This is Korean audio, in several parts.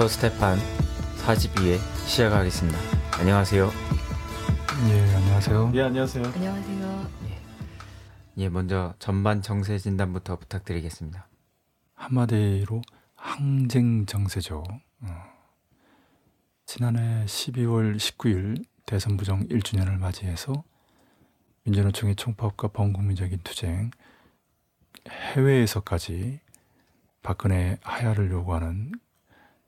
닥터 스테판 42회 시작하겠습니다. 안녕하세요. 예, 안녕하세요. 예, 안녕하세요. 안녕하세요. 예, 먼저 전반 정세 진단부터 부탁드리겠습니다. 한마디로 항쟁 정세죠. 어. 지난해 12월 19일 대선 부정 1주년을 맞이해서 민주노총의 총파업과 범국민적인 투쟁, 해외에서까지 박근혜 하야를 요구하는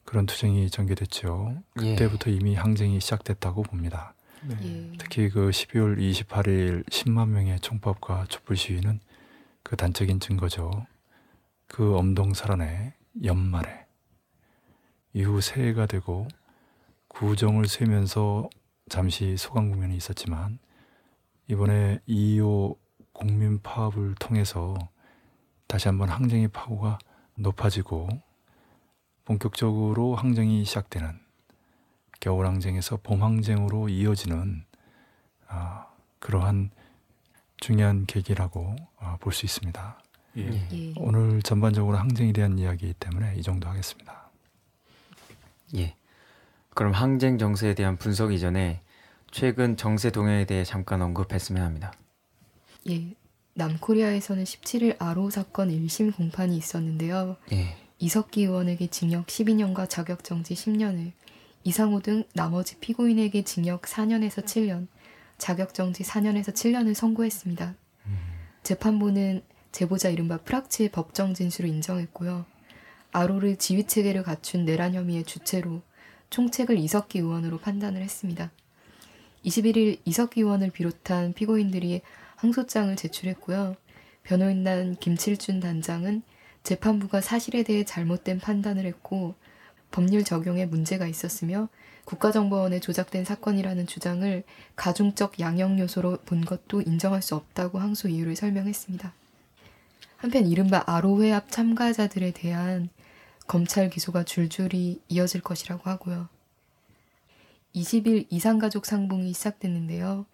그런 투쟁이 전개됐죠. 예. 그때부터 이미 항쟁이 시작됐다고 봅니다. 네. 예. 특히 그 12월 28일 10만 명의 총파업과 촛불 시위는 그 단적인 증거죠. 그 엄동설안의 연말에 이후 새해가 되고 구정을 쇠면서 잠시 소강 국면이 있었지만 이번에 2.25 국민 파업을 통해서 다시 한번 항쟁의 파고가 높아지고 본격적으로 항쟁이 시작되는 겨울 항쟁에서 봄 항쟁으로 이어지는 아, 그러한 중요한 계기라고 아, 볼수 있습니다. 예. 예. 오늘 전반적으로 항쟁에 대한 이야기이기 때문에 이 정도 하겠습니다. 예. 그럼 항쟁 정세에 대한 분석 이전에 최근 정세 동향에 대해 잠깐 언급했으면 합니다. 예. 남코리아에서는 17일 아로 사건 1심 공판이 있었는데요. 예. 이석기 의원에게 징역 12년과 자격정지 10년을, 이상호 등 나머지 피고인에게 징역 4년에서 7년, 자격정지 4년에서 7년을 선고했습니다. 재판부는 제보자 이른바 프락치의 법정 진술을 인정했고요. 아로를 지휘체계를 갖춘 내란 혐의의 주체로 총책을 이석기 의원으로 판단을 했습니다. 21일 이석기 의원을 비롯한 피고인들이 항소장을 제출했고요. 변호인단 김칠준 단장은 재판부가 사실에 대해 잘못된 판단을 했고 법률 적용에 문제가 있었으며 국가정보원에 조작된 사건이라는 주장을 가중적 양형 요소로 본 것도 인정할 수 없다고 항소 이유를 설명했습니다. 한편 이른바 아로회합 참가자들에 대한 검찰 기소가 줄줄이 이어질 것이라고 하고요. 20일 이상가족 상봉이 시작됐는데요.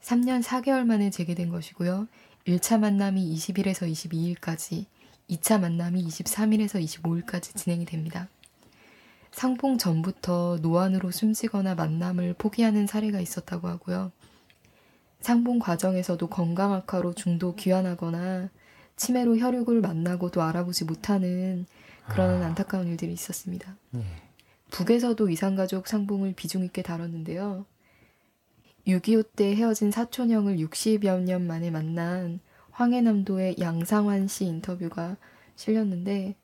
3년 4개월 만에 재개된 것이고요. 1차 만남이 20일에서 22일까지, 2차 만남이 23일에서 25일까지 진행이 됩니다. 상봉 전부터 노안으로 숨지거나 만남을 포기하는 사례가 있었다고 하고요. 상봉 과정에서도 건강 악화로 중도 귀환하거나 치매로 혈육을 만나고도 알아보지 못하는 그런 안타까운 일들이 있었습니다. 북에서도 이상가족 상봉을 비중 있게 다뤘는데요. 6.25 때 헤어진 사촌형을 60여 년 만에 만난 황해남도의 양상환 씨 인터뷰가 실렸는데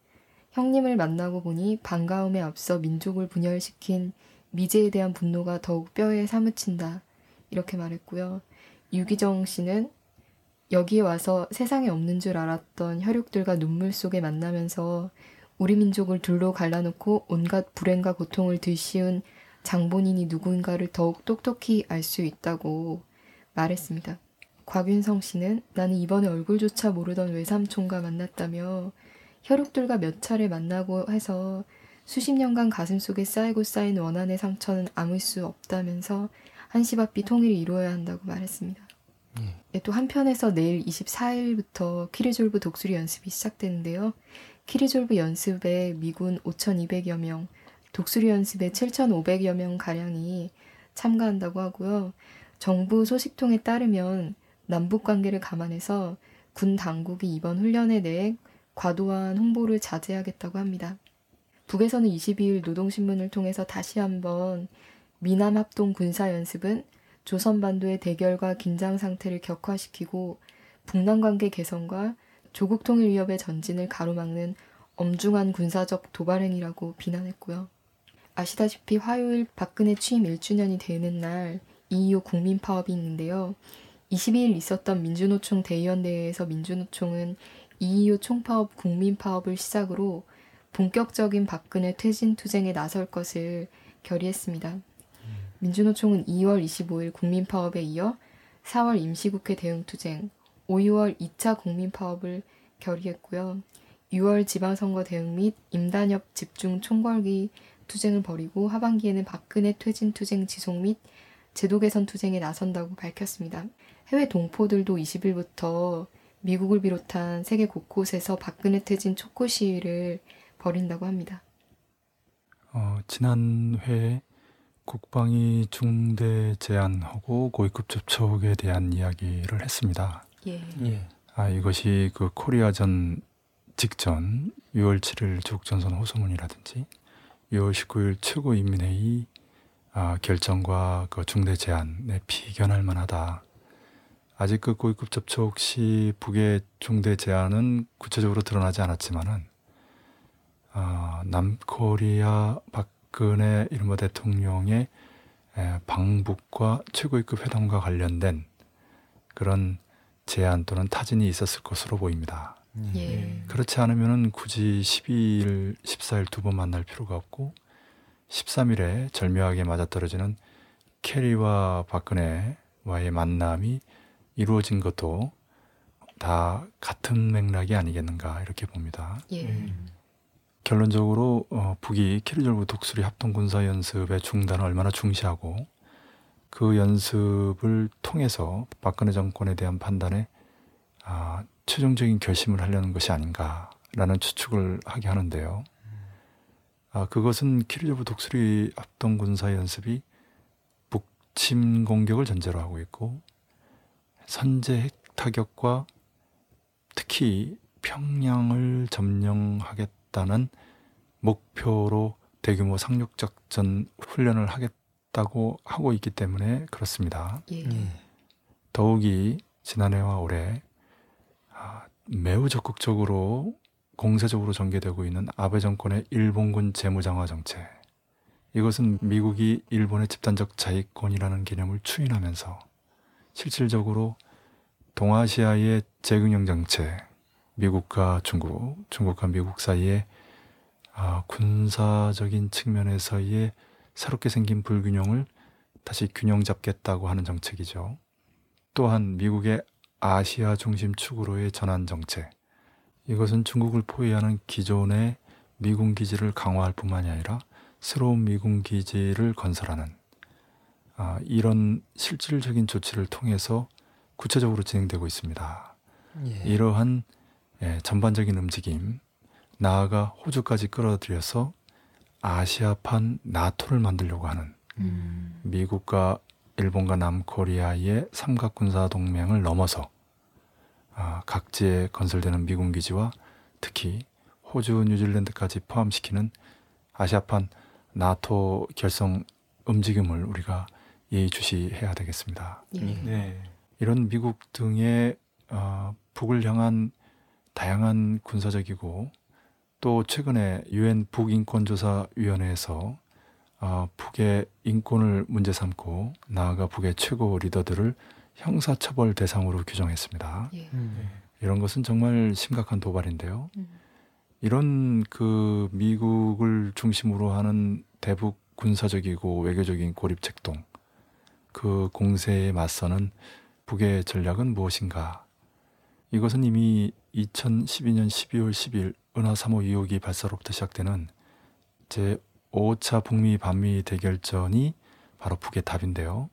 형님을 만나고 보니 반가움에 앞서 민족을 분열시킨 미제에 대한 분노가 더욱 뼈에 사무친다. 이렇게 말했고요. 유기정 씨는 여기에 와서 세상에 없는 줄 알았던 혈육들과 눈물 속에 만나면서 우리 민족을 둘로 갈라놓고 온갖 불행과 고통을 들씌운 장본인이 누구인가를 더욱 똑똑히 알 수 있다고 말했습니다. 곽윤성 씨는 나는 이번에 얼굴조차 모르던 외삼촌과 만났다며 혈육들과 몇 차례 만나고 해서 수십 년간 가슴 속에 쌓이고 쌓인 원한의 상처는 아물 수 없다면서 한시바삐 통일이 이루어야 한다고 말했습니다. 예, 또 한편에서 내일 24일부터 키리졸브 독수리 연습이 시작되는데요. 키리졸브 연습에 미군 5,200여 명, 독수리 연습에 7,500여 명 가량이 참가한다고 하고요. 정부 소식통에 따르면 남북 관계를 감안해서 군 당국이 이번 훈련에 대해 과도한 홍보를 자제하겠다고 합니다. 북에서는 22일 노동신문을 통해서 다시 한번 미남 합동 군사 연습은 조선 반도의 대결과 긴장 상태를 격화시키고 북남 관계 개선과 조국 통일 위협의 전진을 가로막는 엄중한 군사적 도발 행위라고 비난했고요. 아시다시피 화요일 박근혜 취임 1주년이 되는 날 2.25 국민 파업이 있는데요. 22일 있었던 민주노총 대의원대회에서 민주노총은 2.25 총파업 국민 파업을 시작으로 본격적인 박근혜 퇴진 투쟁에 나설 것을 결의했습니다. 민주노총은 2월 25일 국민파업에 이어 4월 임시국회 대응투쟁, 5, 6월 2차 국민파업을 결의했고요. 6월 지방선거 대응 및 임단협 집중 총궐기 투쟁을 벌이고 하반기에는 박근혜 퇴진 투쟁 지속 및 제도 개선 투쟁에 나선다고 밝혔습니다. 해외 동포들도 20일부터 미국을 비롯한 세계 곳곳에서 박근혜 퇴진 촉구 시위를 벌인다고 합니다. 어, 지난 회에 국방위 중대 제안하고 고위급 접촉에 대한 이야기를 했습니다. 예. 예. 아, 이것이 그 코리아전 직전 6월 7일 조국전선 호소문이라든지 6월 19일 최고인민회의 아, 결정과 그 중대 제안에 비견할 만하다. 아직 그 고위급 접촉 시 북의 중대 제안은 구체적으로 드러나지 않았지만은 아, 남코리아 박근혜 이른바 대통령의 에, 방북과 최고위급 회담과 관련된 그런 제안 또는 타진이 있었을 것으로 보입니다. 예. 그렇지 않으면 굳이 12일, 14일 두 번 만날 필요가 없고 13일에 절묘하게 맞아떨어지는 케리와 박근혜와의 만남이 이루어진 것도 다 같은 맥락이 아니겠는가 이렇게 봅니다. 예. 결론적으로 어, 북이 키리졸브 독수리 합동 군사 연습의 중단을 얼마나 중시하고 그 연습을 통해서 박근혜 정권에 대한 판단에 아, 최종적인 결심을 하려는 것이 아닌가라는 추측을 하게 하는데요. 아, 그것은 키리조브 독수리 합동 군사 연습이 북침 공격을 전제로 하고 있고 선제 핵 타격과 특히 평양을 점령하겠다는 목표로 대규모 상륙 작전 훈련을 하겠다고 하고 있기 때문에 그렇습니다. 예. 예. 더욱이 지난해와 올해 아, 매우 적극적으로 공세적으로 전개되고 있는 아베 정권의 일본군 재무장화 정책. 이것은 미국이 일본의 집단적 자위권이라는 개념을 추인하면서 실질적으로 동아시아의 재균형 정책, 미국과 중국, 중국과 미국 사이에 아, 군사적인 측면에서의 새롭게 생긴 불균형을 다시 균형 잡겠다고 하는 정책이죠. 또한 미국의 아시아 중심 축으로의 전환 정책. 이것은 중국을 포위하는 기존의 미군 기지를 강화할 뿐만이 아니라 새로운 미군 기지를 건설하는 아, 이런 실질적인 조치를 통해서 구체적으로 진행되고 있습니다. 예. 이러한 예, 전반적인 움직임, 나아가 호주까지 끌어들여서 아시아판 나토를 만들려고 하는 음. 미국과 일본과 남코리아의 삼각 군사 동맹을 넘어서 아, 각지에 건설되는 미군 기지와 특히 호주, 뉴질랜드까지 포함시키는 아시아판 나토 결성 움직임을 우리가 예의주시해야 되겠습니다. 예. 네. 이런 미국 등의 어, 북을 향한 다양한 군사적이고 또 최근에 유엔 북인권조사위원회에서 어, 북의 인권을 문제 삼고 나아가 북의 최고 리더들을 형사처벌 대상으로 규정했습니다. 예. 음. 이런 것은 정말 심각한 도발인데요. 음. 이런 그 미국을 중심으로 하는 대북 군사적이고 외교적인 고립 책동 그 공세에 맞서는 북의 전략은 무엇인가? 이것은 이미 2012년 12월 10일 은하 3호 2호기 발사로부터 시작되는 제 5차 북미 반미 대결전이 바로 북의 답인데요.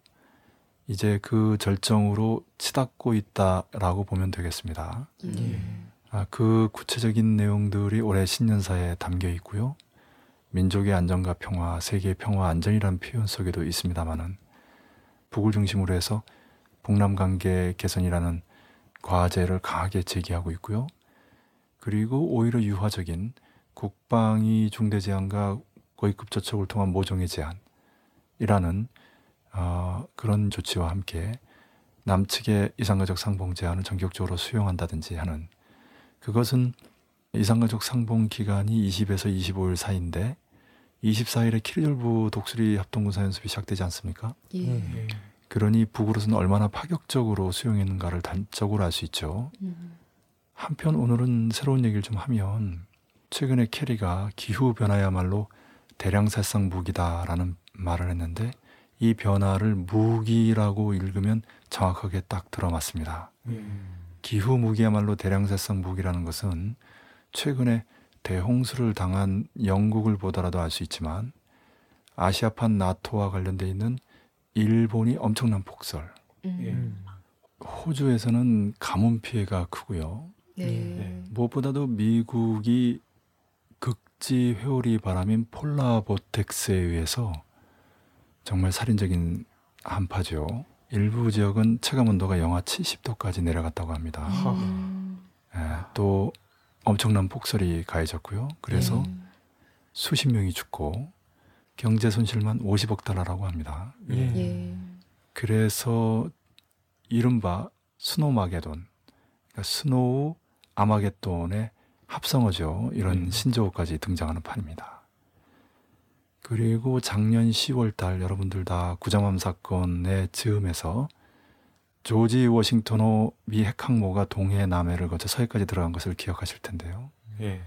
이제 그 절정으로 치닫고 있다라고 보면 되겠습니다. 예. 아, 그 구체적인 내용들이 올해 신년사에 담겨 있고요. 민족의 안정과 평화, 세계의 평화 안전이라는 표현 속에도 있습니다만은 북을 중심으로 해서 북남 관계 개선이라는 과제를 강하게 제기하고 있고요. 그리고 오히려 유화적인 국방위 중대 제안과 고위급 저촉을 통한 모종의 제안이라는 어, 그런 조치와 함께 남측의 이상가족 상봉 제안을 전격적으로 수용한다든지 하는 그것은 이상가족 상봉 기간이 20에서 25일 사이인데 24일에 키리졸브 독수리 합동군사 연습이 시작되지 않습니까? 예. 예. 그러니 북으로서는 얼마나 파격적으로 수용했는가를 단적으로 알 수 있죠. 음. 한편 오늘은 새로운 얘기를 좀 하면 최근에 캐리가 기후 변화야말로 대량 살상 무기다라는 말을 했는데 이 변화를 무기라고 읽으면 정확하게 딱 들어맞습니다. 음. 기후 무기야말로 대량 살상 무기라는 것은 최근에 대홍수를 당한 영국을 보더라도 알 수 있지만 아시아판 나토와 관련돼 있는 일본이 엄청난 폭설, 음. 호주에서는 가뭄 피해가 크고요. 네. 네. 무엇보다도 미국이 극지 회오리 바람인 폴라 보텍스에 의해서 정말 살인적인 한파죠. 일부 지역은 체감 온도가 영하 70도까지 내려갔다고 합니다. 음. 예, 또 엄청난 폭설이 가해졌고요. 그래서 음. 수십 명이 죽고 경제 손실만 50억 달러라고 합니다. 예. 예. 그래서 이른바 Snowmageddon, 그러니까 snow 아마게돈의 합성어죠. 이런 음. 신조어까지 등장하는 판입니다. 그리고 작년 10월 달 여러분들 다 구자맘 사건의 즈음에서 조지 워싱턴호 미 핵항모가 동해 남해를 거쳐 서해까지 들어간 것을 기억하실 텐데요. 예.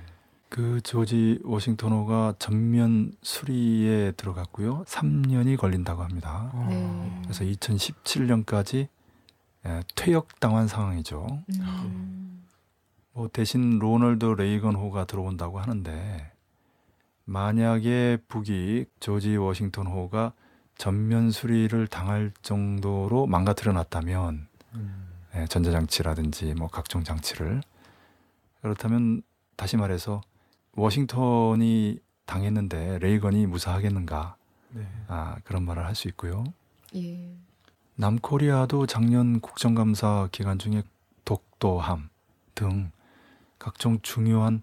그 조지 워싱턴호가 전면 수리에 들어갔고요. 3년이 걸린다고 합니다. 네. 그래서 2017년까지 예, 퇴역당한 상황이죠. 음. 뭐 대신 로널드 레이건호가 들어온다고 하는데 만약에 북이 조지 워싱턴호가 전면 수리를 당할 정도로 망가뜨려 놨다면 음. 예, 전자장치라든지 뭐 각종 장치를 그렇다면 다시 말해서 워싱턴이 당했는데 레이건이 무사하겠는가 네. 아, 그런 말을 할 수 있고요. 예. 남코리아도 작년 국정감사 기간 중에 독도함 등 각종 중요한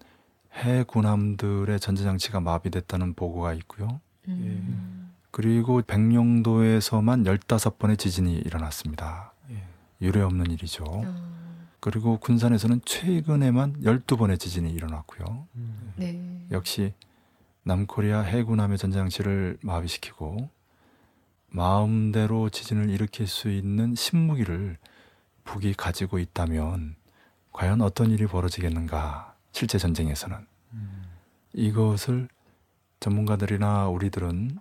해군함들의 전자장치가 마비됐다는 보고가 있고요. 음. 그리고 백령도에서만 15번의 지진이 일어났습니다. 예. 유례 없는 일이죠. 아. 그리고 군산에서는 최근에만 12번의 지진이 일어났고요. 음. 네. 역시 남코리아 해군함의 전자장치를 마비시키고 마음대로 지진을 일으킬 수 있는 신무기를 북이 가지고 있다면 과연 어떤 일이 벌어지겠는가 실제 전쟁에서는 음. 이것을 전문가들이나 우리들은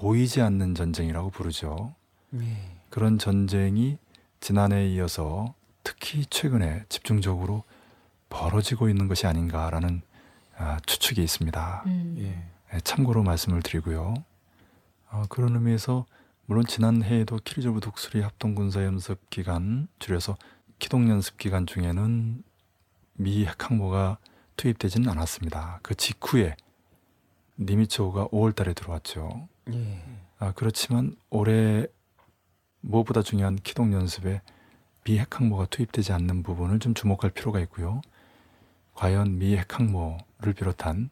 보이지 않는 전쟁이라고 부르죠. 예. 그런 전쟁이 지난해에 이어서 특히 최근에 집중적으로 벌어지고 있는 것이 아닌가라는 아, 추측이 있습니다. 음. 예. 예, 참고로 말씀을 드리고요. 어, 그런 의미에서 물론 지난해에도 키리조브 독수리 합동군사연습 기간 줄여서 기동연습 기간 중에는 미 핵항모가 투입되지는 않았습니다. 그 직후에 니미츠호가 5월달에 들어왔죠. 예. 아, 그렇지만 올해 무엇보다 중요한 기동연습에 미 핵 항모가 투입되지 않는 부분을 좀 주목할 필요가 있고요. 과연 미 핵 항모를 비롯한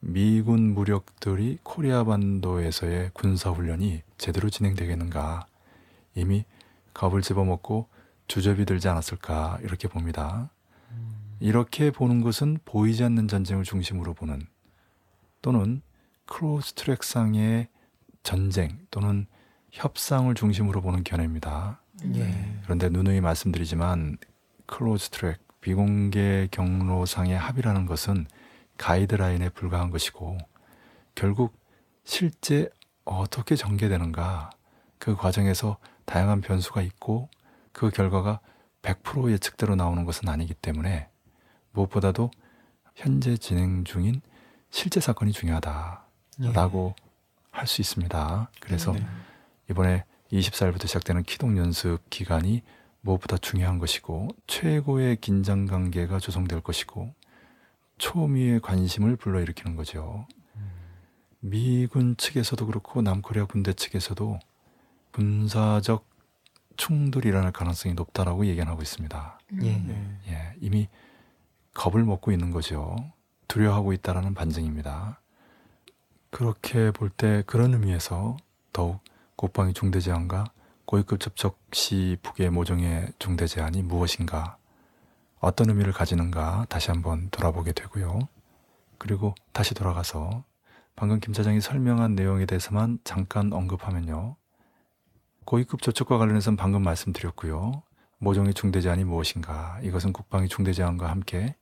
미군 무력들이 코리아 반도에서의 군사 훈련이 제대로 진행되겠는가 이미 겁을 집어먹고 주접이 들지 않았을까 이렇게 봅니다. 음. 이렇게 보는 것은 보이지 않는 전쟁을 중심으로 보는 또는 closed track상의 전쟁 또는 협상을 중심으로 보는 견해입니다. 예. 그런데 누누이 말씀드리지만 closed track 비공개 경로상의 합의라는 것은 가이드라인에 불과한 것이고 결국 실제 어떻게 전개되는가 그 과정에서 다양한 변수가 있고 그 결과가 100% 예측대로 나오는 것은 아니기 때문에 무엇보다도 현재 진행 중인 실제 사건이 중요하다라고 할 수 있습니다. 그래서 네. 이번에 24일부터 시작되는 기동 연습 기간이 무엇보다 중요한 것이고 최고의 긴장 관계가 조성될 것이고 초미의 관심을 불러일으키는 거죠. 미군 측에서도 그렇고 남코리아 군대 측에서도 군사적 충돌이 일어날 가능성이 높다라고 예견하고 있습니다. 예. 음. 예, 이미 겁을 먹고 있는 거죠. 두려워하고 있다라는 반증입니다. 그렇게 볼 때 그런 의미에서 더욱 국방위 중대제한과 고위급 접촉 시 북의 모종의 중대제한이 무엇인가, 어떤 의미를 가지는가 다시 한번 돌아보게 되고요. 그리고 다시 돌아가서 방금 김 차장이 설명한 내용에 대해서만 잠깐 언급하면요. 고위급 접촉과 관련해서는 방금 말씀드렸고요. 모종의 중대제한이 무엇인가? 이것은 국방위 중대제한과 함께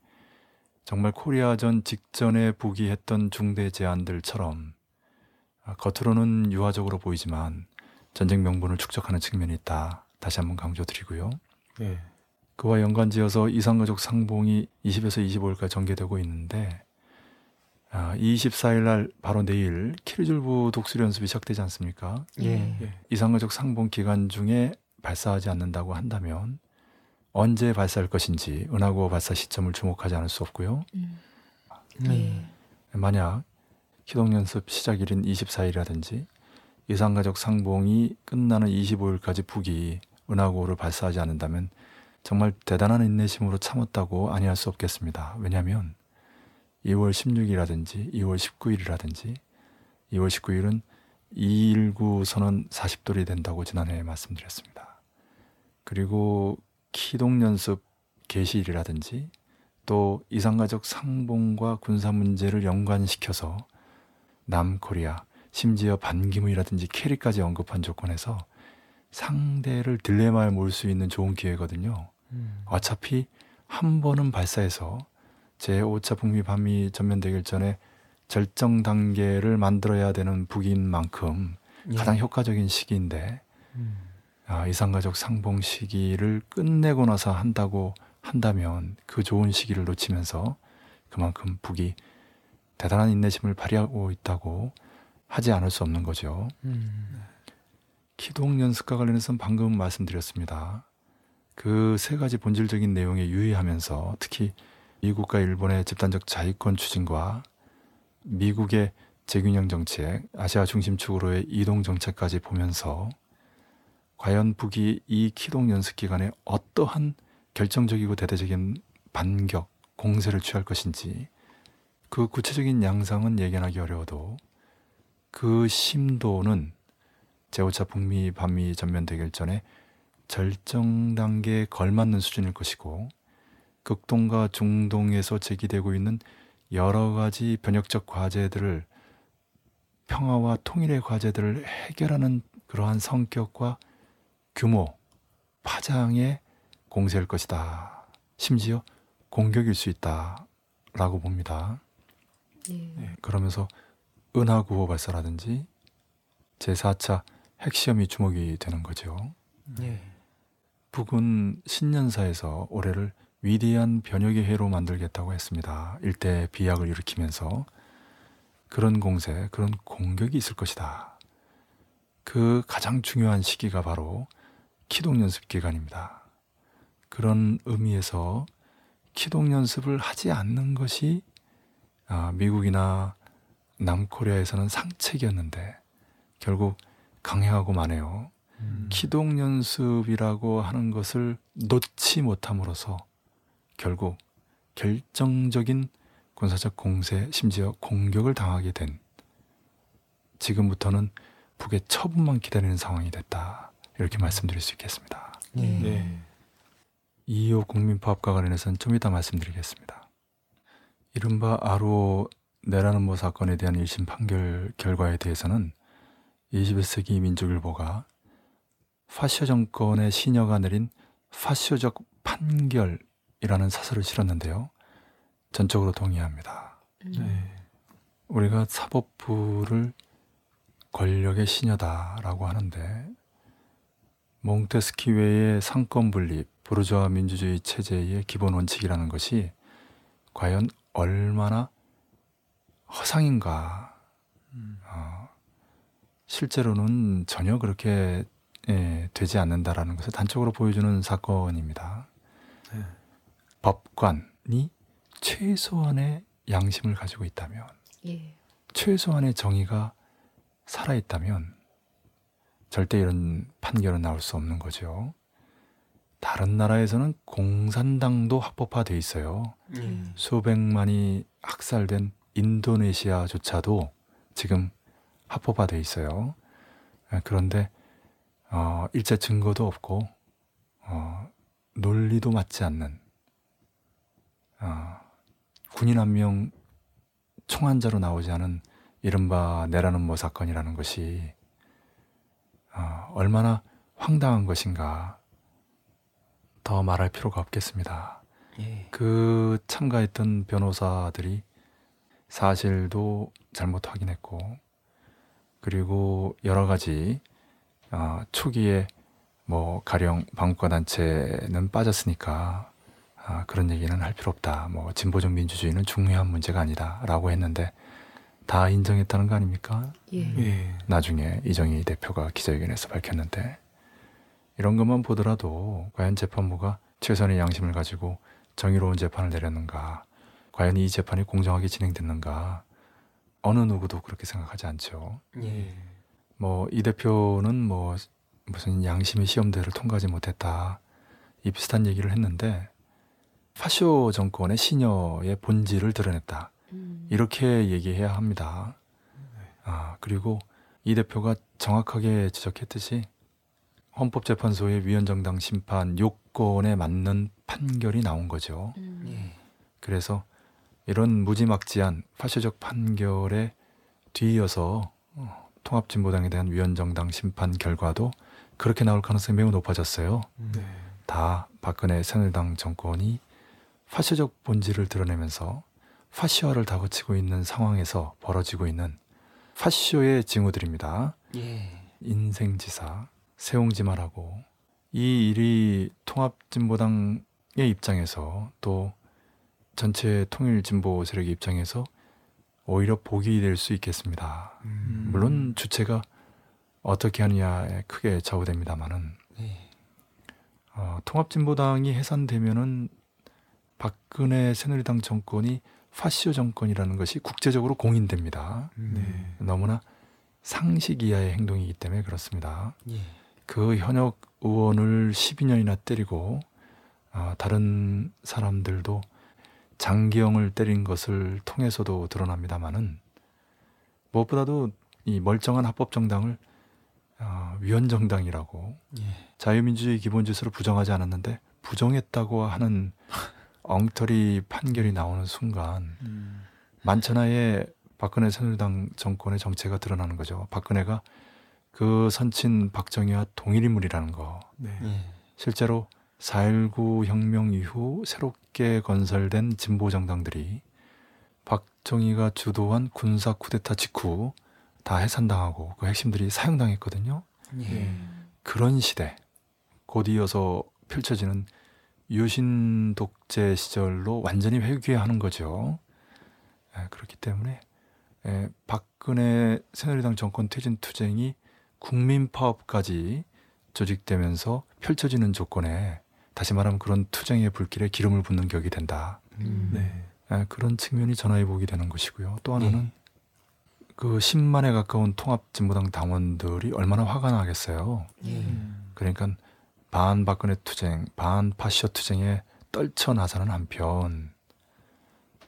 정말 코리아전 직전에 북이 했던 중대제한들처럼 아, 겉으로는 유화적으로 보이지만 전쟁 명분을 축적하는 측면이 있다. 다시 한번 강조드리고요. 예. 그와 연관지어서 이상가족 상봉이 20에서 25일까지 전개되고 있는데 아, 24일 날 바로 내일 키르줄부 독수리 연습이 시작되지 않습니까? 예. 예, 이상가족 상봉 기간 중에 발사하지 않는다고 한다면 언제 발사할 것인지 은하고 발사 시점을 주목하지 않을 수 없고요. 음. 네. 예. 만약 기동 연습 시작일인 24일이라든지 이상가족 상봉이 끝나는 25일까지 북이 은하고를 발사하지 않는다면 정말 대단한 인내심으로 참았다고 아니할 수 없겠습니다. 왜냐하면 2월 16일이라든지 2월 19일이라든지 2월 19일은 219 선언 40돌이 된다고 지난해에 말씀드렸습니다. 그리고 기동 연습 개시일이라든지 또 이상가족 상봉과 군사 문제를 연관시켜서 남코리아 심지어 반기문이라든지 캐리까지 언급한 조건에서 상대를 딜레마에 몰 수 있는 좋은 기회거든요. 음. 어차피 한 번은 발사해서 제5차 북미 반미 전면 대결 전에 절정 단계를 만들어야 되는 북인 만큼 예. 가장 효과적인 시기인데 음. 아, 이상가족 상봉 시기를 끝내고 나서 한다고 한다면 그 좋은 시기를 놓치면서 그만큼 북이 대단한 인내심을 발휘하고 있다고 하지 않을 수 없는 거죠. 음. 기동 연습과 관련해서는 방금 말씀드렸습니다. 그 세 가지 본질적인 내용에 유의하면서 특히 미국과 일본의 집단적 자위권 추진과 미국의 재균형 정책, 아시아 중심축으로의 이동 정책까지 보면서 과연 북이 이 기동 연습 기간에 어떠한 결정적이고 대대적인 반격, 공세를 취할 것인지 그 구체적인 양상은 예견하기 어려워도 그 심도는 제5차 북미 반미 전면 대결 전에 절정 단계에 걸맞는 수준일 것이고 극동과 중동에서 제기되고 있는 여러 가지 변혁적 과제들을 평화와 통일의 과제들을 해결하는 그러한 성격과 규모, 파장의 공세일 것이다. 심지어 공격일 수 있다라고 봅니다. 예. 네, 그러면서 은하 구호 발사라든지 제4차 핵시험이 주목이 되는 거죠. 예. 북은 신년사에서 올해를 위대한 변혁의 해로 만들겠다고 했습니다. 일대 비약을 일으키면서 그런 공세, 그런 공격이 있을 것이다. 그 가장 중요한 시기가 바로 기동 연습 기간입니다. 그런 의미에서 기동 연습을 하지 않는 것이 아, 미국이나 남코리아에서는 상책이었는데 결국 강행하고 마네요. 음. 기동 연습이라고 하는 것을 놓지 못함으로써 결국 결정적인 군사적 공세 심지어 공격을 당하게 된 지금부터는 북의 처분만 기다리는 상황이 됐다 이렇게 말씀드릴 수 있겠습니다. 예. 네. 2.25 국민파업과 관련해서는 좀 이따 말씀드리겠습니다. 이른바 아로 내라는 모 사건에 대한 1심 판결 결과에 대해서는 21세기 민족일보가 파쇼 정권의 시녀가 내린 파쇼적 판결이라는 사설을 실었는데요. 전적으로 동의합니다. 음. 네. 우리가 사법부를 권력의 시녀다라고 하는데 몽테스키외의 삼권 분립, 부르주아 민주주의 체제의 기본 원칙이라는 것이 과연 얼마나 허상인가. 음. 어, 실제로는 전혀 그렇게 예, 되지 않는다라는 것을 단적으로 보여주는 사건입니다. 네. 법관이 최소한의 양심을 가지고 있다면, 예. 최소한의 정의가 살아있다면, 절대 이런 판결은 나올 수 없는 거죠. 다른 나라에서는 공산당도 합법화돼 있어요. 예. 수백만이 학살된 인도네시아조차도 지금 합법화돼 있어요. 아, 그런데 어, 일제 증거도 없고 어, 논리도 맞지 않는 어, 군인 한 명 총환자로 나오지 않은 이른바 내라는 모 사건이라는 것이 어, 얼마나 황당한 것인가 더 말할 필요가 없겠습니다. 예. 그 참가했던 변호사들이 사실도 잘못 확인했고 그리고 여러 가지 어, 초기에 뭐 가령 방과 단체는 빠졌으니까 아, 그런 얘기는 할 필요 없다. 뭐 진보적 민주주의는 중요한 문제가 아니다. 라고 했는데 다 인정했다는 거 아닙니까? 예. 예. 나중에 이정희 대표가 기자회견에서 밝혔는데 이런 것만 보더라도 과연 재판부가 최선의 양심을 가지고 정의로운 재판을 내렸는가 과연 이 재판이 공정하게 진행됐는가 어느 누구도 그렇게 생각하지 않죠. 예. 뭐이 대표는 뭐 무슨 양심의 시험대를 통과하지 못했다 이 비슷한 얘기를 했는데 파쇼 정권의 시녀의 본질을 드러냈다 음. 이렇게 얘기해야 합니다. 아 그리고 이 대표가 정확하게 지적했듯이 헌법재판소의 위헌정당 심판 요건에 맞는 판결이 나온 거죠. 음. 예. 그래서 이런 무지막지한 파쇼적 판결에 뒤이어서 어, 통합진보당에 대한 위헌정당 심판 결과도 그렇게 나올 가능성이 매우 높아졌어요. 네. 다 박근혜 새누리당 정권이 파쇼적 본질을 드러내면서 파시화를 다그치고 있는 상황에서 벌어지고 있는 파쇼의 징후들입니다. 예. 인생지사, 세옹지마라고 이 일이 통합진보당의 입장에서 또 전체 통일진보 세력의 입장에서 오히려 복이 될 수 있겠습니다. 음. 물론 주체가 어떻게 하느냐에 크게 좌우됩니다만은 예. 어, 통합진보당이 해산되면은 박근혜 새누리당 정권이 파시오 정권이라는 것이 국제적으로 공인됩니다. 네. 너무나 상식 이하의 행동이기 때문에 그렇습니다. 예. 그 현역 의원을 12년이나 때리고 아, 다른 사람들도 장기영을 때린 것을 통해서도 드러납니다만은 무엇보다도 이 멀쩡한 합법 정당을 아, 위헌 정당이라고 예. 자유민주주의 기본 질서를 부정하지 않았는데 부정했다고 하는 엉터리 판결이 나오는 순간 음. 만천하에 박근혜 새누리당 정권의 정체가 드러나는 거죠. 박근혜가 그 선친 박정희와 동일 인물이라는 거. 네. 예. 실제로 4.19 혁명 이후 새롭게 건설된 진보 정당들이 박정희가 주도한 군사 쿠데타 직후 다 해산당하고 그 핵심들이 사형당했거든요. 예. 그런 시대 곧 이어서 펼쳐지는 유신 독재 시절로 완전히 회귀하는 거죠. 예, 그렇기 때문에 예, 박근혜 새누리당 정권 퇴진 투쟁이 국민 파업까지 조직되면서 펼쳐지는 조건에 다시 말하면 그런 투쟁의 불길에 기름을 붓는 격이 된다. 음. 네. 예, 그런 측면이 전화해 보게 되는 것이고요. 또 하나는 그 10만에 가까운 통합진보당 당원들이 얼마나 화가 나겠어요. 예. 음. 그러니까 반 박근혜 투쟁, 반 파시오 투쟁에 떨쳐 나서는 한편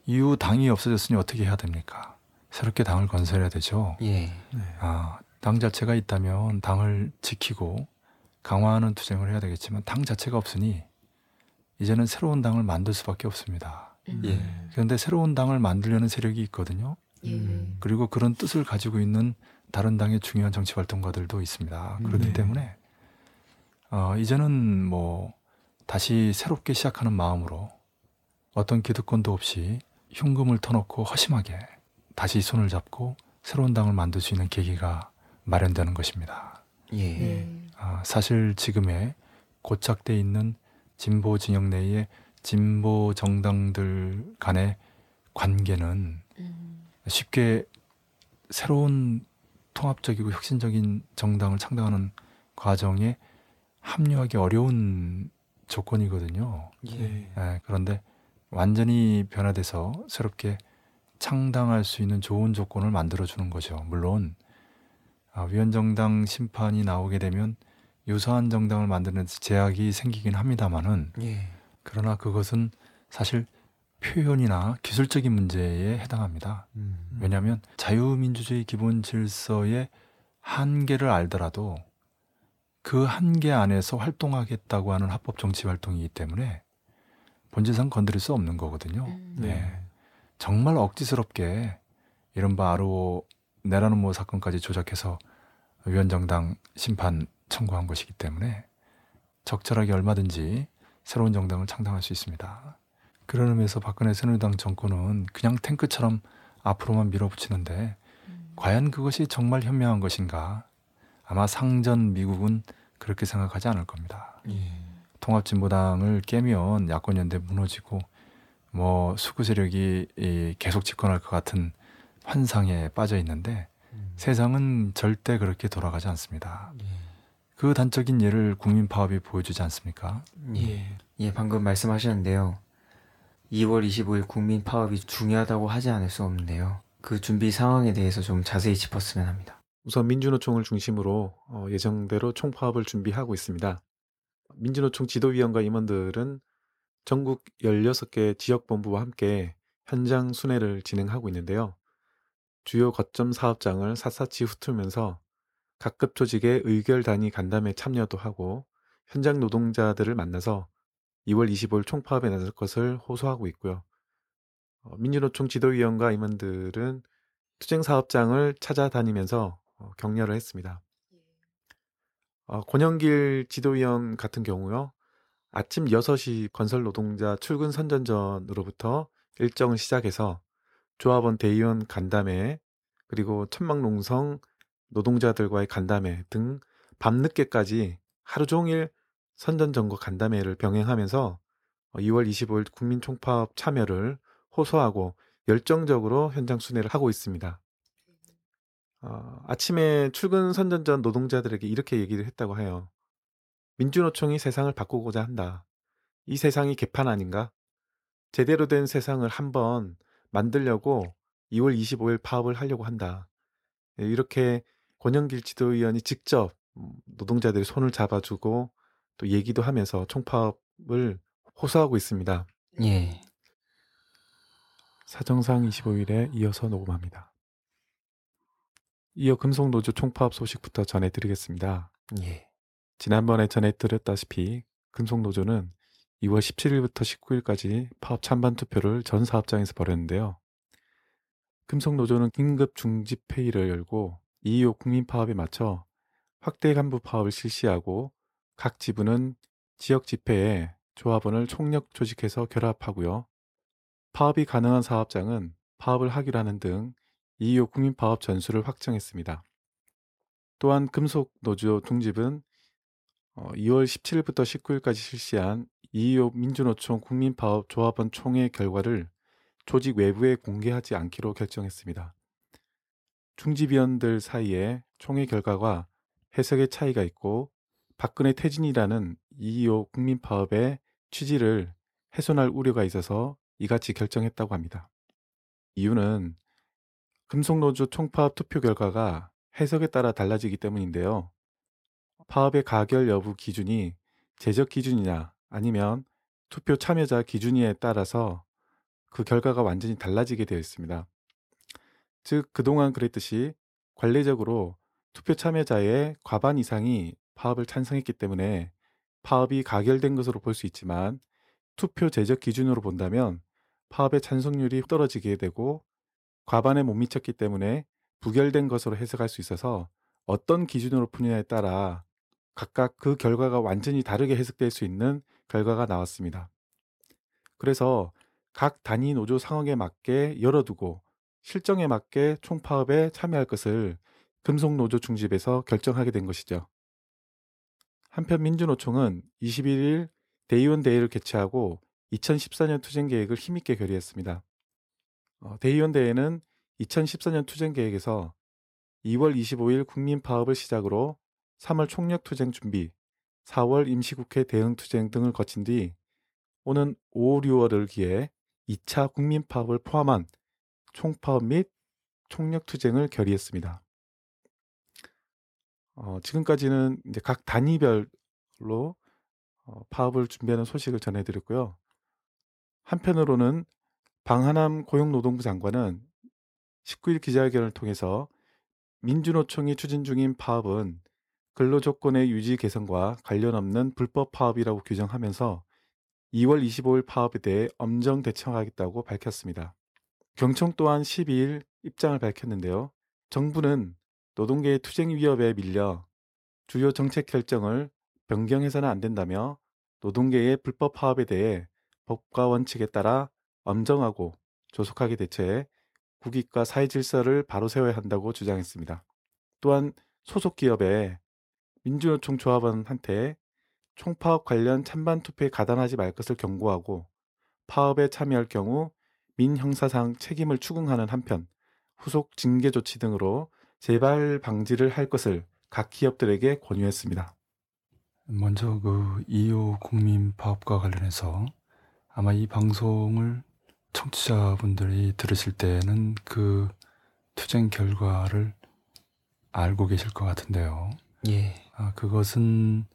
이후 당이 없어졌으니 어떻게 해야 됩니까? 새롭게 당을 건설해야 되죠. 예. 네. 아, 당 자체가 있다면 당을 지키고 강화하는 투쟁을 해야 되겠지만 당 자체가 없으니 이제는 새로운 당을 만들 수밖에 없습니다. 음. 예. 그런데 새로운 당을 만들려는 세력이 있거든요. 예. 음. 그리고 그런 뜻을 가지고 있는 다른 당의 중요한 정치 활동가들도 있습니다. 그렇기 네. 때문에 어, 이제는 뭐 다시 새롭게 시작하는 마음으로 어떤 기득권도 없이 흉금을 터놓고 허심하게 다시 손을 잡고 새로운 당을 만들 수 있는 계기가 마련되는 것입니다. 예. 네. 아, 사실 지금의 고착돼 있는 진보 진영 내의 진보 정당들 간의 관계는 음. 쉽게 새로운 통합적이고 혁신적인 정당을 창당하는 과정에 합류하기 어려운 조건이거든요. 예. 네. 예, 그런데 완전히 변화돼서 새롭게 창당할 수 있는 좋은 조건을 만들어주는 거죠. 물론 아, 위원정당 심판이 나오게 되면 유사한 정당을 만드는 데 제약이 생기긴 합니다만은 예. 그러나 그것은 사실 표현이나 기술적인 문제에 해당합니다. 음. 왜냐하면 자유민주주의 기본 질서의 한계를 알더라도 그 한계 안에서 활동하겠다고 하는 합법 정치 활동이기 때문에 본질상 건드릴 수 없는 거거든요. 음. 네. 정말 억지스럽게 이른바 아로 내라노모 사건까지 조작해서 위원정당 심판 청구한 것이기 때문에 적절하게 얼마든지 새로운 정당을 창당할 수 있습니다. 그런 의미에서 박근혜 새누리당 정권은 그냥 탱크처럼 앞으로만 밀어붙이는데 음. 과연 그것이 정말 현명한 것인가? 아마 상전 미국은 그렇게 생각하지 않을 겁니다. 예. 통합진보당을 깨면 야권연대 무너지고 뭐 수구 세력이 이 계속 집권할 것 같은 환상에 빠져 있는데 세상은 절대 그렇게 돌아가지 않습니다. 그 단적인 예를 국민 파업이 보여주지 않습니까? 예. 예, 방금 말씀하셨는데요. 2월 25일 국민 파업이 중요하다고 하지 않을 수 없는데요. 그 준비 상황에 대해서 좀 자세히 짚었으면 합니다. 우선 민주노총을 중심으로 어, 예정대로 총파업을 준비하고 있습니다. 민주노총 지도위원과 임원들은 전국 16개 지역본부와 함께 현장 순회를 진행하고 있는데요. 주요 거점 사업장을 샅샅이 훑으면서 각급 조직의 의결 단위 간담회 참여도 하고 현장 노동자들을 만나서 2월 25일 총파업에 나설 것을 호소하고 있고요. 어, 민주노총 지도위원과 임원들은 투쟁 사업장을 찾아다니면서 어, 격려를 했습니다. 어, 권영길 지도위원 같은 경우요. 아침 6시 건설 노동자 출근 선전전으로부터 일정을 시작해서 조합원 대의원 간담회 그리고 천막농성 노동자들과의 간담회 등 밤늦게까지 하루 종일 선전전과 간담회를 병행하면서 2월 25일 국민총파업 참여를 호소하고 열정적으로 현장 순회를 하고 있습니다. 어, 아침에 출근 선전 전 노동자들에게 이렇게 얘기를 했다고 해요. 민주노총이 세상을 바꾸고자 한다. 이 세상이 개판 아닌가? 제대로 된 세상을 한번 만들려고 2월 25일 파업을 하려고 한다. 예, 이렇게 권영길 지도위원이 직접 음, 노동자들의 손을 잡아주고 또 얘기도 하면서 총파업을 호소하고 있습니다. 예. 사정상 25일에 이어서 녹음합니다. 이어 금속노조 총파업 소식부터 전해드리겠습니다. 예. 지난번에 전해드렸다시피 금속노조는 2월 17일부터 19일까지 파업 찬반 투표를 전 사업장에서 벌였는데요. 금속노조는 긴급 중집회의를 열고 2.25 국민파업에 맞춰 확대 간부 파업을 실시하고 각 지부는 지역 집회에 조합원을 총력 조직해서 결합하고요. 파업이 가능한 사업장은 파업을 하기로 하는 등 2.25 국민파업 전술을 확정했습니다. 또한 금속 노조 중집은 2월 어, 17일부터 19일까지 실시한 2.25 민주노총 국민파업 조합원 총회 결과를 조직 외부에 공개하지 않기로 결정했습니다. 중집위원들 사이에 총회 결과가 해석의 차이가 있고 박근혜 퇴진이라는 2.25 국민파업의 취지를 훼손할 우려가 있어서 이같이 결정했다고 합니다. 이유는 금속노조 총파업 투표 결과가 해석에 따라 달라지기 때문인데요. 파업의 가결 여부 기준이 제적 기준이냐 아니면 투표 참여자 기준이에 따라서 그 결과가 완전히 달라지게 되어 있습니다. 즉, 그동안 그랬듯이 관례적으로 투표 참여자의 과반 이상이 파업을 찬성했기 때문에 파업이 가결된 것으로 볼 수 있지만 투표 제적 기준으로 본다면 파업의 찬성률이 떨어지게 되고 과반에 못 미쳤기 때문에 부결된 것으로 해석할 수 있어서 어떤 기준으로 푸느냐에 따라 각각 그 결과가 완전히 다르게 해석될 수 있는 결과가 나왔습니다. 그래서 각 단위 노조 상황에 맞게 열어두고 실정에 맞게 총파업에 참여할 것을 금속노조 중집에서 결정하게 된 것이죠. 한편 민주노총은 21일 대의원 대회를 개최하고 2014년 투쟁 계획을 힘있게 결의했습니다. 어, 대의원 대회는 2014년 투쟁 계획에서 2월 25일 국민 파업을 시작으로 3월 총력 투쟁 준비, 4월 임시국회 대응 투쟁 등을 거친 뒤 오는 5, 6월을 기해 2차 국민 파업을 포함한 총파업 및 총력 투쟁을 결의했습니다. 어, 지금까지는 이제 각 단위별로 어, 파업을 준비하는 소식을 전해드렸고요. 한편으로는 방하남 고용노동부 장관은 19일 기자회견을 통해서 민주노총이 추진 중인 파업은 근로조건의 유지 개선과 관련 없는 불법 파업이라고 규정하면서 2월 25일 파업에 대해 엄정 대처하겠다고 밝혔습니다. 경총 또한 12일 입장을 밝혔는데요. 정부는 노동계의 투쟁 위협에 밀려 주요 정책 결정을 변경해서는 안 된다며 노동계의 불법 파업에 대해 법과 원칙에 따라 엄정하고 조속하게 대처해 국익과 사회 질서를 바로 세워야 한다고 주장했습니다. 또한 소속 기업에 민주노총 조합원한테 총파업 관련 찬반 투표에 가담하지 말 것을 경고하고 파업에 참여할 경우 민형사상 책임을 추궁하는 한편 후속 징계 조치 등으로 재발 방지를 할 것을 각 기업들에게 권유했습니다. 먼저 그 2호 국민 파업과 관련해서 아마 이 방송을 청취자분들이 들으실 때는 그 투쟁 결과를 알고 계실 것 같은데요. 예. 아, 그것은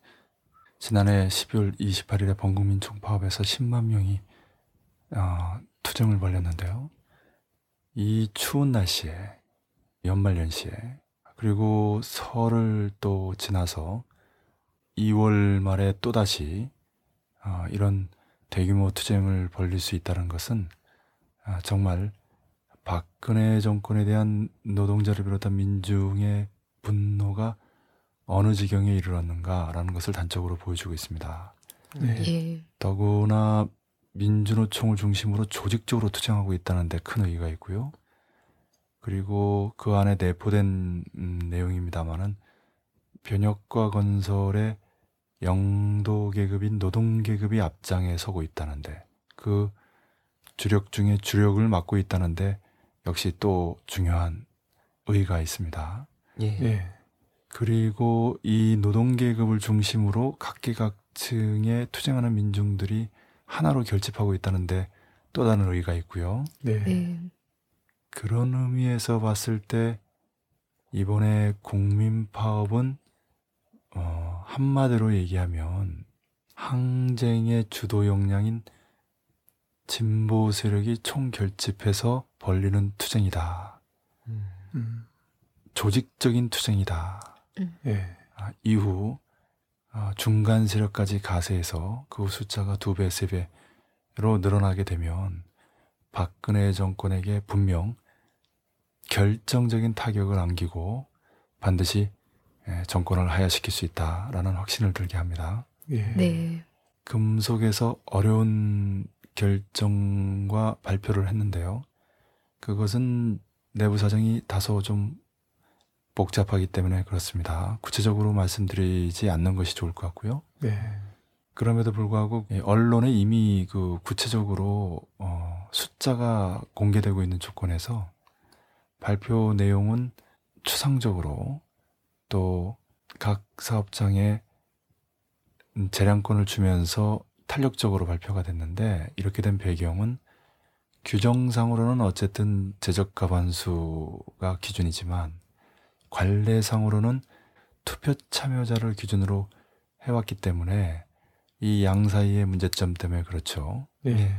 지난해 12월 28일에 범국민 총파업에서 10만 명이 어, 투쟁을 벌였는데요. 이 추운 날씨에 연말 연시에 그리고 설을 또 지나서 2월 말에 또다시 어, 이런 대규모 투쟁을 벌릴 수 있다는 것은 아, 정말 박근혜 정권에 대한 노동자를 비롯한 민중의 분노가 어느 지경에 이르렀는가라는 것을 단적으로 보여주고 있습니다. 예. 더구나 민주노총을 중심으로 조직적으로 투쟁하고 있다는 데 큰 의의가 있고요. 그리고 그 안에 내포된 음, 내용입니다마는 변혁과 건설의 영도 계급인 노동 계급이 앞장에 서고 있다는데 그 주력 중에 주력을 맡고 있다는데 역시 또 중요한 의의가 있습니다. 예. 예. 그리고 이 노동 계급을 중심으로 각계각층의 투쟁하는 민중들이 하나로 결집하고 있다는데 또 다른 의의가 있고요. 네. 네. 그런 의미에서 봤을 때 이번에 국민 파업은 어, 한마디로 얘기하면 항쟁의 주도 역량인 진보 세력이 총 결집해서 벌리는 투쟁이다. 음. 조직적인 투쟁이다. 예. 아, 이후 아, 중간 세력까지 가세해서 그 숫자가 두 배, 세 배로 늘어나게 되면 박근혜 정권에게 분명 결정적인 타격을 안기고 반드시 예, 정권을 하야시킬 수 있다라는 확신을 들게 합니다. 예. 네. 금속에서 어려운 결정과 발표를 했는데요. 그것은 내부 사정이 다소 좀 복잡하기 때문에 그렇습니다. 구체적으로 말씀드리지 않는 것이 좋을 것 같고요. 네. 그럼에도 불구하고 예, 언론에 이미 그 구체적으로 어, 숫자가 공개되고 있는 조건에서 발표 내용은 추상적으로 또 각 사업장에 음, 재량권을 주면서 탄력적으로 발표가 됐는데 이렇게 된 배경은 규정상으로는 어쨌든 제적 가반수가 기준이지만 관례상으로는 투표 참여자를 기준으로 해왔기 때문에 이 양 사이의 문제점 때문에 그렇죠. 네.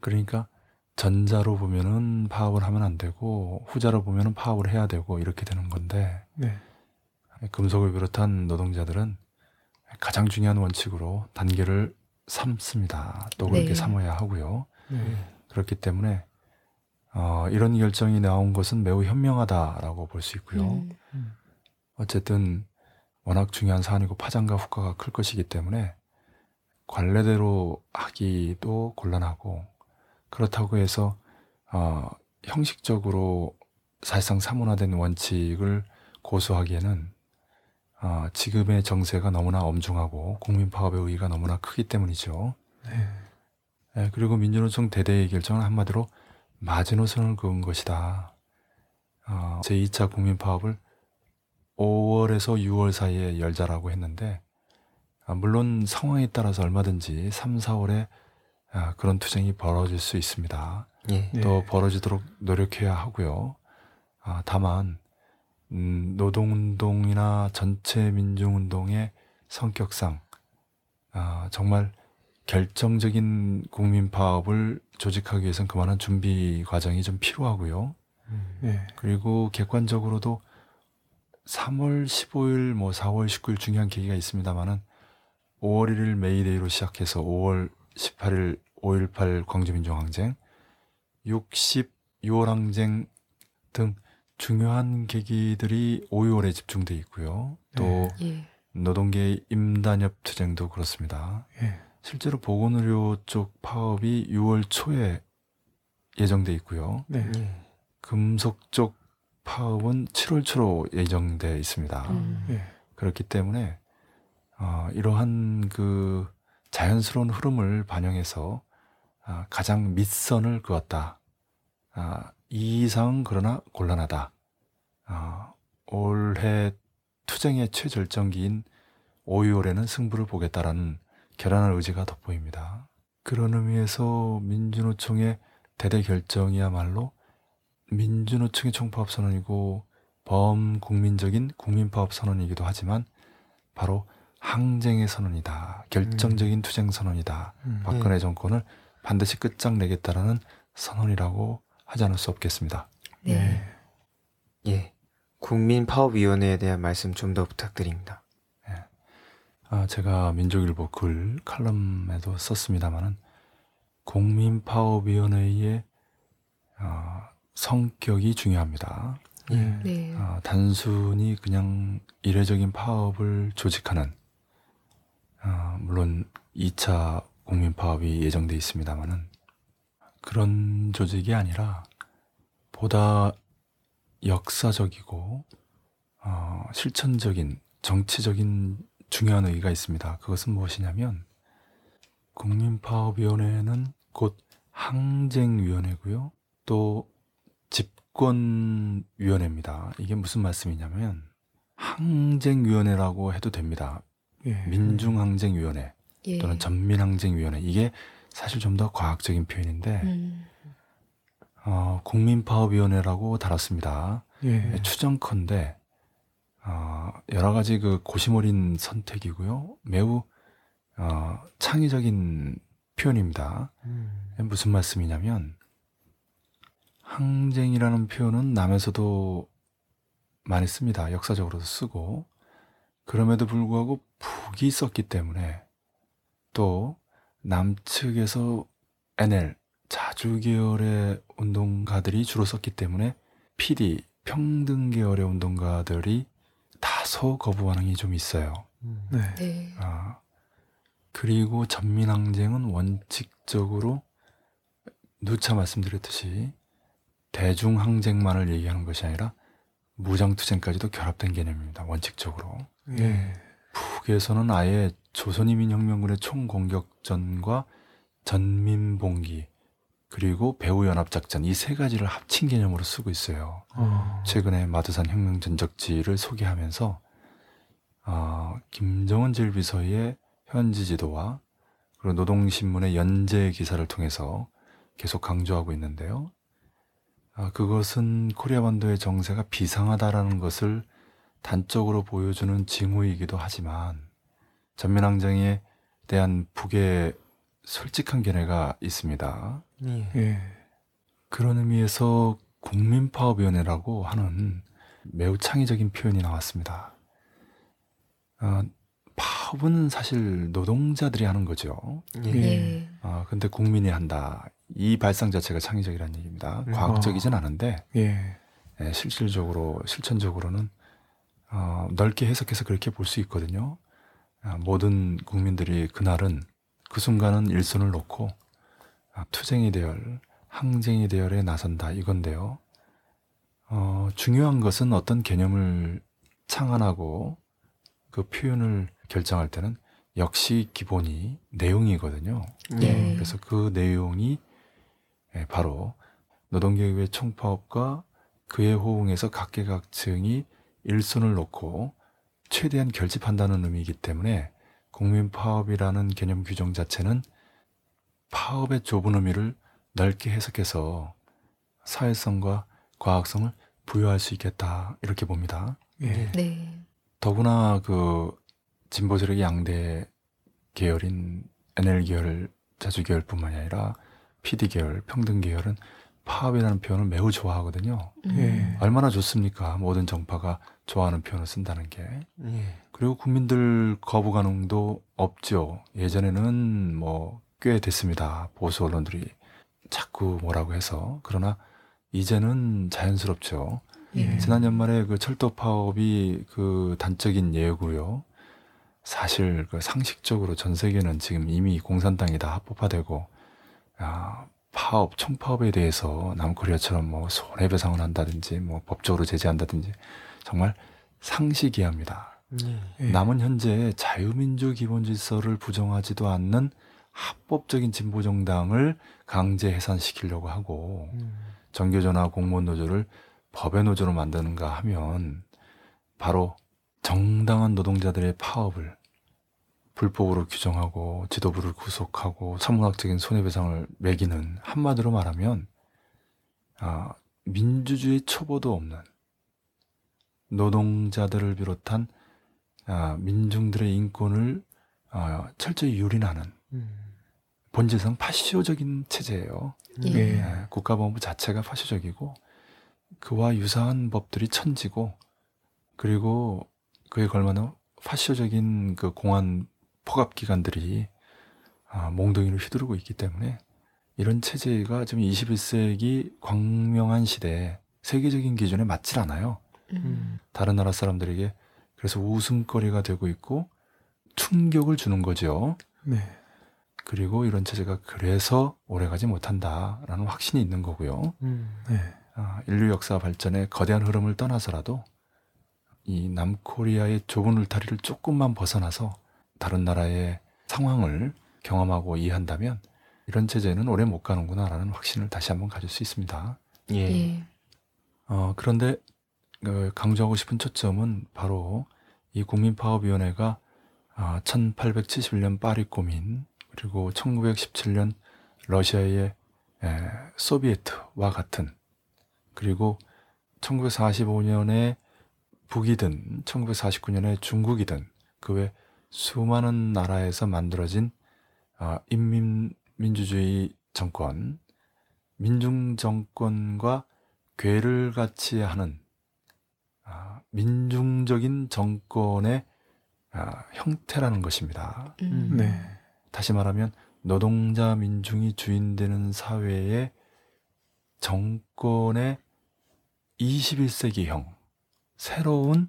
그러니까 전자로 보면은 파업을 하면 안 되고 후자로 보면은 파업을 해야 되고 이렇게 되는 건데 네. 금속을 비롯한 노동자들은 가장 중요한 원칙으로 단계를 삼습니다. 또 그렇게 네. 삼아야 하고요. 네. 그렇기 때문에 어, 이런 결정이 나온 것은 매우 현명하다라고 볼 수 있고요. 음. 어쨌든 워낙 중요한 사안이고 파장과 후과가 클 것이기 때문에 관례대로 하기도 곤란하고 그렇다고 해서 어, 형식적으로 사실상 사문화된 원칙을 고수하기에는 어, 지금의 정세가 너무나 엄중하고 국민 파업의 의의가 너무나 크기 때문이죠. 네. 예, 그리고 민주노총 대대의 결정은 한마디로 마지노선을 그은 것이다. 어, 제2차 국민 파업을 5월에서 6월 사이에 열자라고 했는데 아, 물론 상황에 따라서 얼마든지 3, 4월에 아, 그런 투쟁이 벌어질 수 있습니다. 예. 네. 또 벌어지도록 노력해야 하고요. 아, 다만 음, 노동운동이나 전체 민중운동의 성격상 아, 정말 결정적인 국민 파업을 조직하기 위해서는 그만한 준비 과정이 좀 필요하고요. 네. 그리고 객관적으로도 3월 15일, 뭐 4월 19일 중요한 계기가 있습니다만은 5월 1일 메이데이로 시작해서 5월 18일 5.18 광주민중항쟁, 60 6월 항쟁 등 중요한 계기들이 5, 6월에 집중돼 있고요. 또 예. 노동계 임단협 투쟁도 그렇습니다. 예. 실제로 보건의료 쪽 파업이 6월 초에 예정돼 있고요. 네. 예. 금속 쪽 파업은 7월 초로 예정돼 있습니다. 음. 예. 그렇기 때문에 어, 이러한 그 자연스러운 흐름을 반영해서 아, 가장 밑선을 그었다. 아, 이 이상 그러나 곤란하다. 아, 올해 투쟁의 최절정기인 5.25에는 승부를 보겠다라는 결연한 의지가 돋보입니다. 그런 의미에서 민주노총의 대대 결정이야말로 민주노총의 총파업 선언이고 범국민적인 국민파업 선언이기도 하지만 바로 항쟁의 선언이다. 결정적인 투쟁 선언이다. 음. 박근혜 정권을 반드시 끝장내겠다라는 선언이라고 하지 않을 수 없겠습니다. 네. 예. 국민파업위원회에 대한 말씀 좀 더 부탁드립니다. 아, 제가 민족일보 글 칼럼에도 썼습니다만은 국민파업위원회의 어, 성격이 중요합니다. 예. 네. 어, 단순히 그냥 이례적인 파업을 조직하는 어, 물론 2차 국민파업이 예정돼 있습니다만은 그런 조직이 아니라 보다 역사적이고 어, 실천적인 정치적인 중요한 의의가 있습니다. 그것은 무엇이냐면 국민파업위원회는 곧 항쟁위원회고요. 또 집권위원회입니다. 이게 무슨 말씀이냐면 항쟁위원회라고 해도 됩니다. 예. 민중항쟁위원회 예. 또는 전민항쟁위원회 이게 사실 좀 더 과학적인 표현인데 음. 어, 국민파업위원회라고 달았습니다. 예. 추정컨대 어, 여러 가지 그 고심어린 선택이고요. 매우 어, 창의적인 표현입니다. 음. 무슨 말씀이냐면 항쟁이라는 표현은 남에서도 많이 씁니다. 역사적으로도 쓰고 그럼에도 불구하고 북이 썼기 때문에 또 남측에서 NL 자주 계열의 운동가들이 주로 썼기 때문에 PD 평등 계열의 운동가들이 다소 거부 반응이 좀 있어요. 음. 네. 네. 아, 그리고 전민항쟁은 원칙적으로 누차 말씀드렸듯이 대중항쟁만을 얘기하는 것이 아니라 무장투쟁까지도 결합된 개념입니다. 원칙적으로. 예. 북에서는 아예 조선인민혁명군의 총공격전과 전민봉기 그리고 배후연합작전 이 세 가지를 합친 개념으로 쓰고 있어요. 어. 최근에 마두산 혁명 전적지를 소개하면서 어, 김정은 제일비서의 현지 지도와 그리고 노동신문의 연재 기사를 통해서 계속 강조하고 있는데요. 아, 그것은 코리아 반도의 정세가 비상하다라는 것을 단적으로 보여주는 징후이기도 하지만 전면항쟁에 대한 북의 솔직한 견해가 있습니다. 예. 예. 그런 의미에서 국민파업위원회라고 하는 매우 창의적인 표현이 나왔습니다. 어, 파업은 사실 노동자들이 하는 거죠. 예. 예. 아, 근데 국민이 한다. 이 발상 자체가 창의적이라는 얘기입니다. 음. 과학적이진 않은데 예. 예, 실질적으로 실천적으로는 어, 넓게 해석해서 그렇게 볼 수 있거든요. 아, 모든 국민들이 그날은 그 순간은 일손을 놓고 아, 투쟁의 대열, 항쟁의 대열에 나선다 이건데요. 어, 중요한 것은 어떤 개념을 창안하고 그 표현을 결정할 때는 역시 기본이 내용이거든요. 예. 그래서 그 내용이 예, 바로 노동계급의 총파업과 그에 호응해서 각계각층이 일손을 놓고 최대한 결집한다는 의미이기 때문에 국민 파업이라는 개념 규정 자체는 파업의 좁은 의미를 넓게 해석해서 사회성과 과학성을 부여할 수 있겠다 이렇게 봅니다. 예. 네. 더구나 그 진보 세력의 양대 계열인 NL 계열, 자주 계열뿐만이 아니라 PD 계열, 평등 계열은 파업이라는 표현을 매우 좋아하거든요. 음. 예. 얼마나 좋습니까? 모든 정파가 좋아하는 표현을 쓴다는 게. 예. 그리고 국민들 거부 가능도 없죠. 예전에는 뭐 꽤 됐습니다. 보수 언론들이 자꾸 뭐라고 해서. 그러나 이제는 자연스럽죠. 예. 지난 연말에 그 철도 파업이 그 단적인 예고요. 사실 그 상식적으로 전 세계는 지금 이미 공산당이 다 합법화되고 아, 파업, 총파업에 대해서 남코리아처럼 뭐 손해배상을 한다든지 뭐 법적으로 제재한다든지 정말 상식이합니다. 예. 예. 남은 현재 자유민주 기본질서를 부정하지도 않는 합법적인 진보 정당을 강제 해산시키려고 하고 음. 정교조나 공무원 노조를 법의 노조로 만드는가 하면 바로 정당한 노동자들의 파업을 불법으로 규정하고 지도부를 구속하고 천문학적인 손해배상을 매기는 한마디로 말하면 아, 민주주의 초보도 없는 노동자들을 비롯한 아, 민중들의 인권을 아, 철저히 유린하는 본질상 파시오적인 체제예요. 예. 예, 국가본부 자체가 파시적이고 그와 유사한 법들이 천지고 그리고 그에 걸맞는 파시적인 그 공안 포갑 기관들이 아, 몽둥이를 휘두르고 있기 때문에 이런 체제가 지금 21세기 광명한 시대에 세계적인 기준에 맞질 않아요. 음. 다른 나라 사람들에게 그래서 웃음거리가 되고 있고 충격을 주는 거죠. 네. 그리고 이런 체제가 그래서 오래가지 못한다라는 확신이 있는 거고요. 네. 아, 인류 역사 발전의 거대한 흐름을 떠나서라도 이 남코리아의 좁은 울타리를 조금만 벗어나서 다른 나라의 상황을 경험하고 이해한다면 이런 체제는 오래 못 가는구나라는 확신을 다시 한번 가질 수 있습니다. 예. 예. 어, 그런데 그 강조하고 싶은 초점은 바로 이 국민파업위원회가 아, 1871년 파리 고민 그리고 1917년 러시아의 에, 소비에트와 같은 그리고 1945년에 북이든 1949년에 중국이든 그 외 수많은 나라에서 만들어진 아, 인민민주주의 정권, 민중 정권과 괴를 같이 하는 아, 민중적인 정권의 아, 형태라는 것입니다. 음. 네. 다시 말하면 노동자 민중이 주인되는 사회의 정권의 21세기형 새로운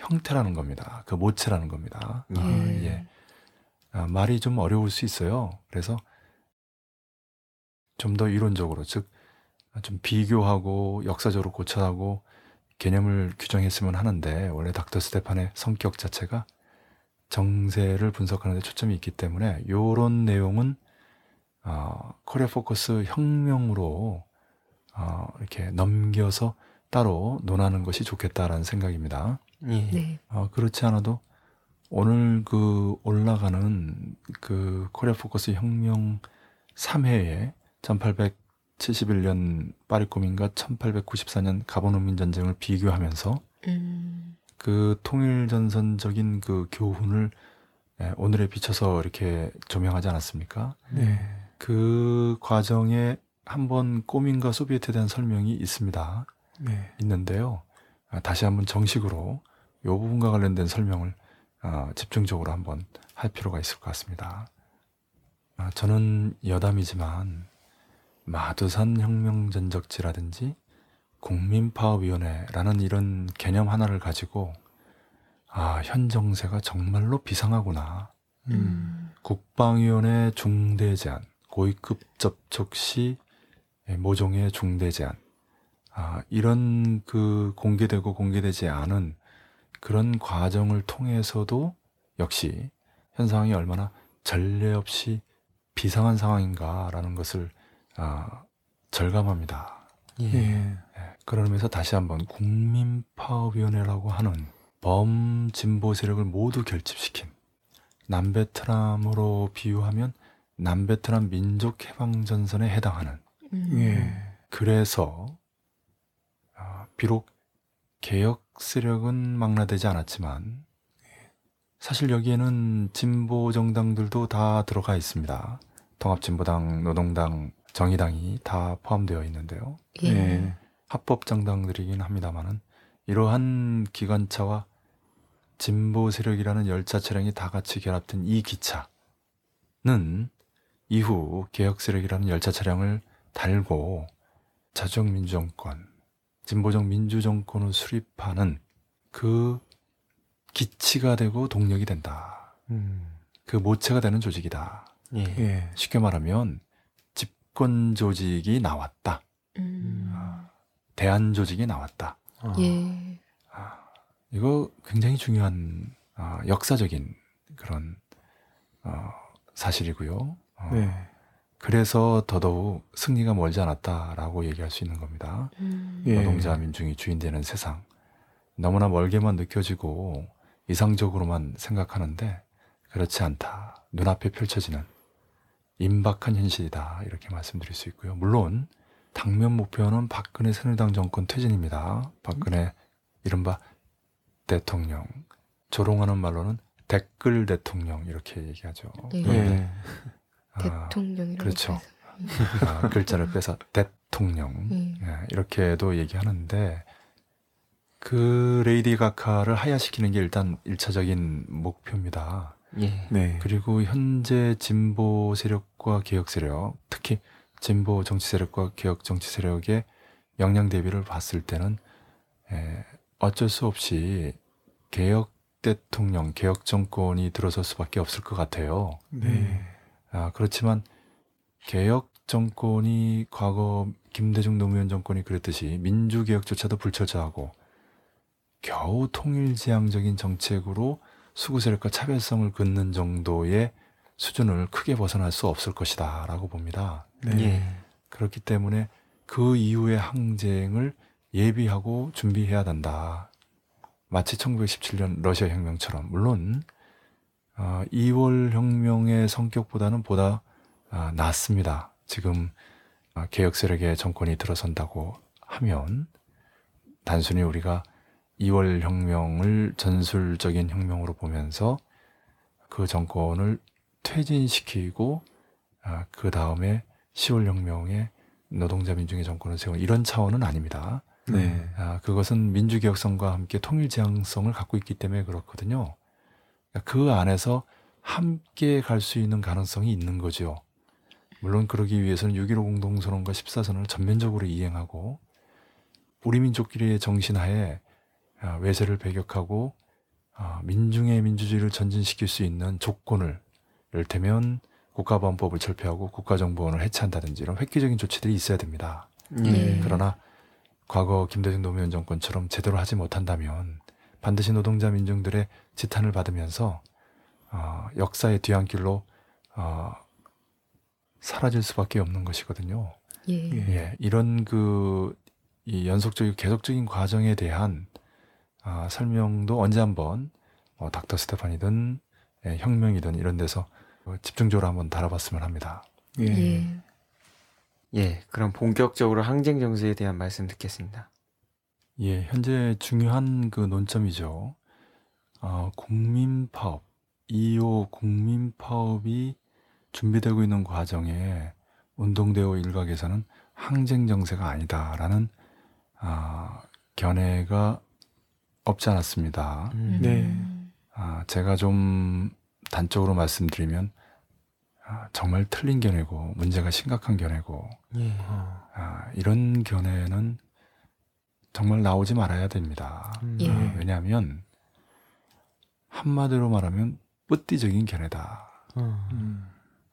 형태라는 겁니다. 그 모체라는 겁니다. 예. 아, 예. 아, 말이 좀 어려울 수 있어요. 그래서 좀 더 이론적으로 즉 좀 비교하고 역사적으로 고찰하고 개념을 규정했으면 하는데 원래 닥터 스테판의 성격 자체가 정세를 분석하는 데 초점이 있기 때문에 요런 내용은 어, 코리아 포커스 혁명으로 어, 이렇게 넘겨서 따로 논하는 것이 좋겠다라는 생각입니다. 예. 네. 어, 그렇지 않아도 오늘 그 올라가는 그 코리아 포커스 혁명 3회에 1871년 파리 고민과 1894년 가보농민 전쟁을 비교하면서 음. 그 통일 전선적인 그 교훈을 예, 오늘에 비춰서 이렇게 조명하지 않았습니까? 네. 그 과정에 한번 꼬민과 소비에트에 대한 설명이 있습니다. 네. 있는데요. 아, 다시 한번 정식으로 이 부분과 관련된 설명을 아, 집중적으로 한번 할 필요가 있을 것 같습니다. 아, 저는 여담이지만 마두산 혁명 전적지라든지 국민파업위원회라는 이런 개념 하나를 가지고 아, 현 정세가 정말로 비상하구나. 음. 국방위원회 중대 제한, 고위급 접촉 시 모종의 중대 제한, 아, 이런 그 공개되고 공개되지 않은 그런 과정을 통해서도 역시 현 상황이 얼마나 전례 없이 비상한 상황인가라는 것을 아, 절감합니다. 예. 예. 예, 의미에서 다시 한번 국민파업위원회라고 하는 범진보 세력을 모두 결집시킨 남베트남으로 비유하면 남베트남 민족해방전선에 해당하는 음. 예. 그래서 아, 비록 개혁 세력은 망라되지 않았지만 사실 여기에는 진보 정당들도 다 들어가 있습니다. 통합진보당, 노동당, 정의당이 다 포함되어 있는데요. 예. 예. 합법 정당들이긴 합니다만은 이러한 기관차와 진보 세력이라는 열차 차량이 다 같이 결합된 이 기차는 이후 개혁 세력이라는 열차 차량을 달고 자주적 민주정권, 진보적 민주정권을 수립하는 그 기치가 되고 동력이 된다. 음. 그 모체가 되는 조직이다. 예. 예. 쉽게 말하면 집권 조직이 나왔다. 음. 대안 조직이 나왔다. 아. 예. 아, 이거 굉장히 중요한 아, 역사적인 그런 어, 사실이고요. 어, 네. 그래서 더더욱 승리가 멀지 않았다라고 얘기할 수 있는 겁니다. 음. 예. 노동자 민중이 주인되는 세상 너무나 멀게만 느껴지고 이상적으로만 생각하는데 그렇지 않다. 눈앞에 펼쳐지는 임박한 현실이다. 이렇게 말씀드릴 수 있고요. 물론 당면 목표는 박근혜 새누리당 정권 퇴진입니다. 박근혜 이른바 대통령 조롱하는 말로는 댓글 대통령 이렇게 얘기하죠. 예. 그런데 예. 아, 대통령이라고 그렇죠. 아, 글자를 빼서 대통령 예. 예, 이렇게도 얘기하는데 그 레이디 가카를 하야시키는 게 일단 일차적인 목표입니다. 예. 네. 그리고 현재 진보 세력과 개혁 세력, 특히 진보 정치 세력과 개혁 정치 세력의 역량 대비를 봤을 때는 에, 어쩔 수 없이 개혁 대통령, 개혁 정권이 들어설 수밖에 없을 것 같아요. 네. 아, 그렇지만 개혁 정권이 과거 김대중 노무현 정권이 그랬듯이 민주개혁조차도 불철저하고 겨우 통일지향적인 정책으로 수구 세력과 차별성을 긋는 정도의 수준을 크게 벗어날 수 없을 것이다 라고 봅니다. 네. 예. 그렇기 때문에 그 이후의 항쟁을 예비하고 준비해야 된다. 마치 1917년 러시아 혁명처럼 물론 어, 2월 혁명의 성격보다는 보다 아, 낫습니다. 지금 아, 개혁 세력의 정권이 들어선다고 하면 단순히 우리가 2월 혁명을 전술적인 혁명으로 보면서 그 정권을 퇴진시키고 아, 그 다음에 10월 혁명에 노동자 민중의 정권을 세우는 이런 차원은 아닙니다. 네. 아, 그것은 민주개혁성과 함께 통일지향성을 갖고 있기 때문에 그렇거든요. 그러니까 그 안에서 함께 갈 수 있는 가능성이 있는 거죠. 물론 그러기 위해서는 6.15 공동선언과 14선을 전면적으로 이행하고 우리 민족끼리의 정신하에 아, 외세를 배격하고 아, 민중의 민주주의를 전진시킬 수 있는 조건을 이를테면 국가보안법을 철폐하고 국가정보원을 해체한다든지 이런 획기적인 조치들이 있어야 됩니다. 예. 예. 그러나 과거 김대중 노무현 정권처럼 제대로 하지 못한다면 반드시 노동자 민중들의 지탄을 받으면서 어, 역사의 뒤안길로 어, 사라질 수밖에 없는 것이거든요. 예. 예. 예, 이런 그 이 연속적이고 계속적인 과정에 대한 아, 설명도 언제 한번 어, 닥터 스테판이든 예, 혁명이든 이런 데서 어, 집중적으로 한번 다뤄봤으면 합니다. 예. 예. 예. 그럼 본격적으로 항쟁 정세에 대한 말씀 듣겠습니다. 예, 현재 중요한 그 논점이죠. 어, 국민 파업, 2.5 국민 파업이 준비되고 있는 과정에 운동대오 일각에서는 항쟁 정세가 아니다라는 아, 견해가 없지 않았습니다. 음. 네. 음. 아, 제가 좀 단적으로 말씀드리면 아, 정말 틀린 견해고 문제가 심각한 견해고 예. 아, 이런 견해는 정말 나오지 말아야 됩니다. 음. 예. 아, 왜냐하면 한마디로 말하면 뿌띠적인 견해다. 어. 음.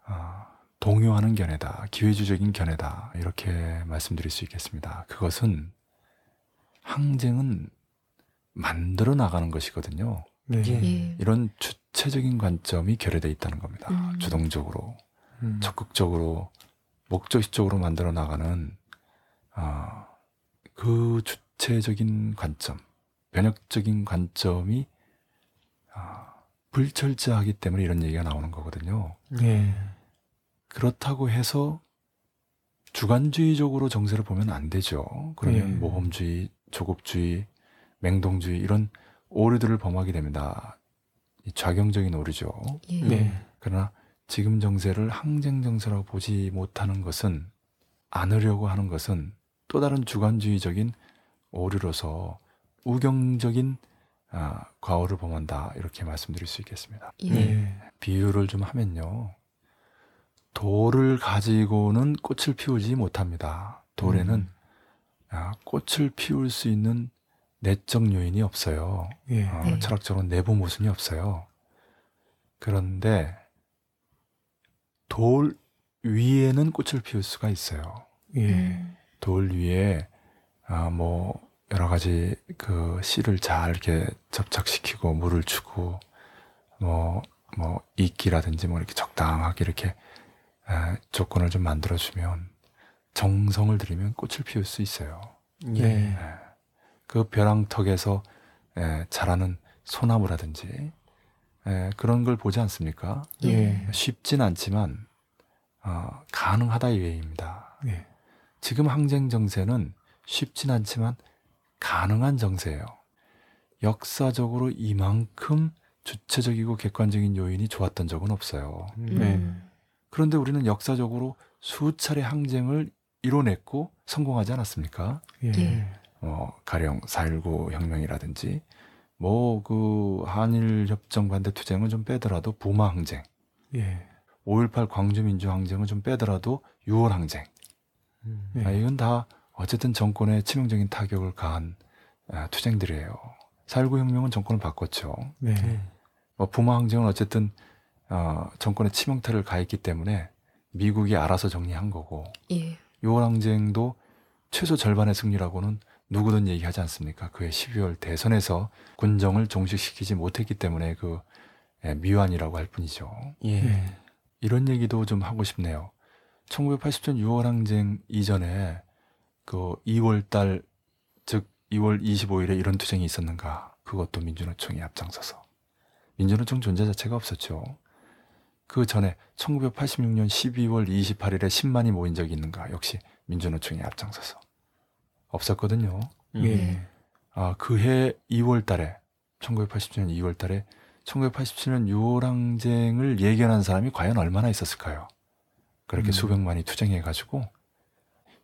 아, 동요하는 견해다. 기회주적인 견해다. 이렇게 말씀드릴 수 있겠습니다. 그것은 항쟁은 만들어 나가는 것이거든요. 네. 예. 예. 이런 주체적인 관점이 결여되어 있다는 겁니다. 음. 주동적으로, 음. 적극적으로, 목적적으로 만들어 나가는 아, 그 주체적인 관점, 변혁적인 관점이 아, 불철저하기 때문에 이런 얘기가 나오는 거거든요. 예. 그렇다고 해서 주관주의적으로 정세를 보면 안 되죠. 그러면 예. 모험주의, 조급주의, 맹동주의 이런 오류들을 범하게 됩니다. 이 좌경적인 오류죠. 예. 네. 그러나 지금 정세를 항쟁 정세라고 보지 못하는 것은 않으려고 하는 것은 또 다른 주관주의적인 오류로서 우경적인 아, 과오를 범한다 이렇게 말씀드릴 수 있겠습니다. 예. 네. 비유를 좀 하면요. 돌을 가지고는 꽃을 피우지 못합니다. 돌에는 음. 아, 꽃을 피울 수 있는 내적 요인이 없어요. 예. 어, 네. 철학적으로 내부 모순이 없어요. 그런데 돌 위에는 꽃을 피울 수가 있어요. 예. 음. 돌 위에 아, 뭐 여러 가지 그 씨를 잘 이렇게 접착시키고 물을 주고 뭐 뭐 이끼라든지 뭐 이렇게 적당하게 이렇게 에, 조건을 좀 만들어주면 정성을 들이면 꽃을 피울 수 있어요. 예. 예. 그 벼랑턱에서 에, 자라는 소나무라든지 에, 그런 걸 보지 않습니까? 예. 쉽진 않지만 어, 가능하다 이외입니다. 예. 지금 항쟁 정세는 쉽진 않지만 가능한 정세예요. 역사적으로 이만큼 주체적이고 객관적인 요인이 좋았던 적은 없어요. 음. 그런데 우리는 역사적으로 수차례 항쟁을 이뤄냈고 성공하지 않았습니까? 예. 예. 어, 가령 4.19 혁명이라든지 뭐 그 한일 협정 반대 투쟁은 좀 빼더라도 부마 항쟁, 예. 5.18 광주 민주 항쟁은 좀 빼더라도 6월 항쟁. 예. 아, 이건 다 어쨌든 정권에 치명적인 타격을 가한 아, 투쟁들이에요. 4.19 혁명은 정권을 바꿨죠. 네. 뭐 부마 항쟁은 어쨌든 어, 정권에 치명타를 가했기 때문에 미국이 알아서 정리한 거고 예. 6월 항쟁도 최소 절반의 승리라고는 누구든 얘기하지 않습니까? 그해 12월 대선에서 군정을 종식시키지 못했기 때문에 그 예, 미완이라고 할 뿐이죠. 예. 예. 이런 얘기도 좀 하고 싶네요. 1980년 6월 항쟁 이전에 그 2월 달, 즉 2월 25일에 이런 투쟁이 있었는가? 그것도 민주노총이 앞장서서. 민주노총 존재 자체가 없었죠. 그 전에 1986년 12월 28일에 10만이 모인 적이 있는가? 역시 민주노총이 앞장서서. 없었거든요. 예. 아, 그해 2월 달에 1987년 2월 달에 1987년 6월 항쟁을 예견한 사람이 과연 얼마나 있었을까요? 그렇게 음. 수백만이 투쟁해 가지고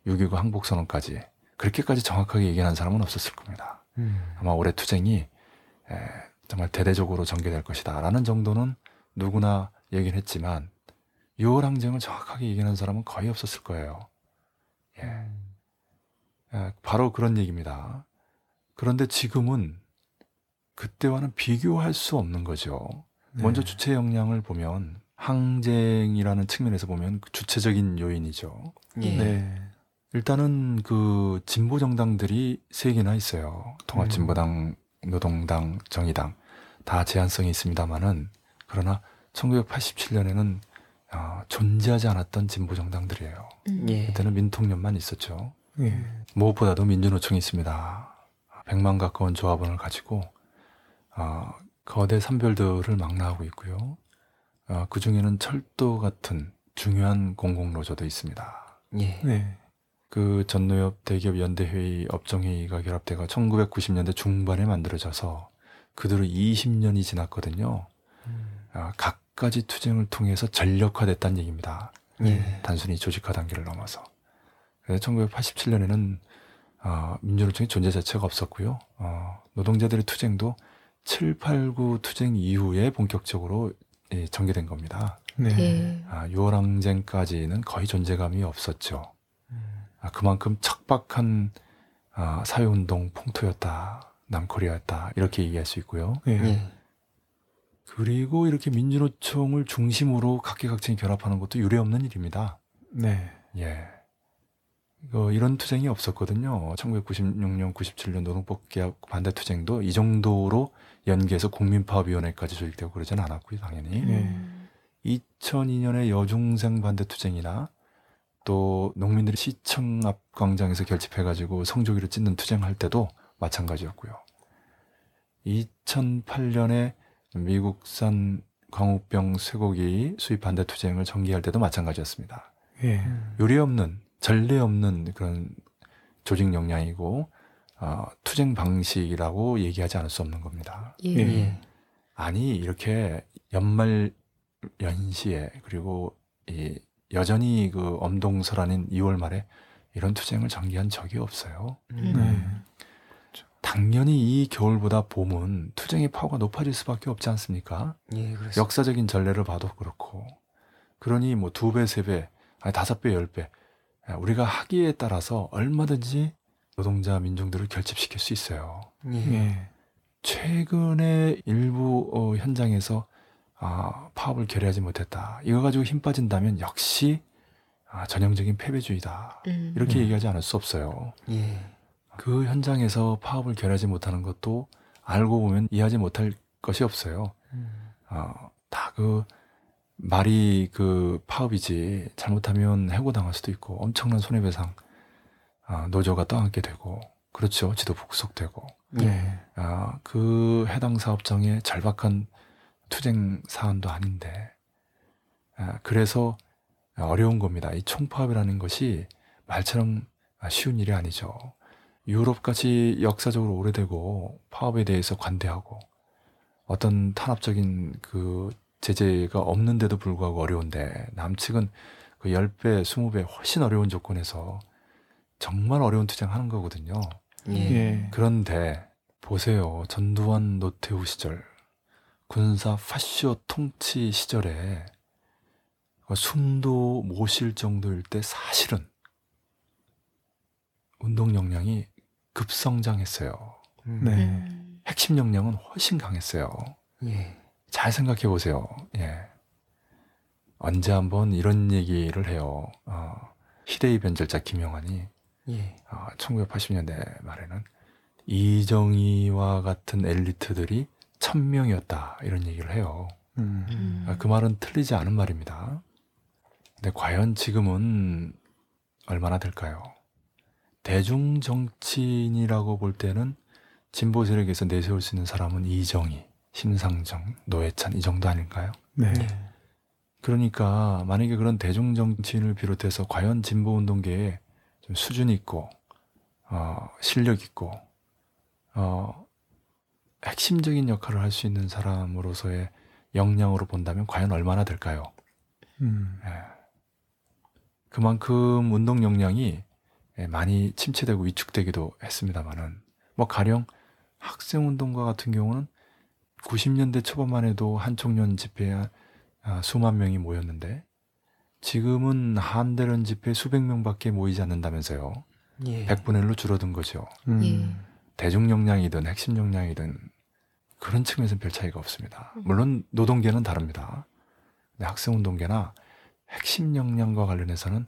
6.29 항복선언까지 그렇게까지 정확하게 예견한 사람은 없었을 겁니다. 음. 아마 올해 투쟁이 에, 정말 대대적으로 전개될 것이다라는 정도는 누구나 예견했지만 6월 항쟁을 정확하게 예견한 사람은 거의 없었을 거예요. 예. 예, 바로 그런 얘기입니다. 그런데 지금은 그때와는 비교할 수 없는 거죠. 네. 먼저 주체 역량을 보면 항쟁이라는 측면에서 보면 그 주체적인 요인이죠. 예. 네. 일단은 그 진보 정당들이 세 개나 있어요. 통합진보당, 노동당, 정의당 다 제한성이 있습니다만은 그러나 1987년에는 어, 존재하지 않았던 진보 정당들이에요. 음. 예. 그때는 민통련만 있었죠. 예. 무엇보다도 민주노총이 있습니다. 100만 가까운 조합원을 가지고 어, 거대 산별들을 망라하고 있고요. 어, 그 중에는 철도 같은 중요한 공공노조도 있습니다. 예. 네. 그 전노협 대기업 연대회의 업종회의가 결합돼가 1990년대 중반에 만들어져서 그대로 20년이 지났거든요. 아, 각가지 투쟁을 통해서 전력화됐다는 얘기입니다. 예. 단순히 조직화 단계를 넘어서. 그래서 1987년에는 어, 민주노총의 존재 자체가 없었고요. 어, 노동자들의 투쟁도 7, 8, 9 투쟁 이후에 본격적으로 예, 전개된 겁니다. 네. 예. 아, 6월 항쟁까지는 거의 존재감이 없었죠. 아, 그만큼 척박한 아, 사회운동 풍토였다. 남코리아였다. 이렇게 얘기할 수 있고요. 예. 예. 그리고 이렇게 민주노총을 중심으로 각계각층이 결합하는 것도 유례없는 일입니다. 네. 예. 이거 이런 투쟁이 없었거든요. 1996년, 97년 노동법 개혁 반대 투쟁도 이 정도로 연계해서 국민파업위원회까지 조직되고 그러진 않았고요, 당연히. 음. 2002년에 여중생 반대 투쟁이나 또 농민들이 시청 앞 광장에서 결집해가지고 성조기를 찢는 투쟁할 때도 마찬가지였고요. 2008년에 미국산 광우병 쇠고기 수입 반대 투쟁을 전개할 때도 마찬가지였습니다. 예. 요리 없는 전례 없는 그런 조직 역량이고 어, 투쟁 방식이라고 얘기하지 않을 수 없는 겁니다. 예. 예. 아니 이렇게 연말 연시에 그리고 이 여전히 그 엄동설하는 2월 말에 이런 투쟁을 전개한 적이 없어요. 음. 네. 당연히 이 겨울보다 봄은 투쟁의 파워가 높아질 수밖에 없지 않습니까? 예. 그렇습니다. 역사적인 전례를 봐도 그렇고 그러니 뭐 두 배, 세 배, 아니 다섯 배, 열 배 우리가 하기에 따라서 얼마든지 노동자 민중들을 결집시킬 수 있어요. 예. 예. 최근에 일부 어, 현장에서 아, 파업을 결의하지 못했다. 이거 가지고 힘 빠진다면 역시 아, 전형적인 패배주의다. 음. 이렇게 음. 얘기하지 않을 수 없어요. 예. 그 현장에서 파업을 결의하지 못하는 것도 알고 보면 이해하지 못할 것이 없어요. 음. 어, 다 그 말이 그 파업이지 잘못하면 해고당할 수도 있고 엄청난 손해배상 아, 노조가 떠안게 되고 그렇죠 지도부 구속되고 예. 아, 그 해당 사업장의 절박한 투쟁 사안도 아닌데 아, 그래서 어려운 겁니다. 이 총파업이라는 것이 말처럼 쉬운 일이 아니죠. 유럽같이 역사적으로 오래되고 파업에 대해서 관대하고 어떤 탄압적인 그 제재가 없는데도 불구하고 어려운데 남측은 그 10배, 20배 훨씬 어려운 조건에서 정말 어려운 투쟁하는 거거든요. 예. 예. 그런데 보세요. 전두환 노태우 시절 군사 파쇼 통치 시절에 숨도 못 쉴 정도일 때 사실은 운동 역량이 급성장했어요. 음. 네. 음. 핵심 역량은 훨씬 강했어요. 예. 잘 생각해 보세요. 예. 언제 한번 이런 얘기를 해요. 어, 희대의 변절자 김영환이 예. 어, 1980년대 말에는 이정희와 같은 엘리트들이 천 명이었다 이런 얘기를 해요. 음. 음. 아, 그 말은 틀리지 않은 말입니다. 근데 과연 지금은 얼마나 될까요? 대중 정치인이라고 볼 때는 진보 세력에서 내세울 수 있는 사람은 이정희, 심상정, 노회찬 이 정도 아닐까요? 네. 예. 그러니까 만약에 그런 대중 정치인을 비롯해서 과연 진보 운동계에 좀 수준 있고 어, 실력 있고 어, 핵심적인 역할을 할 수 있는 사람으로서의 역량으로 본다면 과연 얼마나 될까요? 음. 예. 그만큼 운동 역량이 예, 많이 침체되고 위축되기도 했습니다만은 뭐 가령 학생 운동가 같은 경우는 90년대 초반만 해도 한총련 집회에 아, 수만 명이 모였는데 지금은 한대련 집회 수백 명밖에 모이지 않는다면서요. 예. 100분의 1로 줄어든 거죠. 음. 예. 대중 역량이든 핵심 역량이든 그런 측면에서는 별 차이가 없습니다. 물론 노동계는 다릅니다. 근데 학생운동계나 핵심 역량과 관련해서는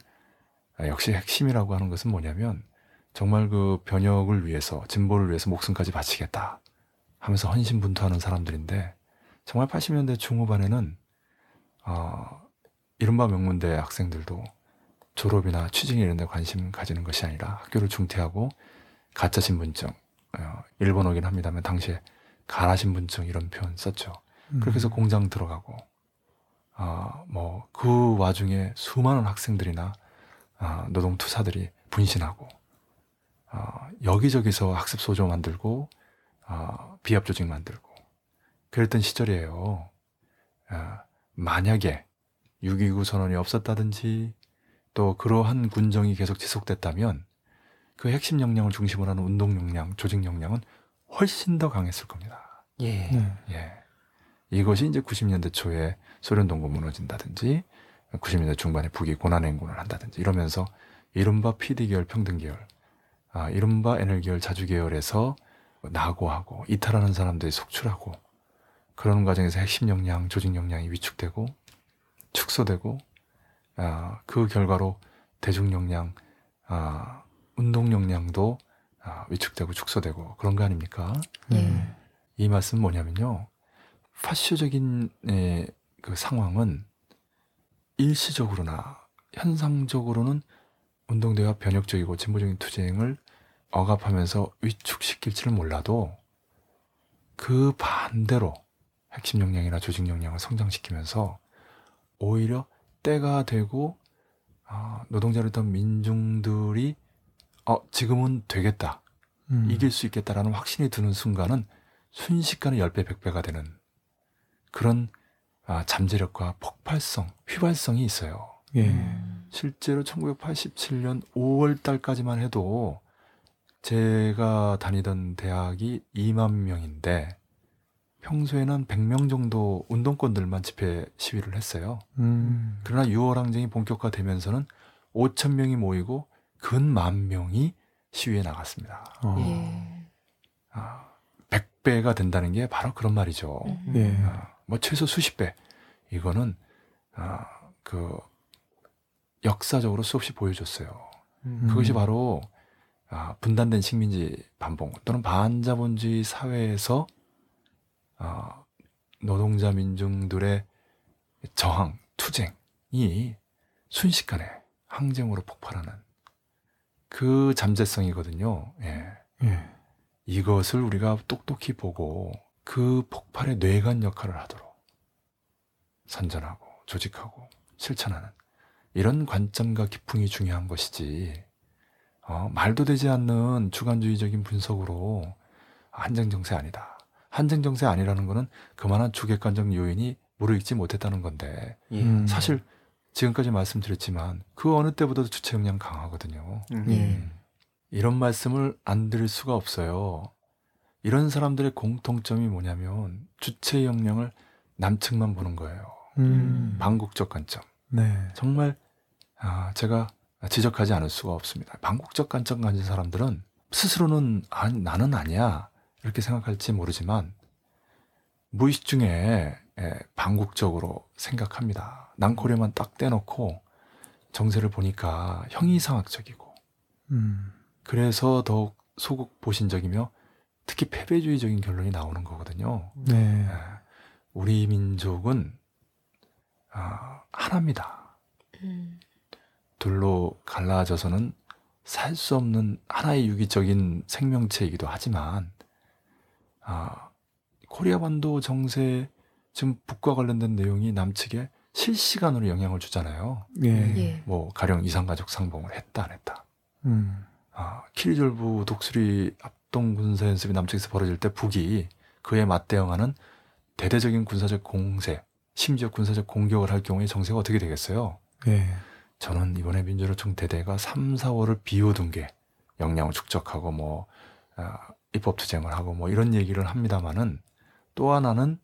아, 역시 핵심이라고 하는 것은 뭐냐면 정말 그 변혁을 위해서 진보를 위해서 목숨까지 바치겠다 하면서 헌신분투하는 사람들인데 정말 80년대 중후반에는 어, 이른바 명문대 학생들도 졸업이나 취직 이런 데 관심 가지는 것이 아니라 학교를 중퇴하고 가짜 신분증 어, 일본어긴 합니다만 당시에 가라 신분증 이런 표현 썼죠. 음. 그렇게 해서 공장 들어가고 아, 뭐 그 와중에 수많은 학생들이나 아, 노동투사들이 분신하고 아, 여기저기서 학습 소조 만들고 아, 비합 조직 만들고 그랬던 시절이에요. 아, 만약에 6.29 선언이 없었다든지 또 그러한 군정이 계속 지속됐다면 그 핵심 역량을 중심으로 하는 운동 역량, 조직 역량은 훨씬 더 강했을 겁니다. 예. 네. 예. 이것이 이제 90년대 초에 소련 동구 무너진다든지 90년대 중반에 북이 고난행군을 한다든지 이러면서 이른바 PD 계열 평등 계열, 아, 이른바 NL 계열 자주 계열에서 낙오하고 이탈하는 사람들이 속출하고 그런 과정에서 핵심 역량, 조직 역량이 위축되고 축소되고 아, 그 결과로 대중 역량, 아, 운동 역량도 아, 위축되고 축소되고 그런 거 아닙니까? 예. 음. 이 말씀은 뭐냐면요. 파쇼적인 에, 그 상황은 일시적으로나 현상적으로는 운동대와 변혁적이고 진보적인 투쟁을 억압하면서 위축시킬지는 몰라도 그 반대로 핵심 역량이나 조직 역량을 성장시키면서 오히려 때가 되고 아, 노동자를 했던 민중들이 어, 지금은 되겠다. 음. 이길 수 있겠다라는 확신이 드는 순간은 순식간에 10배, 100배가 되는 그런 아, 잠재력과 폭발성, 휘발성이 있어요. 예. 음. 실제로 1987년 5월 달까지만 해도 제가 다니던 대학이 2만 명인데 평소에는 한 100명 정도 운동권들만 집회 시위를 했어요. 음. 그러나 6월 항쟁이 본격화되면서는 5천 명이 모이고 근만 명이 시위에 나갔습니다. 어. 예. 아, 100배가 된다는 게 바로 그런 말이죠. 음. 예. 아, 뭐 최소 수십 배. 이거는 아, 그 역사적으로 수없이 보여줬어요. 음. 그것이 바로 아, 분단된 식민지 반봉 또는 반자본주의 사회에서 아, 노동자 민중들의 저항, 투쟁이 순식간에 항쟁으로 폭발하는 그 잠재성이거든요. 예. 예. 이것을 우리가 똑똑히 보고 그 폭발의 뇌관 역할을 하도록 선전하고 조직하고 실천하는 이런 관점과 기풍이 중요한 것이지 어, 말도 되지 않는 주관주의적인 분석으로 한정정세 아니다. 한정정세 아니라는 거는 그만한 주객관적 요인이 무르익지 못했다는 건데 예. 음. 사실 지금까지 말씀드렸지만 그 어느 때보다도 주체 역량 강하거든요. 음. 예. 이런 말씀을 안 드릴 수가 없어요. 이런 사람들의 공통점이 뭐냐면 주체 역량을 남측만 보는 거예요. 음. 반국적 관점. 네. 정말 아, 제가 지적하지 않을 수가 없습니다. 반국적 관점 가진 사람들은 스스로는 아, 나는 아니야 이렇게 생각할지 모르지만 무의식 중에 예, 반국적으로 생각합니다. 난코리만 딱 떼놓고 정세를 보니까 형이상학적이고 음. 그래서 더욱 소극 보신적이며 특히 패배주의적인 결론이 나오는 거거든요. 네. 예, 우리 민족은 아, 하나입니다. 음. 둘로 갈라져서는 살 수 없는 하나의 유기적인 생명체이기도 하지만 아, 코리아 반도 정세 지금 북과 관련된 내용이 남측에 실시간으로 영향을 주잖아요. 예. 예. 뭐 가령 이산가족 상봉을 했다 안 했다. 음. 아, 키리졸브 독수리 합동 군사 연습이 남측에서 벌어질 때 북이 그에 맞대응하는 대대적인 군사적 공세, 심지어 군사적 공격을 할 경우에 정세가 어떻게 되겠어요? 예. 저는 이번에 민주노총 대대가 3, 4월을 비워둔 게 역량을 축적하고 뭐 아, 입법 투쟁을 하고 뭐 이런 얘기를 합니다마는 또 하나는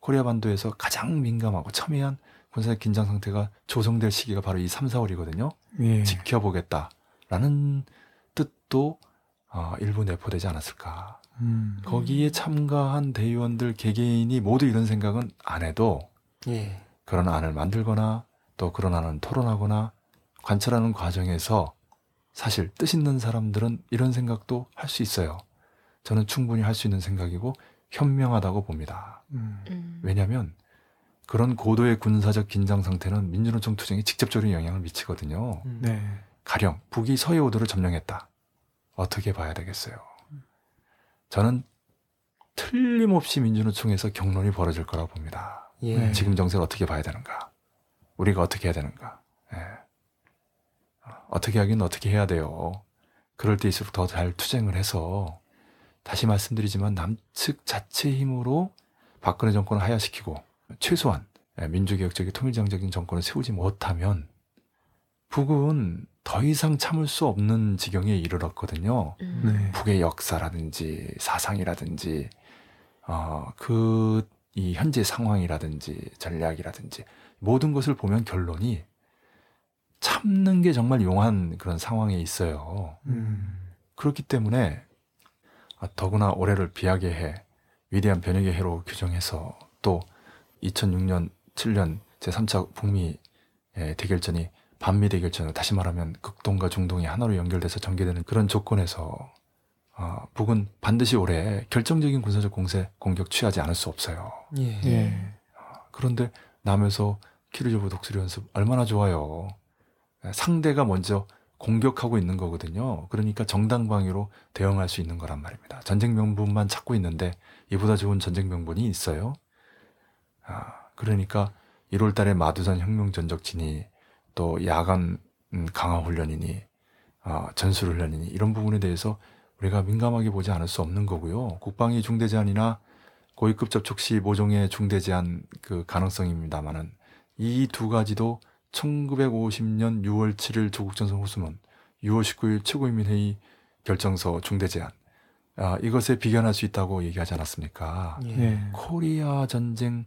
코리아 반도에서 가장 민감하고 첨예한 군사적 긴장 상태가 조성될 시기가 바로 이 3, 4월이거든요. 예. 지켜보겠다라는 뜻도 어, 일부 내포되지 않았을까. 음. 거기에 참가한 대의원들 개개인이 모두 이런 생각은 안 해도 예. 그런 안을 만들거나 또 그런 안을 토론하거나 관찰하는 과정에서 사실 뜻 있는 사람들은 이런 생각도 할 수 있어요. 저는 충분히 할 수 있는 생각이고 현명하다고 봅니다. 음. 음. 왜냐하면 그런 고도의 군사적 긴장 상태는 민주노총 투쟁에 직접적인 영향을 미치거든요. 음. 네. 가령 북이 서해 오도를 점령했다. 어떻게 봐야 되겠어요? 저는 틀림없이 민주노총에서 경론이 벌어질 거라고 봅니다. 예. 네. 지금 정세를 어떻게 봐야 되는가? 우리가 어떻게 해야 되는가? 예. 어, 어떻게 하긴 어떻게 해야 돼요. 그럴 때일수록 더 잘 투쟁을 해서 다시 말씀드리지만 남측 자체 힘으로 박근혜 정권을 하야시키고 최소한 예, 민주개혁적인 통일장적인 정권을 세우지 못하면 북은 더 이상 참을 수 없는 지경에 이르렀거든요. 음. 네. 북의 역사라든지 사상이라든지 어, 그 이 현재 상황이라든지 전략이라든지 모든 것을 보면 결론이 참는 게 정말 용한 그런 상황에 있어요. 음. 그렇기 때문에 아, 더구나 올해를 비하게 해 위대한 변혁의 해로 규정해서 또 2006년 7년 제3차 북미 예, 대결전이 반미 대결전으로 다시 말하면 극동과 중동이 하나로 연결돼서 전개되는 그런 조건에서 어, 북은 반드시 올해 결정적인 군사적 공세 공격 취하지 않을 수 없어요. 예. 예. 그런데 남에서 키르조브 독수리 연습 얼마나 좋아요. 상대가 먼저 공격하고 있는 거거든요. 그러니까 정당방위로 대응할 수 있는 거란 말입니다. 전쟁 명분만 찾고 있는데 이보다 좋은 전쟁 명분이 있어요. 아, 그러니까 1월 달에 마두산 혁명 전적진이 또 야간 음, 강화 훈련이니 아, 전술 훈련이니 이런 부분에 대해서 우리가 민감하게 보지 않을 수 없는 거고요. 국방위 중대 제한이나 고위급 접촉 시 모종의 중대 제한 그 가능성입니다만은 이 두 가지도 1950년 6월 7일 조국 전선 호수문, 6월 19일 최고인민회의 결정서 중대 제한 아, 이것에 비견할 수 있다고 얘기하지 않았습니까? 예. 예. 코리아 전쟁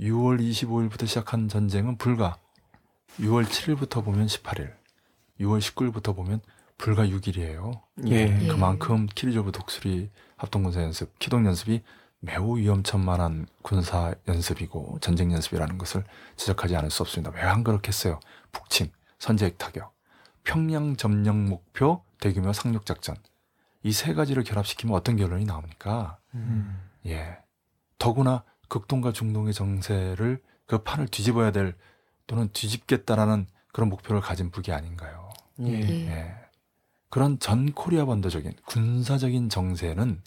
6월 25일부터 시작한 전쟁은 불과 6월 7일부터 보면 18일, 6월 19일부터 보면 불과 6일이에요. 예. 예. 그만큼 키리조브 독수리 합동군사 연습, 기동 연습이 매우 위험천만한 군사 연습이고 전쟁 연습이라는 것을 지적하지 않을 수 없습니다. 왜 안 그렇겠어요? 북침, 선제핵 타격, 평양 점령 목표, 대규모 상륙 작전 이 세 가지를 결합시키면 어떤 결론이 나옵니까? 음. 예. 더구나 극동과 중동의 정세를 그 판을 뒤집어야 될 또는 뒤집겠다라는 그런 목표를 가진 북이 아닌가요? 예. 예. 예. 그런 전 코리아 반도적인 군사적인 정세는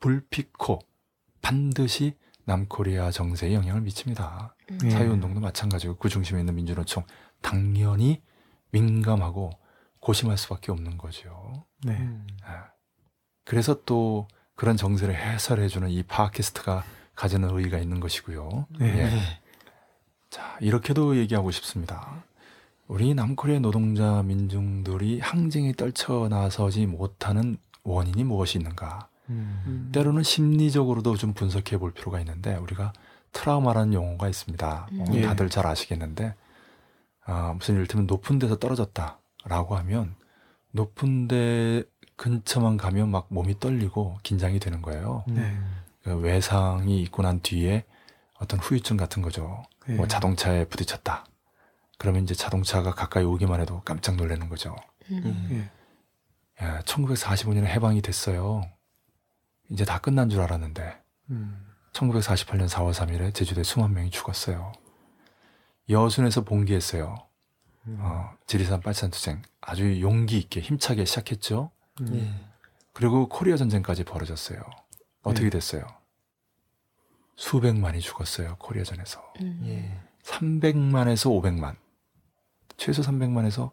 불피코 반드시 남코리아 정세에 영향을 미칩니다. 음. 예. 사회운동도 마찬가지고 그 중심에 있는 민주노총 당연히 민감하고 고심할 수밖에 없는 거죠. 네. 음. 아, 그래서 또 그런 정세를 해설해주는 이 팟캐스트가 가지는 의의가 있는 것이고요. 네. 예. 자, 이렇게도 얘기하고 싶습니다. 우리 남코리아 노동자 민중들이 항쟁에 떨쳐나서지 못하는 원인이 무엇이 있는가? 음. 때로는 심리적으로도 좀 분석해 볼 필요가 있는데 우리가 트라우마라는 용어가 있습니다. 어, 음. 예. 다들 잘 아시겠는데 아, 무슨 이를테면 높은 데서 떨어졌다라고 하면 높은 데 근처만 가면 막 몸이 떨리고 긴장이 되는 거예요. 네. 그 외상이 있고 난 뒤에 어떤 후유증 같은 거죠. 예. 뭐 자동차에 부딪혔다. 그러면 이제 자동차가 가까이 오기만 해도 깜짝 놀라는 거죠. 음. 예. 야, 1945년에 해방이 됐어요. 이제 다 끝난 줄 알았는데 음. 1948년 4월 3일에 제주도에 수만 명이 죽었어요. 여순에서 봉기했어요. 음. 어, 지리산 빨산 투쟁 아주 용기 있게 힘차게 시작했죠. 음. 예. 그리고 코리아 전쟁까지 벌어졌어요. 어떻게 네. 됐어요? 수백만이 죽었어요. 코리아전에서. 음. 예. 300만에서 500만. 최소 300만에서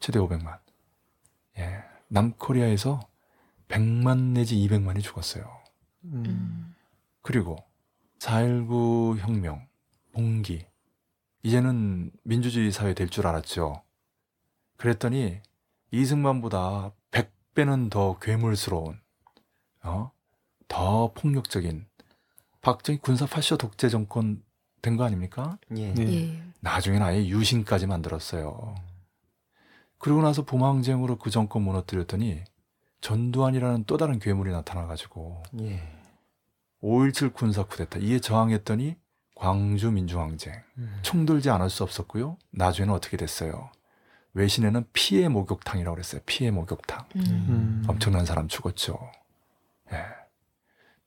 최대 500만. 예. 남코리아에서 100만 내지 200만이 죽었어요. 음. 음. 그리고 4.19 혁명, 봉기. 이제는 민주주의 사회 될 줄 알았죠. 그랬더니 이승만보다 100배는 더 괴물스러운, 어? 더 폭력적인 박정희 군사 파쇼 독재 정권 된 거 아닙니까? 예. 네. 예. 나중에는 아예 유신까지 만들었어요. 그러고 나서 봄항쟁으로 그 정권 무너뜨렸더니 전두환이라는 또 다른 괴물이 나타나가지고 예. 5.17 군사 쿠데타 이에 저항했더니 광주 민주항쟁 음. 총 들지 않을 수 없었고요. 나중에는 어떻게 됐어요? 외신에는 피해 목욕탕이라고 그랬어요. 피해 목욕탕. 음. 음. 엄청난 사람 죽었죠. 예.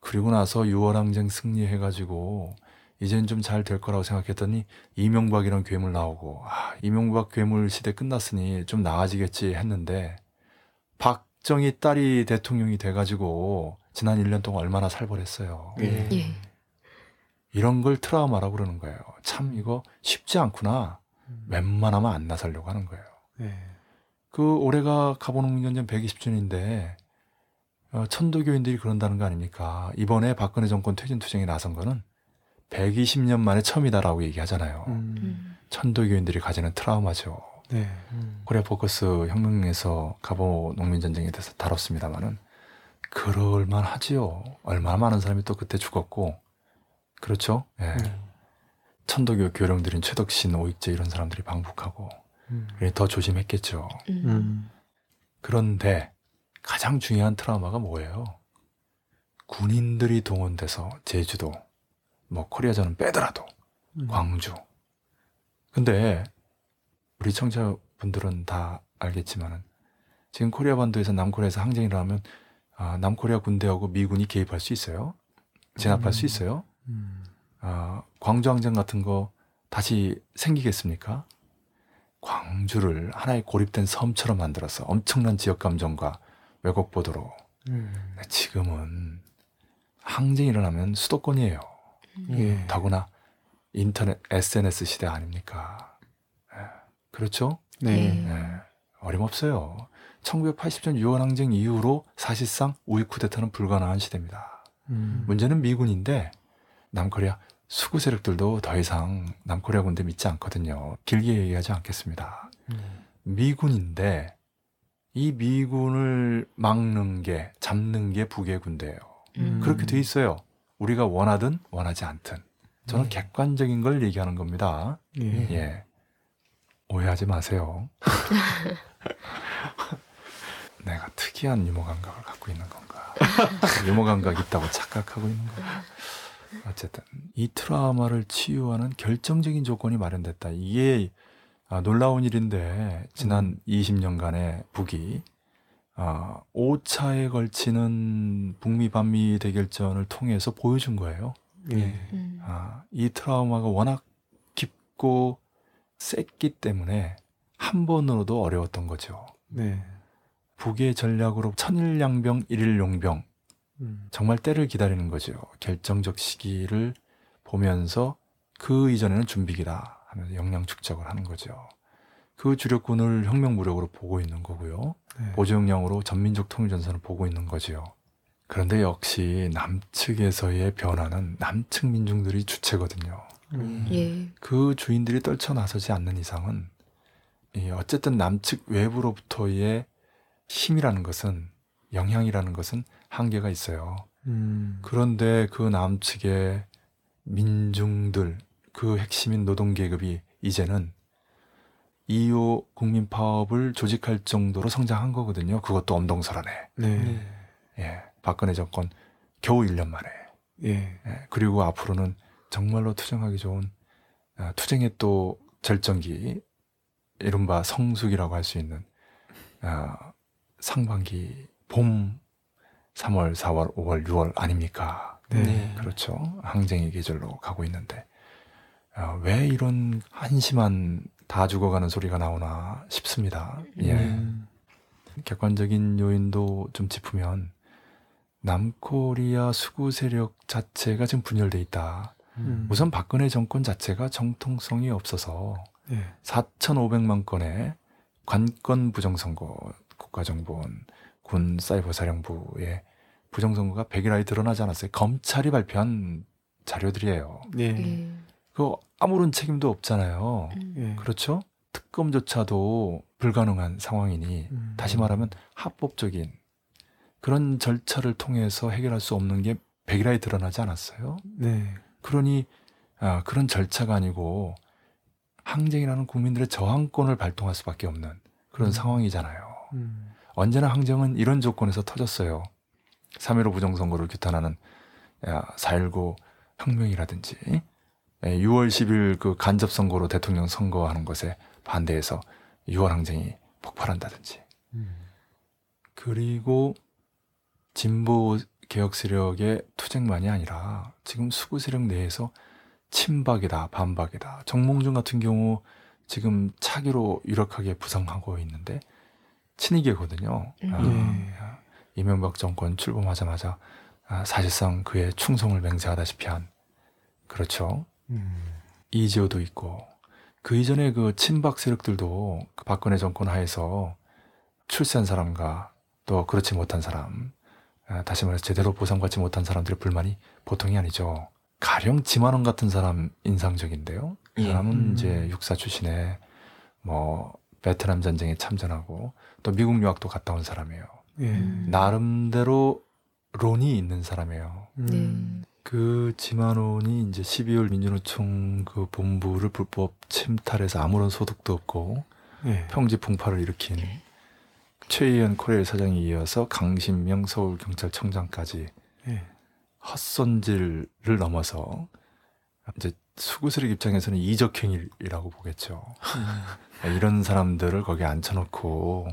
그리고 나서 6월 항쟁 승리해가지고 이젠 좀 잘 될 거라고 생각했더니 이명박이란 괴물 나오고 아, 이명박 괴물 시대 끝났으니 좀 나아지겠지 했는데 박정희 딸이 대통령이 돼가지고 지난 1년 동안 얼마나 살벌했어요. 예. 예. 이런 걸 트라우마라고 그러는 거예요. 참 이거 쉽지 않구나. 음. 웬만하면 안 나서려고 하는 거예요. 네. 그 올해가 가보농년전 120주년인데 어, 천도교인들이 그런다는 거 아닙니까? 이번에 박근혜 정권 퇴진 투쟁에 나선 거는 120년 만에 처음이다라고 얘기하잖아요. 음. 음. 천도교인들이 가지는 트라우마죠. 네. 음. 코리아 포커스 혁명에서 갑오 농민 전쟁에 대해서 다뤘습니다만은 그럴만 하지요. 얼마나 많은 사람이 또 그때 죽었고 그렇죠? 예. 천도교 교령들인 최덕신, 오익재 이런 사람들이 방북하고 음. 더 조심했겠죠. 음. 음. 그런데 가장 중요한 트라우마가 뭐예요? 군인들이 동원돼서 제주도, 뭐 코리아전은 빼더라도 음. 광주. 근데 우리 청자분들은 다 알겠지만은 지금 코리아 반도에서 남코리아에서 항쟁을 하면 아, 남코리아 군대하고 미군이 개입할 수 있어요? 진압할 음. 수 있어요? 음. 아, 광주 항쟁 같은 거 다시 생기겠습니까? 광주를 하나의 고립된 섬처럼 만들어서 엄청난 지역 감정과 왜곡 보도로 음. 지금은 항쟁이 일어나면 수도권이에요. 예. 더구나 인터넷 SNS 시대 아닙니까? 예, 그렇죠? 네. 예. 예, 어림없어요. 1980년 6월 항쟁 이후로 사실상 우익 쿠데타는 불가능한 시대입니다. 음. 문제는 미군인데 남코리아 수구 세력들도 더 이상 남코리아 군대 믿지 않거든요. 길게 얘기하지 않겠습니다. 음. 미군인데 이 미군을 막는 게 잡는 게 북의 군대예요. 음. 그렇게 돼 있어요. 우리가 원하든 원하지 않든. 저는 네. 객관적인 걸 얘기하는 겁니다. 예. 예. 오해하지 마세요. 내가 특이한 유머 감각을 갖고 있는 건가? 유머 감각 있다고 착각하고 있는 건가? 어쨌든 이 트라우마를 치유하는 결정적인 조건이 마련됐다. 이게 아, 놀라운 일인데 지난 20년간의 북이 아, 5차에 걸치는 북미 반미 대결전을 통해서 보여준 거예요. 예. 음. 아, 이 트라우마가 워낙 굵고 셌기 때문에 한 번으로도 어려웠던 거죠. 네. 북의 전략으로 천일양병 일일용병 음. 정말 때를 기다리는 거죠. 결정적 시기를 보면서 그 이전에는 준비기다 하면서 역량 축적을 하는 거죠. 그 주력군을 혁명 무력으로 보고 있는 거고요. 네. 보조 역량으로 전민족 통일 전선을 보고 있는 거지요. 그런데 역시 남측에서의 변화는 남측 민중들이 주체거든요. 음. 예. 그 주인들이 떨쳐나서지 않는 이상은 이 어쨌든 남측 외부로부터의 힘이라는 것은 영향이라는 것은 한계가 있어요. 음. 그런데 그 남측의 민중들 그 핵심인 노동계급이 이제는 2.5 국민 파업을 조직할 정도로 성장한 거거든요. 그것도 엄동설안에. 네. 예. 박근혜 정권 겨우 1년 만에. 예. 예, 그리고 앞으로는 정말로 투쟁하기 좋은 아, 투쟁의 또 절정기 이른바 성수기라고 할 수 있는 아, 상반기 봄 3월, 4월, 5월, 6월 아닙니까? 네. 그렇죠. 항쟁의 계절로 가고 있는데 아, 왜 이런 한심한 다 죽어가는 소리가 나오나 싶습니다. 예. 음. 객관적인 요인도 좀 짚으면 남코리아 수구 세력 자체가 지금 분열돼 있다. 음. 우선 박근혜 정권 자체가 정통성이 없어서 예. 4,500만 건의 관건 부정선거, 국가정보원, 군 사이버사령부의 부정선거가 100일 안에 드러나지 않았어요. 검찰이 발표한 자료들이에요. 예. 예. 그 아무런 책임도 없잖아요. 음. 예. 그렇죠? 특검조차도 불가능한 상황이니 음. 다시 말하면 합법적인 그런 절차를 통해서 해결할 수 없는 게 백일하에 드러나지 않았어요. 네. 그러니 아, 그런 절차가 아니고 항쟁이라는 국민들의 저항권을 발동할 수밖에 없는 그런 음. 상황이잖아요. 음. 언제나 항쟁은 이런 조건에서 터졌어요. 3.15 부정선거를 규탄하는 4.19 혁명이라든지 6월 10일 그 간접 선거로 대통령 선거하는 것에 반대해서 6월 항쟁이 폭발한다든지 음. 그리고 진보 개혁 세력의 투쟁만이 아니라 지금 수구 세력 내에서 친박이다, 반박이다. 정몽준 같은 경우 지금 차기로 유력하게 부상하고 있는데 친이계거든요. 음. 아, 네. 이명박 정권 출범하자마자 아, 사실상 그의 충성을 맹세하다시피 한 그렇죠. 음. 이지호도 있고 그 이전에 그 친박 세력들도 그 박근혜 정권 하에서 출세한 사람과 또 그렇지 못한 사람 아, 다시 말해서 제대로 보상받지 못한 사람들의 불만이 보통이 아니죠. 가령 지만원 같은 사람 인상적인데요. 그 예. 사람은 음. 이제 육사 출신에 뭐 베트남 전쟁에 참전하고 또 미국 유학도 갔다 온 사람이에요. 예. 음. 나름대로 론이 있는 사람이에요. 음. 네. 그 지만원이 이제 12월 민주노총 그 본부를 불법 침탈해서 아무런 소득도 없고 예. 평지 풍파를 일으킨 최희연 코레일 사장에 이어서 강신명 서울경찰청장까지 예. 헛손질을 넘어서 이제 수구스릭 입장에서는 이적행위라고 보겠죠. 이런 사람들을 거기에 앉혀놓고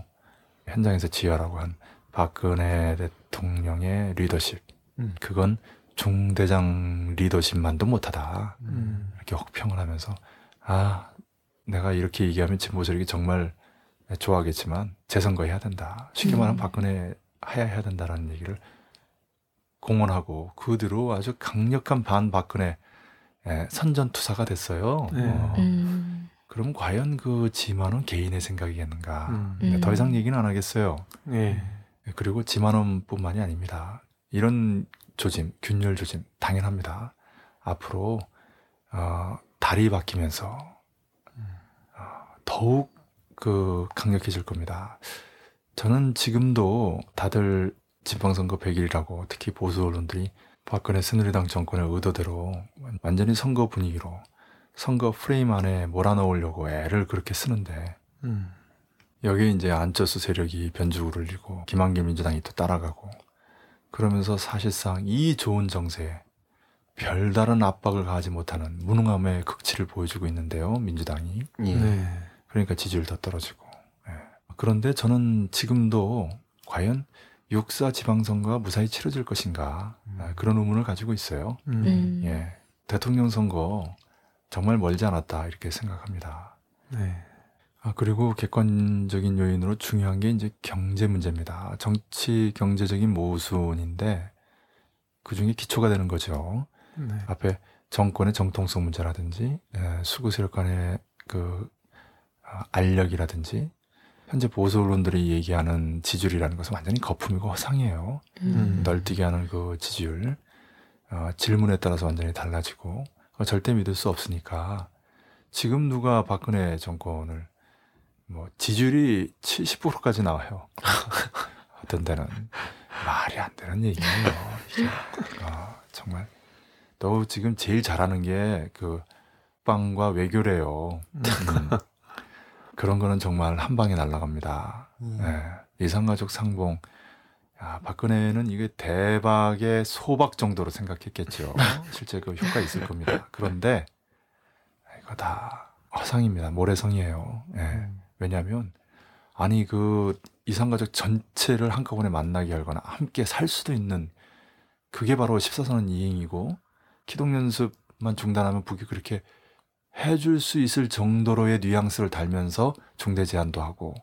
현장에서 지휘하라고 한 박근혜 대통령의 리더십. 음. 그건 중대장 리더십만도 못하다. 음. 이렇게 혹평을 하면서 아 내가 이렇게 얘기하면 진보 세력이 정말 좋아하겠지만 재선거 해야 된다. 쉽게 음. 말하면 박근혜 해야 해야 된다라는 얘기를 공언하고 그 뒤로 아주 강력한 반 박근혜 예, 선전투사가 됐어요. 네. 어, 음. 그럼 과연 그 지만원 개인의 생각이겠는가? 음. 네, 더 음. 이상 얘기는 안 하겠어요. 예. 그리고 지만원뿐만이 아닙니다. 이런 조짐, 균열 조짐 당연합니다. 앞으로 어, 달이 바뀌면서 어, 더욱 그 강력해질 겁니다. 저는 지금도 다들 지방선거 100일이라고 특히 보수 언론들이 박근혜 새누리당 정권의 의도대로 완전히 선거 분위기로 선거 프레임 안에 몰아넣으려고 애를 그렇게 쓰는데 음. 여기 이제 안철수 세력이 변죽을 흘리고 김한길 민주당이 또 따라가고 그러면서 사실상 이 좋은 정세에 별다른 압박을 가하지 못하는 무능함의 극치를 보여주고 있는데요 민주당이 예. 네. 그러니까 지지율 더 떨어지고 예. 그런데 저는 지금도 과연 육사 지방선거가 무사히 치러질 것인가 음. 아, 그런 의문을 가지고 있어요 음. 음. 예. 대통령 선거 정말 멀지 않았다 이렇게 생각합니다. 네. 아, 그리고 객관적인 요인으로 중요한 게 이제 경제 문제입니다. 정치 경제적인 모순인데 그 중에 기초가 되는 거죠. 네. 앞에 정권의 정통성 문제라든지 예, 수구 세력 간의 그 아, 알력이라든지 현재 보수 언론들이 얘기하는 지지율이라는 것은 완전히 거품이고 허상이에요. 음. 널뛰게 하는 그 지지율 어, 질문에 따라서 완전히 달라지고 그거 절대 믿을 수 없으니까 지금 누가 박근혜 정권을 뭐 지지율이 70%까지 나와요. 어떤 데는 말이 안 되는 얘기예요. 이게. 아, 정말 너 지금 제일 잘하는 게 그 빵과 외교래요. 음. 그런 거는 정말 한 방에 날아갑니다. 예, 이상가족 상봉. 야, 박근혜는 이게 대박의 소박 정도로 생각했겠죠. 실제 그 효과 있을 겁니다. 그런데 이거 다 허상입니다. 모래성이에요. 예. 왜냐하면 아니 그 이상가족 전체를 한꺼번에 만나게 하거나 함께 살 수도 있는 그게 바로 14선언 이행이고 기동연습만 중단하면 북이 그렇게 해줄 수 있을 정도로의 뉘앙스를 달면서 중대 제한도 하고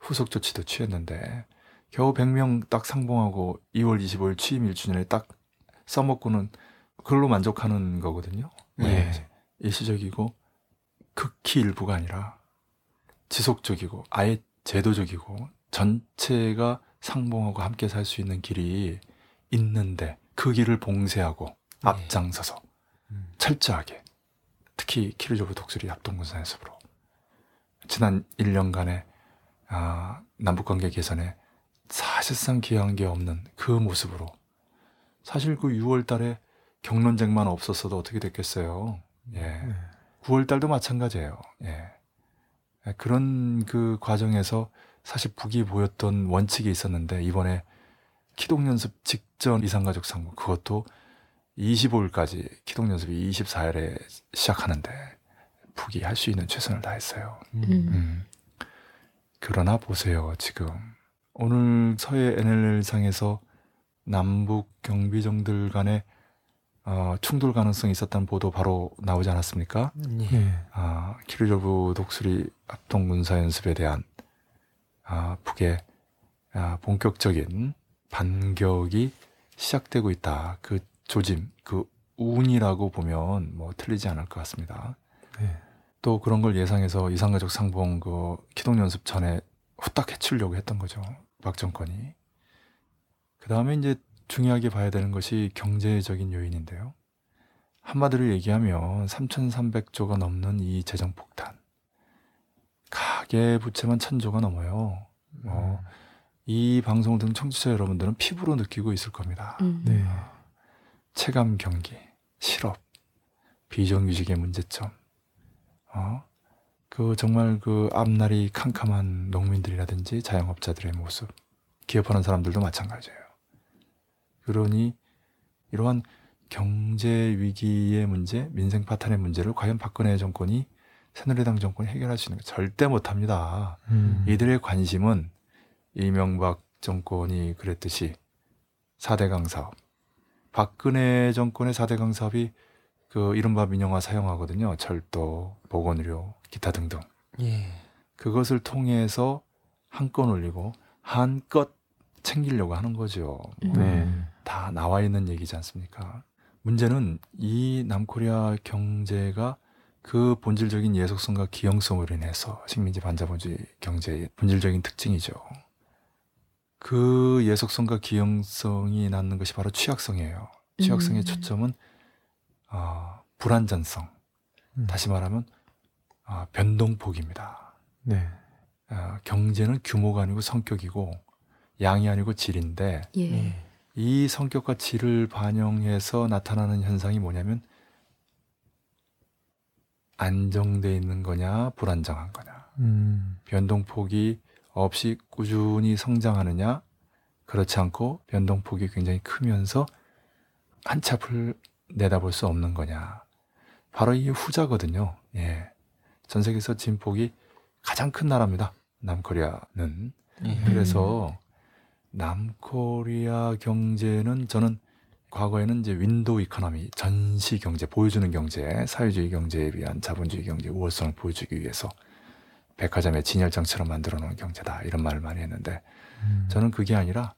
후속 조치도 취했는데 겨우 100명 딱 상봉하고 2월 25일 취임 1주년에 딱 써먹고는 그걸로 만족하는 거거든요. 네. 예. 일시적이고 극히 일부가 아니라 지속적이고 아예 제도적이고 전체가 상봉하고 함께 살 수 있는 길이 있는데 그 길을 봉쇄하고 앞장서서 음. 철저하게 특히 키르조브 독수리 합동군사 연습으로 지난 1년간의 아, 남북관계 개선에 사실상 기여한 게 없는 그 모습으로 사실 그 6월 달에 경론쟁만 없었어도 어떻게 됐겠어요. 예. 네. 9월 달도 마찬가지예요. 예. 예, 그런 그 과정에서 사실 북이 보였던 원칙이 있었는데 이번에 기동 연습 직전 이상가족 상봉 그것도 25일까지 기동 연습이 24일에 시작하는데 북이 할 수 있는 최선을 다했어요. 음. 음. 그러나 보세요, 지금. 오늘 서해 NLL상에서 남북 경비정들 간의 어, 충돌 가능성이 있었다는 보도 바로 나오지 않았습니까? 네. 아, 키르조브 독수리 합동 군사 연습에 대한 아, 북의 아, 본격적인 반격이 시작되고 있다. 그 조짐, 그 운이라고 보면 뭐 틀리지 않을 것 같습니다. 네. 또 그런 걸 예상해서 이상가족 상봉 그 기동 연습 전에 후딱 해치려고 했던 거죠. 박 정권이. 그 다음에 이제 중요하게 봐야 되는 것이 경제적인 요인인데요. 한마디로 얘기하면 3,300조가 넘는 이 재정 폭탄. 가계 부채만 1,000조가 넘어요. 뭐, 이 방송을 듣는 청취자 여러분들은 피부로 느끼고 있을 겁니다. 음. 네. 체감 경기, 실업, 비정규직의 문제점, 어, 그 정말 그 앞날이 캄캄한 농민들이라든지 자영업자들의 모습, 기업하는 사람들도 마찬가지예요. 그러니 이러한 경제 위기의 문제, 민생 파탄의 문제를 과연 박근혜 정권이 새누리당 정권이 해결할 수 있는 거 절대 못합니다. 음. 이들의 관심은 이명박 정권이 그랬듯이 4대강 사업. 박근혜 정권의 4대강 사업이 그 이른바 민영화 사용하거든요. 철도, 보건의료, 기타 등등. 예. 그것을 통해서 한건 올리고 한껏 챙기려고 하는 거죠. 뭐 네. 다 나와 있는 얘기지 않습니까? 문제는 이 남코리아 경제가 그 본질적인 예속성과 기형성으로 인해서 식민지 반자본주의 경제의 본질적인 특징이죠. 그 예속성과 기형성이 낳는 것이 바로 취약성이에요. 취약성의 음. 초점은 아, 불안전성. 음. 다시 말하면 아, 변동폭입니다. 네. 아, 경제는 규모가 아니고 성격이고 양이 아니고 질인데 예. 예. 이 성격과 질을 반영해서 나타나는 현상이 뭐냐면 안정돼 있는 거냐 불안정한 거냐 음. 변동폭이 없이 꾸준히 성장하느냐 그렇지 않고 변동폭이 굉장히 크면서 한치 앞을 내다볼 수 없는 거냐 바로 이 후자거든요 예. 전 세계에서 진폭이 가장 큰 나라입니다 남코리아는 예. 그래서 남코리아 경제는 저는 과거에는 이제 window economy, 전시 경제, 보여주는 경제, 사회주의 경제에 비한 자본주의 경제 우월성을 보여주기 위해서 백화점의 진열장처럼 만들어 놓은 경제다 이런 말을 많이 했는데 음. 저는 그게 아니라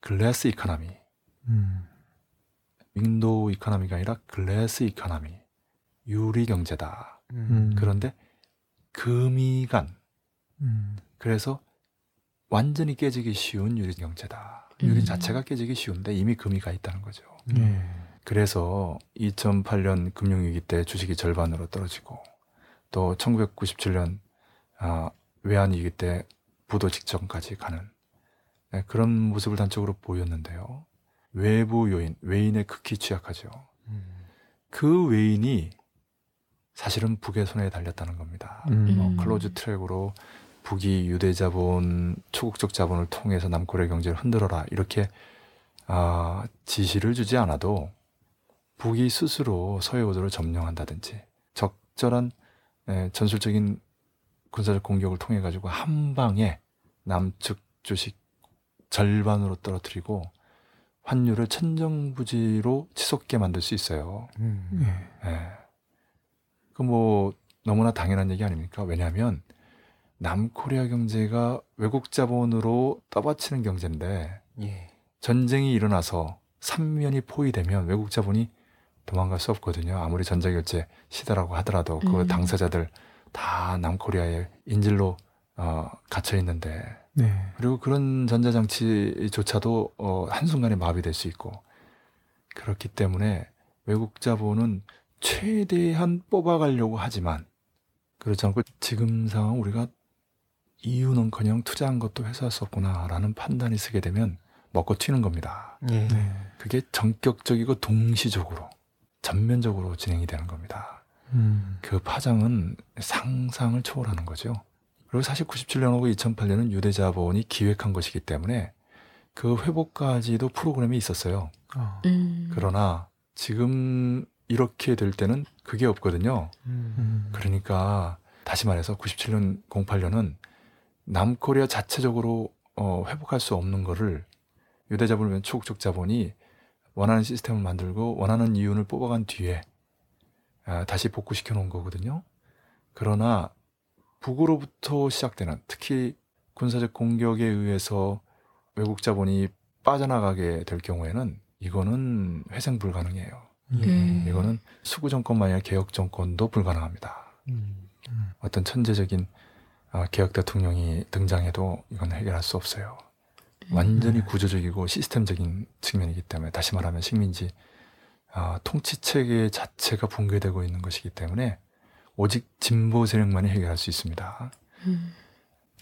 glass economy, 음. window economy가 아니라 glass economy, 유리 경제다. 음. 그런데 금이 간 음. 그래서 완전히 깨지기 쉬운 유리 경제다. 유리 음. 자체가 깨지기 쉬운데 이미 금이 가 있다는 거죠. 예. 그래서 2008년 금융위기 때 주식이 절반으로 떨어지고 또 1997년 아, 외환위기 때 부도 직전까지 가는 네, 그런 모습을 단적으로 보였는데요. 외부 요인, 외인에 극히 취약하죠. 음. 그 외인이 사실은 북의 손에 달렸다는 겁니다. 음. 뭐 음. close track으로 북이 유대 자본, 초국적 자본을 통해서 남코리아 경제를 흔들어라 이렇게 아, 지시를 주지 않아도 북이 스스로 서해오도를 점령한다든지 적절한 에, 전술적인 군사적 공격을 통해 가지고 한 방에 남측 주식 절반으로 떨어뜨리고 환율을 천정부지로 치솟게 만들 수 있어요. 음. 예. 예. 그뭐 너무나 당연한 얘기 아닙니까? 왜냐하면 남코리아 경제가 외국 자본으로 떠받치는 경제인데 예. 전쟁이 일어나서 삼면이 포위되면 외국 자본이 도망갈 수 없거든요. 아무리 전자결제 시대라고 하더라도 그 음. 당사자들 다 남코리아에 인질로 어, 갇혀 있는데 네. 그리고 그런 전자장치조차도 어, 한순간에 마비될 수 있고 그렇기 때문에 외국 자본은 최대한 뽑아가려고 하지만 그렇지 않고 지금 상황 우리가 이유는커녕 투자한 것도 회수할 수 없구나라는 판단이 서게 되면 먹고 튀는 겁니다. 예. 네. 그게 전격적이고 동시적으로 전면적으로 진행이 되는 겁니다. 음. 그 파장은 상상을 초월하는 거죠. 그리고 사실 97년하고 2008년은 유대자본이 기획한 것이기 때문에 그 회복까지도 프로그램이 있었어요. 아. 음. 그러나 지금 이렇게 될 때는 그게 없거든요. 음. 그러니까 다시 말해서 97년, 08년은 남코리아 자체적으로 어, 회복할 수 없는 거를 유대자본을 초국적 자본이 원하는 시스템을 만들고 원하는 이윤을 뽑아간 뒤에 아, 다시 복구시켜 놓은 거거든요. 그러나 북으로부터 시작되는 특히 군사적 공격에 의해서 외국 자본이 빠져나가게 될 경우에는 이거는 회생 불가능해요. 예. 음. 이거는 수구 정권만이 아니라 개혁 정권도 불가능합니다. 음. 어떤 천재적인 어, 개혁 대통령이 등장해도 이건 해결할 수 없어요. 완전히 네. 구조적이고 시스템적인 측면이기 때문에 다시 말하면 식민지 어, 통치 체계 자체가 붕괴되고 있는 것이기 때문에 오직 진보 세력만이 해결할 수 있습니다. 음.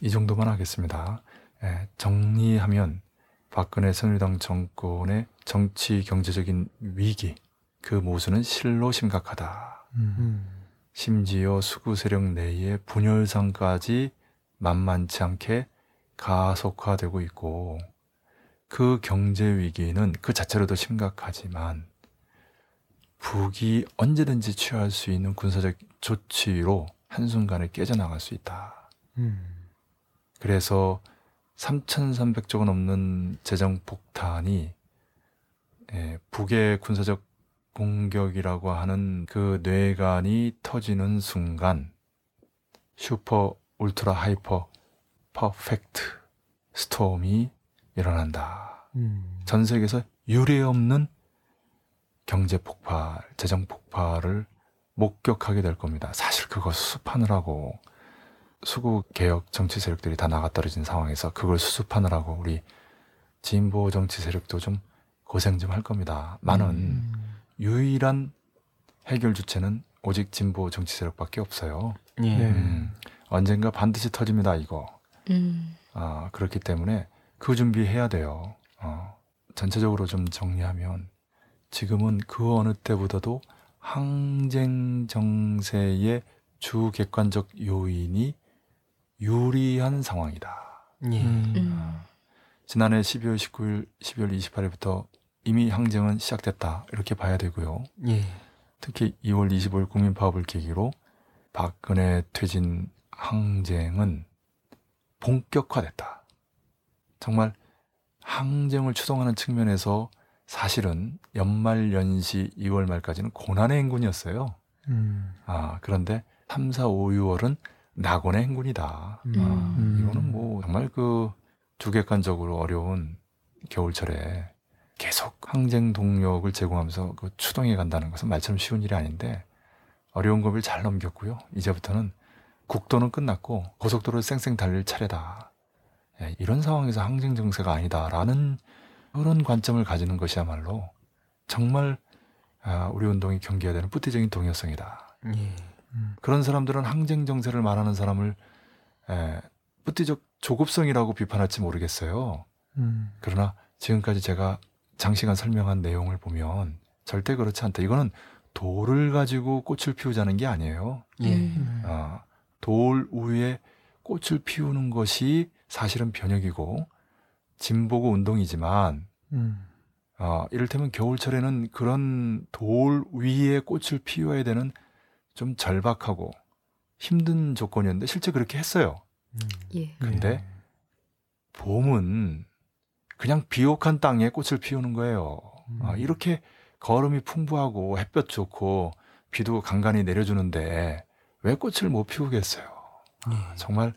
이 정도만 하겠습니다. 예, 정리하면 박근혜 새누리당 정권의 정치 경제적인 위기 그 모순은 실로 심각하다. 음. 음. 심지어 수구 세력 내의 분열상까지 만만치 않게 가속화되고 있고 그 경제 위기는 그 자체로도 심각하지만 북이 언제든지 취할 수 있는 군사적 조치로 한순간에 깨져나갈 수 있다. 음. 그래서 3,300조 가 넘는 재정 폭탄이 예, 북의 군사적 공격이라고 하는 그 뇌관이 터지는 순간 super ultra hyper perfect storm이 일어난다. 음. 전 세계에서 유례 없는 경제 폭발, 재정 폭발을 목격하게 될 겁니다. 사실 그거 수습하느라고 수구 개혁 정치 세력들이 다 나가 떨어진 상황에서 그걸 수습하느라고 우리 진보 정치 세력도 좀 고생 좀 할 겁니다. 많은 음. 유일한 해결 주체는 오직 진보 정치 세력밖에 없어요. 예. 네. 음, 언젠가 반드시 터집니다. 이거. 음. 아, 그렇기 때문에 그 준비해야 돼요. 어, 전체적으로 좀 정리하면 지금은 그 어느 때보다도 항쟁 정세의 주 객관적 요인이 유리한 상황이다. 예. 음. 음. 지난해 12월 19일, 12월 28일부터 이미 항쟁은 시작됐다. 이렇게 봐야 되고요. 예. 특히 2월 25일 국민 파업을 계기로 박근혜 퇴진 항쟁은 본격화됐다. 정말 항쟁을 추동하는 측면에서 사실은 연말 연시 2월 말까지는 고난의 행군이었어요. 음. 아, 그런데 3, 4, 5, 6월은 낙원의 행군이다. 음. 아, 음. 이거는 뭐 정말 그 주객관적으로 어려운 겨울철에 계속 항쟁 동력을 제공하면서 그 추동해 간다는 것은 말처럼 쉬운 일이 아닌데 어려운 고비를 잘 넘겼고요. 이제부터는 국도는 끝났고 고속도로를 쌩쌩 달릴 차례다. 예, 이런 상황에서 항쟁 정세가 아니다라는 그런 관점을 가지는 것이야말로 정말 아, 우리 운동이 경계해야 되는 뿌티적인 동요성이다. 예. 그런 사람들은 항쟁 정세를 말하는 사람을 에, 뿌티적 조급성이라고 비판할지 모르겠어요. 음. 그러나 지금까지 제가 장시간 설명한 내용을 보면 절대 그렇지 않다. 이거는 돌을 가지고 꽃을 피우자는 게 아니에요. 예. 음. 아, 돌 위에 꽃을 피우는 것이 사실은 변혁이고 진보고 운동이지만 음. 아, 이를테면 겨울철에는 그런 돌 위에 꽃을 피워야 되는 좀 절박하고 힘든 조건이었는데 실제 그렇게 했어요. 예. 근데 봄은 그냥 비옥한 땅에 꽃을 피우는 거예요. 아, 음. 이렇게 걸음이 풍부하고 햇볕 좋고 비도 간간히 내려주는데 왜 꽃을 못 피우겠어요? 아, 정말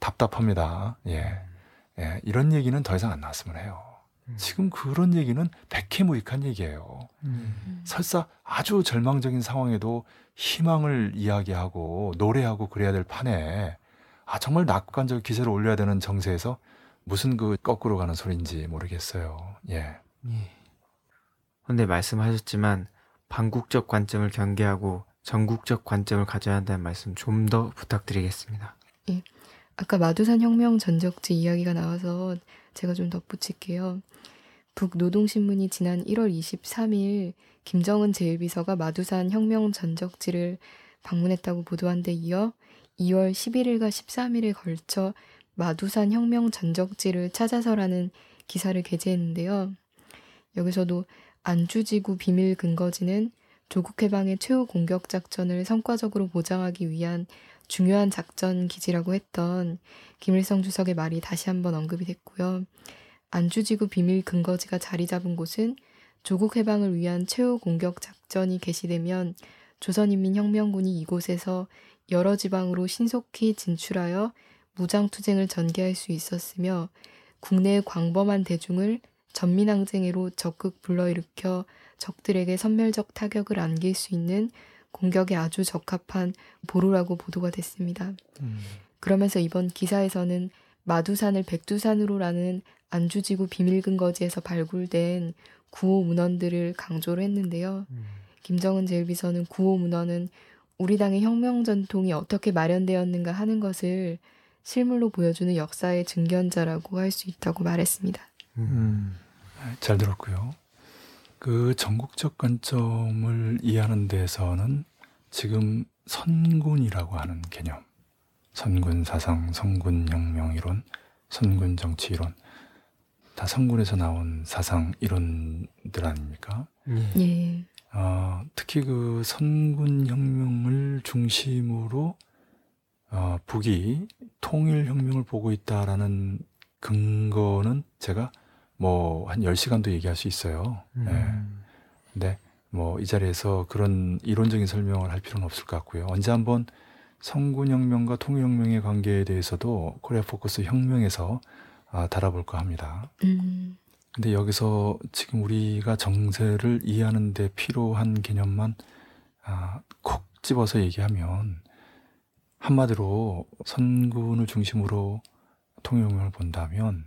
답답합니다. 예. 예, 이런 얘기는 더 이상 안 나왔으면 해요. 음. 지금 그런 얘기는 백해무익한 얘기예요. 음. 설사 아주 절망적인 상황에도 희망을 이야기하고 노래하고 그래야 될 판에 아 정말 낙관적 기세를 올려야 되는 정세에서 무슨 그 거꾸로 가는 소리인지 모르겠어요. 예. 예. 근데 말씀하셨지만 반국적 관점을 경계하고 전국적 관점을 가져야 한다는 말씀 좀 더 부탁드리겠습니다. 아까 마두산 혁명 전적지 이야기가 나와서 제가 좀 덧붙일게요. 북노동신문이 지난 1월 23일 김정은 제1비서가 마두산 혁명 전적지를 방문했다고 보도한 데 이어 2월 11일과 13일에 걸쳐 마두산 혁명 전적지를 찾아서라는 기사를 게재했는데요. 여기서도 안주지구 비밀 근거지는 조국 해방의 최후 공격 작전을 성과적으로 보장하기 위한 중요한 작전 기지라고 했던 김일성 주석의 말이 다시 한번 언급이 됐고요. 안주지구 비밀 근거지가 자리 잡은 곳은 조국 해방을 위한 최후 공격 작전이 개시되면 조선인민혁명군이 이곳에서 여러 지방으로 신속히 진출하여 무장투쟁을 전개할 수 있었으며 국내의 광범한 대중을 전민항쟁으로 적극 불러일으켜 적들에게 선멸적 타격을 안길 수 있는 공격에 아주 적합한 보루라고 보도가 됐습니다. 음. 그러면서 이번 기사에서는 마두산을 백두산으로라는 안주지구 비밀근거지에서 발굴된 구호 문헌들을 강조를 했는데요. 김정은 제1비서는 구호 문헌은 우리 당의 혁명 전통이 어떻게 마련되었는가 하는 것을 실물로 보여주는 역사의 증견자라고 할 수 있다고 말했습니다. 음. 잘 들었고요. 그 전국적 관점을 이해하는 데에서는 지금 선군이라고 하는 개념, 선군 사상, 선군 혁명 이론, 선군 정치 이론, 다 선군에서 나온 사상 이론들 아닙니까? 예. 예. 어, 특히 그 선군 혁명을 중심으로 어, 북이 통일 혁명을 보고 있다라는 근거는 제가 뭐 한 10시간도 얘기할 수 있어요. 음. 예. 근데 뭐 이 자리에서 그런 이론적인 설명을 할 필요는 없을 것 같고요. 언제 한번 성군혁명과 통일혁명의 관계에 대해서도 코리아 포커스 혁명에서 아, 달아볼까 합니다. 음. 근데 여기서 지금 우리가 정세를 이해하는 데 필요한 개념만 아, 콕 집어서 얘기하면 한마디로 선군을 중심으로 통일혁명을 본다면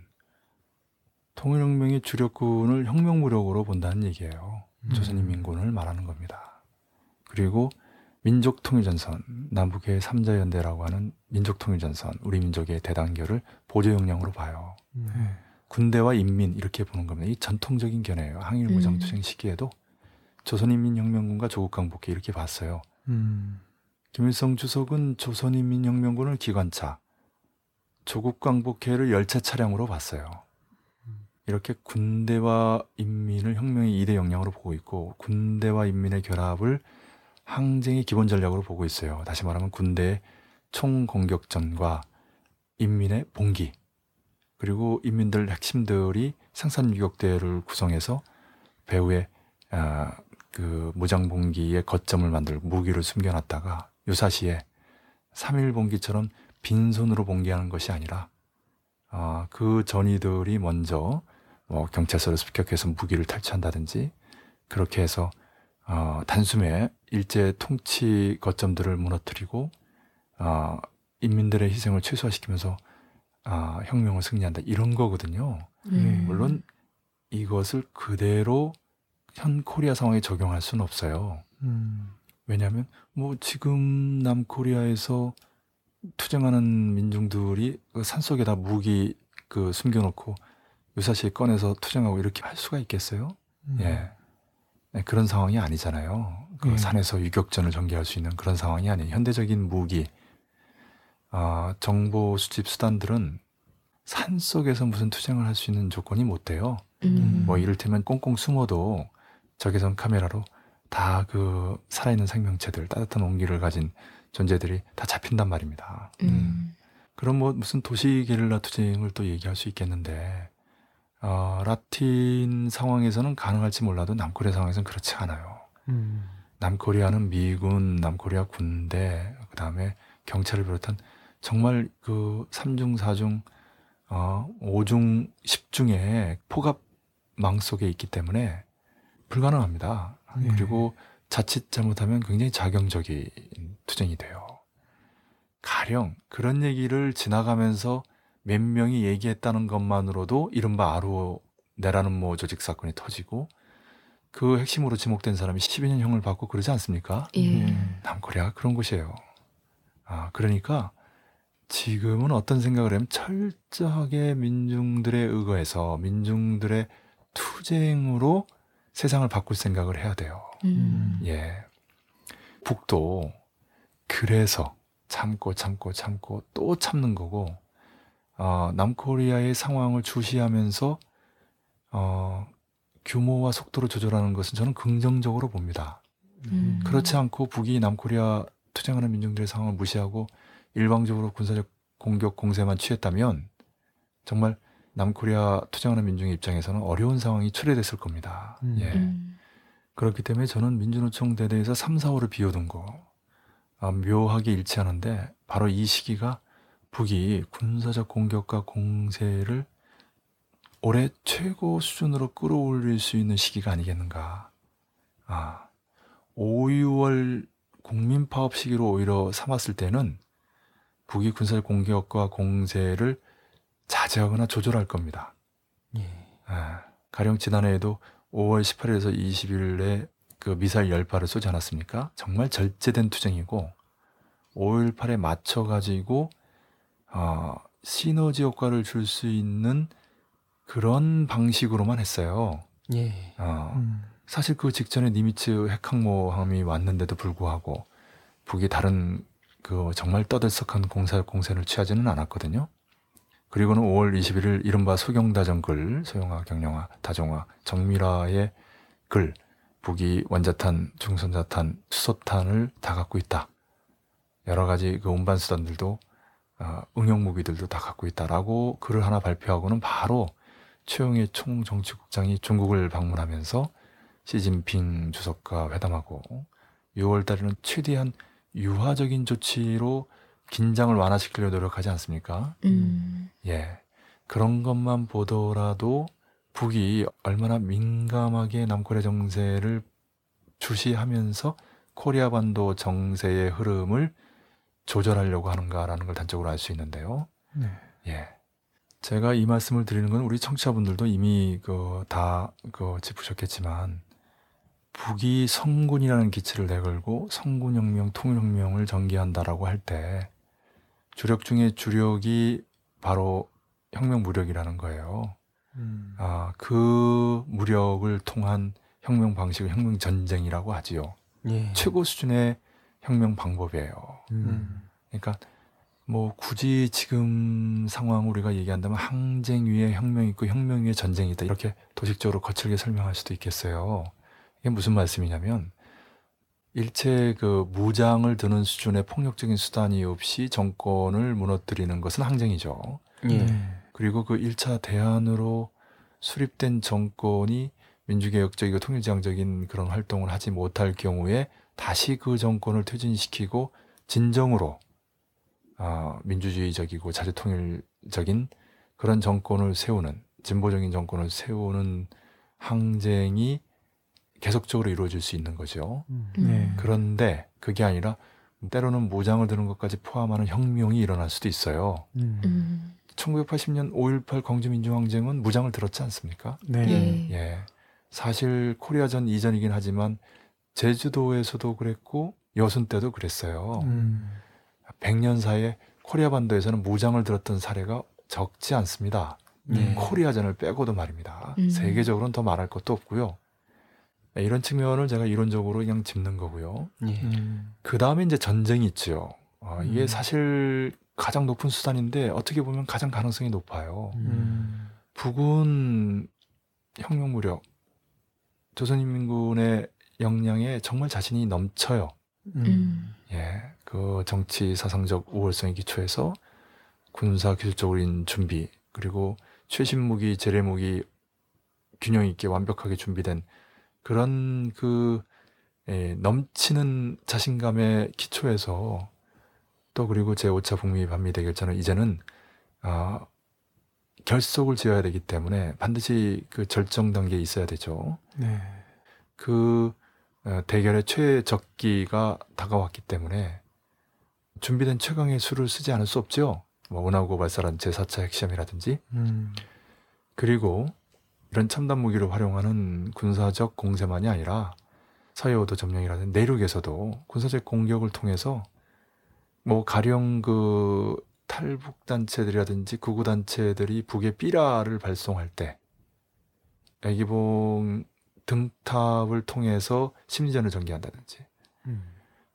통일혁명의 주력군을 혁명무력으로 본다는 얘기예요. 음. 조선인민군을 말하는 겁니다. 그리고 민족통일전선, 남북의 삼자연대라고 하는 민족통일전선, 우리 민족의 대단결을 보조 역량으로 봐요. 음. 군대와 인민 이렇게 보는 겁니다. 이 전통적인 견해예요. 항일 무장투쟁 시기에도 조선인민혁명군과 조국 강복회 이렇게 봤어요. 음. 김일성 주석은 조선인민혁명군을 기관차, 조국강복회를 열차 차량으로 봤어요. 이렇게 군대와 인민을 혁명의 이대 역량으로 보고 있고 군대와 인민의 결합을 항쟁의 기본 전략으로 보고 있어요. 다시 말하면 군대의 총공격전과 인민의 봉기 그리고 인민들 핵심들이 생산 유격대를 구성해서 배후에 아, 그 무장봉기에 거점을 만들고 무기를 숨겨놨다가 유사시에 3일 봉기처럼 빈손으로 봉기하는 것이 아니라 아, 그 전이들이 먼저 뭐 경찰서를 습격해서 무기를 탈취한다든지 그렇게 해서 어, 단숨에 일제 통치 거점들을 무너뜨리고 어, 인민들의 희생을 최소화시키면서 아, 혁명을 승리한다 이런 거거든요. 음. 물론 이것을 그대로 현 코리아 상황에 적용할 수는 없어요. 음. 왜냐하면 뭐 지금 남코리아에서 투쟁하는 민중들이 그 산속에 다 무기 그 숨겨놓고 유사시에 꺼내서 투쟁하고 이렇게 할 수가 있겠어요? 음. 예. 네, 그런 상황이 아니잖아요. 그 예. 산에서 유격전을 전개할 수 있는 그런 상황이 아니에요. 현대적인 무기, 아, 정보 수집 수단들은 산 속에서 무슨 투쟁을 할 수 있는 조건이 못 돼요. 음. 뭐 이를테면 꽁꽁 숨어도 적외선 카메라로 다 그 살아있는 생명체들, 따뜻한 온기를 가진 존재들이 다 잡힌단 말입니다. 음. 그럼 뭐 무슨 도시 게릴라 투쟁을 또 얘기할 수 있겠는데, 어, 라틴 상황에서는 가능할지 몰라도 남코리아 상황에서는 그렇지 않아요. 음. 남코리아는 미군, 남코리아 군대, 그 다음에 경찰을 비롯한 정말 그 3중, 4중, 어, 5중, 10중의 포갑망 속에 있기 때문에 불가능합니다. 예. 그리고 자칫 잘못하면 굉장히 자경적인 투쟁이 돼요. 가령 그런 얘기를 지나가면서 몇 명이 얘기했다는 것만으로도 이른바 아로 내라는 모 조직 사건이 터지고 그 핵심으로 지목된 사람이 12년형을 받고 그러지 않습니까? 예. 음. 남코리아가 그런 곳이에요. 아, 그러니까 지금은 어떤 생각을 하면 철저하게 민중들의 의거에서 민중들의 투쟁으로 세상을 바꿀 생각을 해야 돼요. 음. 예. 북도 그래서 참고 참고 참고 또 참는 거고, 어, 남코리아의 상황을 주시하면서, 어, 규모와 속도를 조절하는 것은 저는 긍정적으로 봅니다. 음. 그렇지 않고 북이 남코리아 투쟁하는 민중들의 상황을 무시하고 일방적으로 군사적 공격 공세만 취했다면 정말 남코리아 투쟁하는 민중의 입장에서는 어려운 상황이 초래됐을 겁니다. 음. 예. 음. 그렇기 때문에 저는 민주노총 대대에서 3, 4호를 비워둔 거 아, 묘하게 일치하는데 바로 이 시기가 북이 군사적 공격과 공세를 올해 최고 수준으로 끌어올릴 수 있는 시기가 아니겠는가. 아, 5, 6월 국민 파업 시기로 오히려 삼았을 때는 북이 군사적 공격과 공세를 자제하거나 조절할 겁니다. 예. 아, 가령 지난해에도 5월 18일에서 20일에 그 미사일 10발을 쏘지 않았습니까? 정말 절제된 투쟁이고 5.18에 맞춰가지고 어, 시너지 효과를 줄 수 있는 그런 방식으로만 했어요. 예. 어, 음. 사실 그 직전에 니미츠 핵항모함이 왔는데도 불구하고 북이 다른 그 정말 떠들썩한 공사 공세를 취하지는 않았거든요. 그리고는 5월 21일 이른바 소경다정 글, 소영화, 경영화, 다정화, 정밀화의 글, 북이 원자탄, 중선자탄, 수소탄을 다 갖고 있다. 여러 가지 그 운반 수단들도 어, 응용 무기들도 다 갖고 있다라고 글을 하나 발표하고는 바로 최영의 총정치국장이 중국을 방문하면서 시진핑 주석과 회담하고 6월 달에는 최대한 유화적인 조치로 긴장을 완화시키려 노력하지 않습니까? 음. 예. 그런 것만 보더라도 북이 얼마나 민감하게 남코리아 정세를 주시하면서 코리아 반도 정세의 흐름을 조절하려고 하는가라는 걸 단적으로 알 수 있는데요. 네. 예. 제가 이 말씀을 드리는 건 우리 청취자분들도 이미 그 다그 짚으셨겠지만 북이 성군이라는 기치를 내걸고 성군혁명, 통일혁명을 전개한다라고 할 때 주력 중에 주력이 바로 혁명 무력이라는 거예요. 음. 아, 그 무력을 통한 혁명 방식을 혁명 전쟁이라고 하지요. 예. 최고 수준의 혁명 방법이에요. 음. 그러니까 뭐 굳이 지금 상황 우리가 얘기한다면 항쟁 위에 혁명이 있고 혁명 위에 전쟁이 있다 이렇게 도식적으로 거칠게 설명할 수도 있겠어요. 이게 무슨 말씀이냐면 일체 그 무장을 드는 수준의 폭력적인 수단이 없이 정권을 무너뜨리는 것은 항쟁이죠. 예. 네. 그리고 그 1차 대안으로 수립된 정권이 민주개혁적이고 통일지향적인 그런 활동을 하지 못할 경우에 다시 그 정권을 퇴진시키고 진정으로 어, 민주주의적이고 자주통일적인 그런 정권을 세우는 진보적인 정권을 세우는 항쟁이 계속적으로 이루어질 수 있는 거죠. 네. 그런데 그게 아니라 때로는 무장을 드는 것까지 포함하는 혁명이 일어날 수도 있어요. 음. 1980년 5.18 광주민주항쟁은 무장을 들었지 않습니까? 네. 예. 예. 사실 코리아전 이전이긴 하지만 제주도에서도 그랬고 여순 때도 그랬어요. 음. 100년 사이에 코리아 반도에서는 무장을 들었던 사례가 적지 않습니다. 네. 코리아전을 빼고도 말입니다. 음. 세계적으로는 더 말할 것도 없고요. 네, 이런 측면을 제가 이론적으로 그냥 짚는 거고요. 예. 음. 그 다음에 이제 전쟁이 있죠. 어, 이게 음. 사실 가장 높은 수단인데 어떻게 보면 가장 가능성이 높아요. 음. 북은 혁명 무력, 조선인민군의 역량에 정말 자신이 넘쳐요. 음. 예, 그 정치 사상적 우월성의 기초에서 군사 기술적인 준비 그리고 최신 무기, 재래 무기 균형 있게 완벽하게 준비된 그런 그 예, 넘치는 자신감의 기초에서 또 그리고 제 5차 북미 반미 대결전은 이제는 아, 결속을 지어야 되기 때문에 반드시 그 절정 단계에 있어야 되죠. 네. 그 어, 대결의 최적기가 다가왔기 때문에 준비된 최강의 수를 쓰지 않을 수 없죠. 뭐 원하고 발사란 제4차 핵시험이라든지 음. 그리고 이런 첨단 무기를 활용하는 군사적 공세만이 아니라 서해오도 점령이라든지 내륙에서도 군사적 공격을 통해서 뭐 가령 그 탈북 단체들이라든지 구구 단체들이 북에 삐라를 발송할 때 애기봉 등탑을 통해서 심리전을 전개한다든지 음.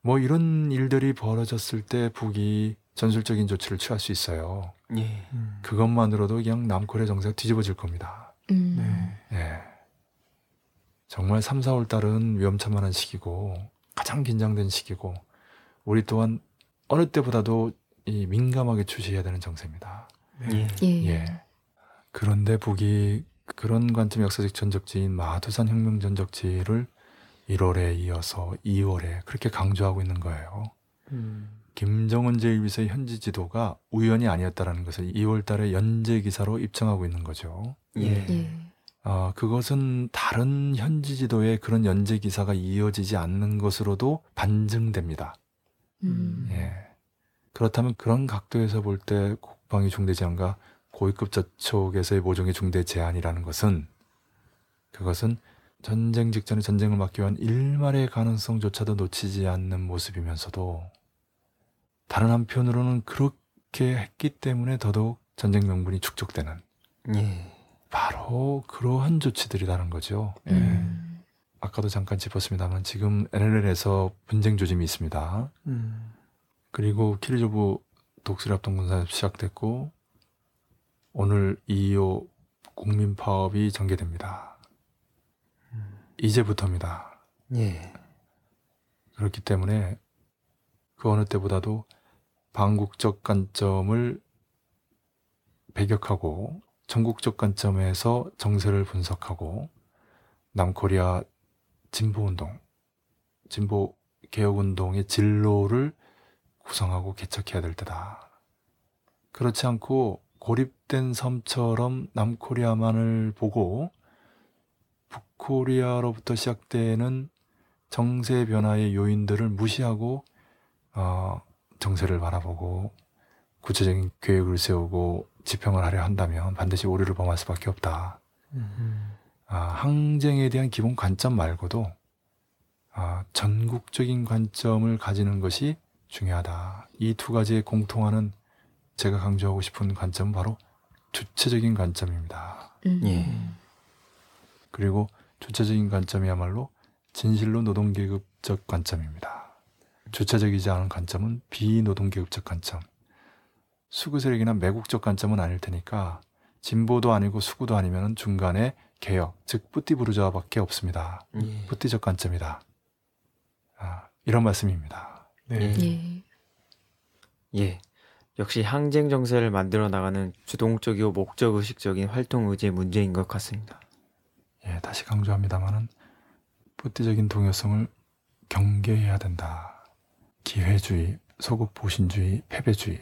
뭐 이런 일들이 벌어졌을 때 북이 전술적인 조치를 취할 수 있어요. 예. 음. 그것만으로도 그냥 남코리아 정세가 뒤집어질 겁니다. 음. 네. 예. 정말 3, 4월 달은 위험천만한 시기고 가장 긴장된 시기고 우리 또한 어느 때보다도 이 민감하게 추시해야 되는 정세입니다. 예. 예. 예. 그런데 북이 그런 관점 역사적 전적지인 마두산 혁명 전적지를 1월에 이어서 2월에 그렇게 강조하고 있는 거예요. 음. 김정은 제1비서의 현지 지도가 우연이 아니었다라는 것을 2월 달에 연재 기사로 입증하고 있는 거죠. 예. 예. 아, 그것은 다른 현지 지도에 그런 연재 기사가 이어지지 않는 것으로도 반증됩니다. 음. 예. 그렇다면 그런 각도에서 볼 때 국방위 중대 제한과 고위급 저촉에서의 모종의 중대 제한이라는 것은 그것은 전쟁 직전에 전쟁을 막기 위한 일말의 가능성조차도 놓치지 않는 모습이면서도 다른 한편으로는 그렇게 했기 때문에 더더욱 전쟁 명분이 축적되는 예. 바로 그러한 조치들이라는 거죠. 예. 음. 아까도 잠깐 짚었습니다만 지금 NLL에서 분쟁 조짐이 있습니다. 음. 그리고 키리조브 독수리 합동군사 시작됐고 오늘 2.25 국민 파업이 전개됩니다. 이제부터입니다. 예. 그렇기 때문에 그 어느 때보다도 반국적 관점을 배격하고 전국적 관점에서 정세를 분석하고 남코리아 진보운동, 진보 개혁운동의 진로를 구성하고 개척해야 될 때다. 그렇지 않고 고립된 섬처럼 남코리아만을 보고 북코리아로부터 시작되는 정세 변화의 요인들을 무시하고 어, 정세를 바라보고 구체적인 계획을 세우고 지평을 하려 한다면 반드시 오류를 범할 수밖에 없다. 음. 아, 항쟁에 대한 기본 관점 말고도 아, 전국적인 관점을 가지는 것이 중요하다. 이 두 가지의 공통하는 제가 강조하고 싶은 관점은 바로 주체적인 관점입니다. 음. 예. 그리고 주체적인 관점이야말로 진실로 노동계급적 관점입니다. 주체적이지 않은 관점은 비노동계급적 관점. 수구 세력이나 매국적 관점은 아닐 테니까 진보도 아니고 수구도 아니면 중간에 개혁, 즉 뿌띠 부르자밖에 없습니다. 예. 뿌띠적 관점이다. 아, 이런 말씀입니다. 네. 예. 예. 역시 항쟁 정세를 만들어 나가는 주동적이고 목적 의식적인 활동 의지의 문제인 것 같습니다. 예, 다시 강조합니다만은 뿌띠적인 동요성을 경계해야 된다. 기회주의, 소극 보신주의, 패배주의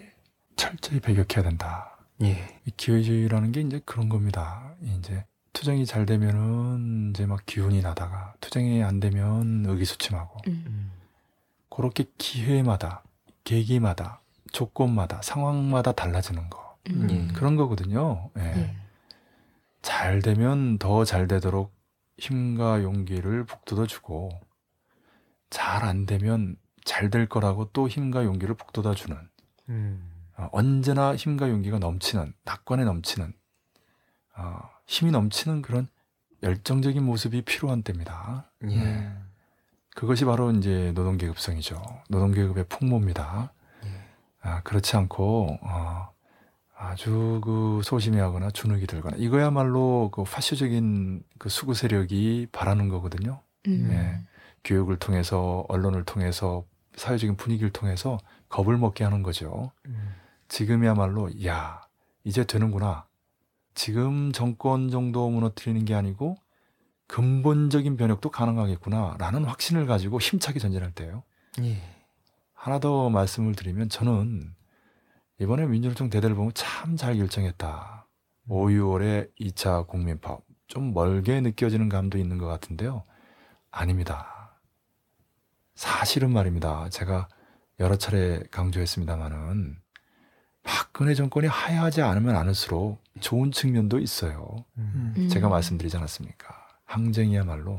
철저히 배격해야 된다. 예. 이 기회주의라는 게 이제 그런 겁니다. 이제 투쟁이 잘 되면은 이제 막 기운이 나다가 투쟁이 안 되면 의기소침하고 음. 그렇게 기회마다 계기마다 조건마다 상황마다 달라지는 거 음. 예. 그런 거거든요. 예. 예. 잘 되면 더 잘 되도록 힘과 용기를 북돋워 주고 잘 안 되면 잘 될 거라고 또 힘과 용기를 북돋아 주는 음. 어, 언제나 힘과 용기가 넘치는 낙관에 넘치는 어, 힘이 넘치는 그런 열정적인 모습이 필요한 때입니다. 예. 네. 그것이 바로 이제 노동계급성이죠. 노동계급의 풍모입니다. 예. 아, 그렇지 않고 어, 아주 그 소심해하거나 주눅이 들거나 이거야말로 그 파쇼적인 그 수구 세력이 바라는 거거든요. 음. 네. 교육을 통해서 언론을 통해서 사회적인 분위기를 통해서 겁을 먹게 하는 거죠. 음. 지금이야말로 야 이제 되는구나. 지금 정권 정도 무너뜨리는 게 아니고 근본적인 변혁도 가능하겠구나라는 확신을 가지고 힘차게 전진할 때예요. 예. 하나 더 말씀을 드리면 저는 이번에 민주노총 대대를 보면 참 잘 결정했다. 5, 6월에 2차 국민파업 좀 멀게 느껴지는 감도 있는 것 같은데요. 아닙니다. 사실은 말입니다. 제가 여러 차례 강조했습니다마는 박근혜 정권이 하야하지 않으면 않을수록 좋은 측면도 있어요. 음. 음. 제가 말씀드리지 않았습니까? 항쟁이야말로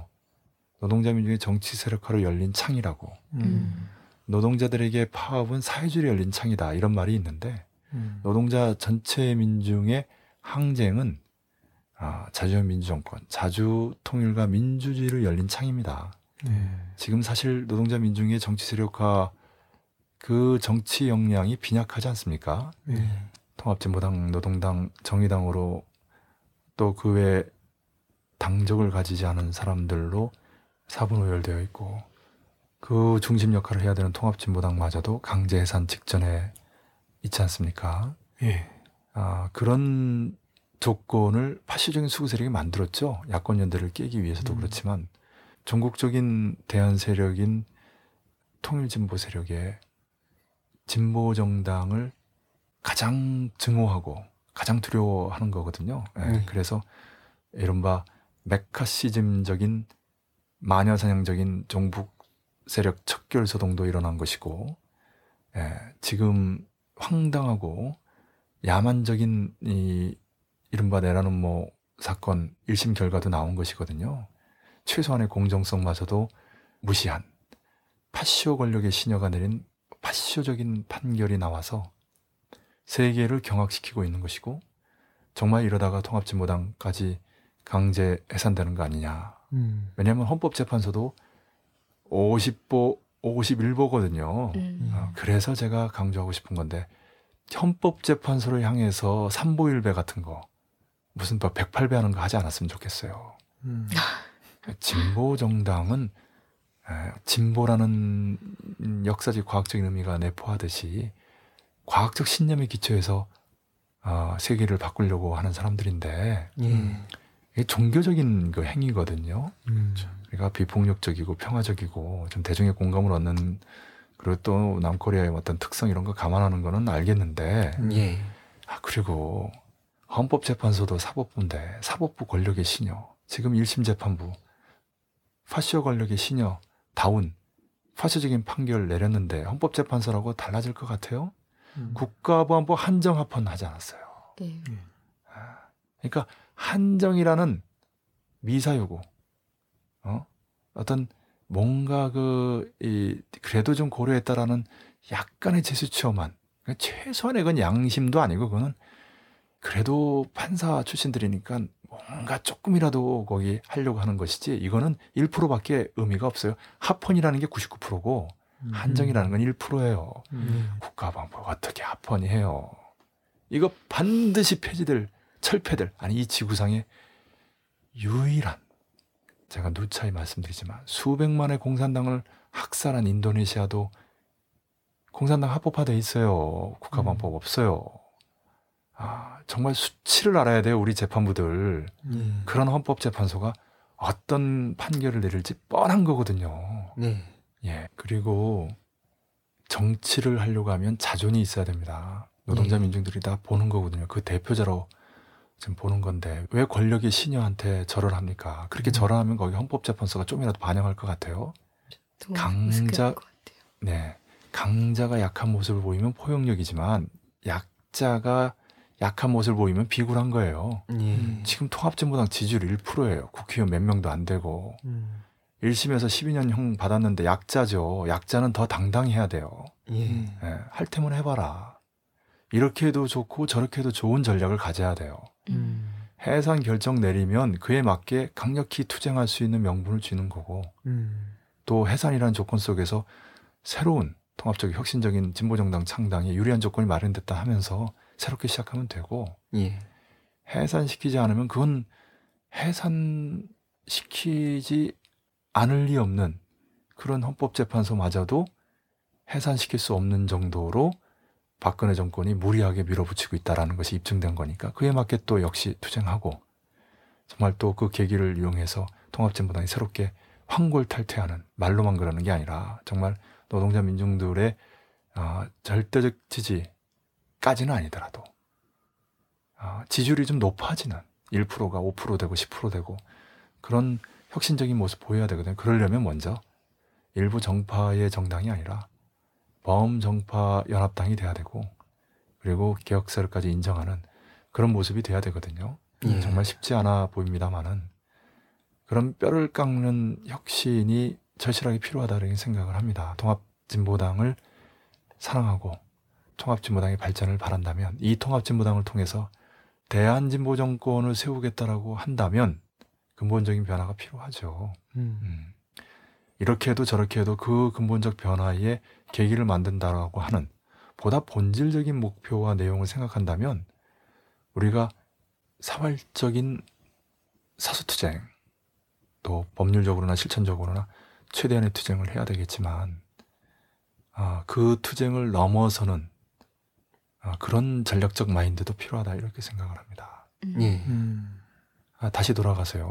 노동자 민중의 정치 세력화로 열린 창이라고 음. 노동자들에게 파업은 사회주의로 열린 창이다 이런 말이 있는데 음. 노동자 전체 민중의 항쟁은 아, 자주형 민주정권, 자주 통일과 민주주의를 열린 창입니다. 네. 지금 사실 노동자 민중의 정치 세력화 그 정치 역량이 빈약하지 않습니까? 예. 통합진보당, 노동당, 정의당으로 또 그 외 당적을 가지지 않은 사람들로 사분오열되어 있고 그 중심 역할을 해야 되는 통합진보당마저도 강제 해산 직전에 있지 않습니까? 예. 아, 그런 조건을 파시적인 수구 세력이 만들었죠. 야권 연대를 깨기 위해서도 음. 그렇지만 전국적인 대한 세력인 통일 진보 세력의 진보 정당을 가장 증오하고 가장 두려워하는 거거든요. 예, 네. 그래서 이른바 메카시즘적인 마녀사냥적인 종북 세력 척결 소동도 일어난 것이고, 예, 지금 황당하고 야만적인 이 이른바 내라는 뭐 사건 1심 결과도 나온 것이거든요. 최소한의 공정성마저도 무시한 파시오 권력의 시녀가 내린 파시오적인 판결이 나와서 세계를 경악시키고 있는 것이고 정말 이러다가 통합진보당까지 강제 해산되는 거 아니냐. 음. 왜냐하면 헌법재판소도 50보 51보거든요. 음. 어, 그래서 제가 강조하고 싶은 건데 헌법재판소를 향해서 삼보일배 같은 거 무슨 뭐 108배 하는 거 하지 않았으면 좋겠어요. 음. 진보 정당은 에, 진보라는 역사적 과학적인 의미가 내포하듯이 과학적 신념에 기초해서 어, 세계를 바꾸려고 하는 사람들인데 예. 이게 종교적인 그 행위거든요. 음. 그러니까 비폭력적이고 평화적이고 좀 대중의 공감을 얻는 그리고 또 남코리아의 어떤 특성 이런 거 감안하는 거는 알겠는데 예. 아 그리고 헌법재판소도 사법부인데 사법부 권력의 시녀 지금 1심 재판부 파시오 권력의 시녀 다운 파시적인 판결 내렸는데 헌법재판소라고 달라질 것 같아요? 음. 국가보안법 한정합헌 하지 않았어요. 예. 아, 그러니까 한정이라는 미사여구, 어? 어떤 뭔가 그, 이, 그래도 좀 고려했다라는 약간의 제수치어만, 그러니까 최소한의 그건 양심도 아니고, 그거는 그래도 판사 출신들이니까 뭔가 조금이라도 거기 하려고 하는 것이지, 이거는 1%밖에 의미가 없어요. 합헌이라는 게 99%고, 한정이라는 건 1%예요. 음. 국가방법 어떻게 합헌이 해요? 이거 반드시 폐지될 철폐될 아니 이 지구상의 유일한 제가 누차히 말씀드리지만 수백만의 공산당을 학살한 인도네시아도 공산당 합법화돼 있어요. 국가방법 없어요. 아 정말 수치를 알아야 돼요 우리 재판부들 예. 그런 헌법재판소가 어떤 판결을 내릴지 뻔한 거거든요. 네. 예. 그리고 정치를 하려고 하면 자존이 있어야 됩니다. 노동자 예. 민중들이 다 보는 거거든요. 그 대표자로 지금 보는 건데 왜 권력이 시녀한테 절을 합니까? 그렇게 음. 절하면 거기 헌법재판소가 좀이라도 반영할 것 같아요. 더 강자- 볼것 같아요. 네. 강자가 약한 모습을 보이면 포용력이지만 약자가 약한 모습을 보이면 비굴한 거예요. 예. 지금 통합진보당 지지율 1%예요. 국회의원 몇 명도 안 되고 음. 1심에서 12년형 받았는데 약자죠. 약자는 더 당당해야 돼요. 예. 예, 할 테면 해봐라. 이렇게 해도 좋고 저렇게 해도 좋은 전략을 가져야 돼요. 음. 해산 결정 내리면 그에 맞게 강력히 투쟁할 수 있는 명분을 쥐는 거고 음. 또 해산이라는 조건 속에서 새로운 통합적 혁신적인 진보정당 창당에 유리한 조건이 마련됐다 하면서 새롭게 시작하면 되고 예. 해산시키지 않으면 그건 해산시키지 않을 리 없는 그런 헌법재판소마저도 해산시킬 수 없는 정도로 박근혜 정권이 무리하게 밀어붙이고 있다라는 것이 입증된 거니까 그에 맞게 또 역시 투쟁하고 정말 또 그 계기를 이용해서 통합진보당이 새롭게 황골탈퇴하는 말로만 그러는 게 아니라 정말 노동자 민중들의 아, 절대적 지지 까지는 아니더라도 아, 지지율이 좀 높아지는 1%가 5% 되고 10% 되고 그런 혁신적인 모습 보여야 되거든요. 그러려면 먼저 일부 정파의 정당이 아니라 범정파 연합당이 돼야 되고 그리고 개혁 세력까지 인정하는 그런 모습이 돼야 되거든요. 예. 정말 쉽지 않아 보입니다만은 그런 뼈를 깎는 혁신이 절실하게 필요하다는 생각을 합니다. 통합진보당을 사랑하고 통합진보당의 발전을 바란다면 이 통합진보당을 통해서 대한진보 정권을 세우겠다라고 한다면 근본적인 변화가 필요하죠. 음. 음. 이렇게 해도 저렇게 해도 그 근본적 변화의 계기를 만든다라고 하는 보다 본질적인 목표와 내용을 생각한다면 우리가 사활적인 사수투쟁 또 법률적으로나 실천적으로나 최대한의 투쟁을 해야 되겠지만 아, 그 투쟁을 넘어서는 아, 그런 전략적 마인드도 필요하다 이렇게 생각을 합니다. 음. 예. 음. 아, 다시 돌아가세요.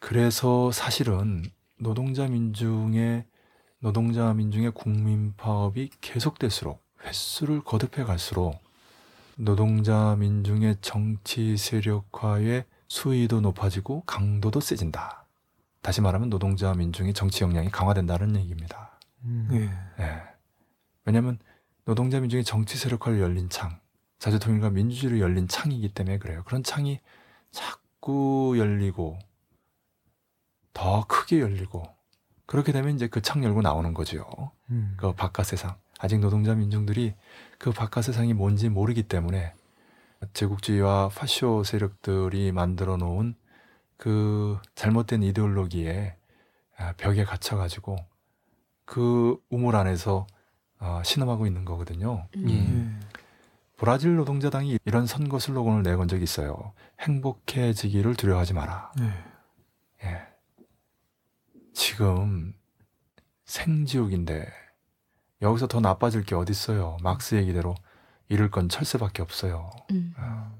그래서 사실은 노동자 민중의 노동자 민중의 국민 파업이 계속될수록 횟수를 거듭해 갈수록 노동자 민중의 정치 세력화의 수위도 높아지고 강도도 세진다. 다시 말하면 노동자 민중의 정치 역량이 강화된다는 얘기입니다. 음. 예. 예. 왜냐하면 노동자 민중의 정치 세력화를 열린 창, 자주통일과 민주주의를 열린 창이기 때문에 그래요. 그런 창이 자꾸 열리고 더 크게 열리고 그렇게 되면 이제 그 창 열고 나오는 거죠. 음. 그 바깥 세상. 아직 노동자 민중들이 그 바깥 세상이 뭔지 모르기 때문에 제국주의와 파쇼 세력들이 만들어 놓은 그 잘못된 이데올로기에 아, 벽에 갇혀가지고 그 우물 안에서 아, 신음하고 있는 거거든요. 음. 예. 브라질 노동자당이 이런 선거 슬로건을 내건 적이 있어요. 행복해지기를 두려워하지 마라. 예. 예. 지금 생지옥인데 여기서 더 나빠질 게 어딨어요. 막스 얘기대로 잃을 건 철새밖에 없어요. 음. 아,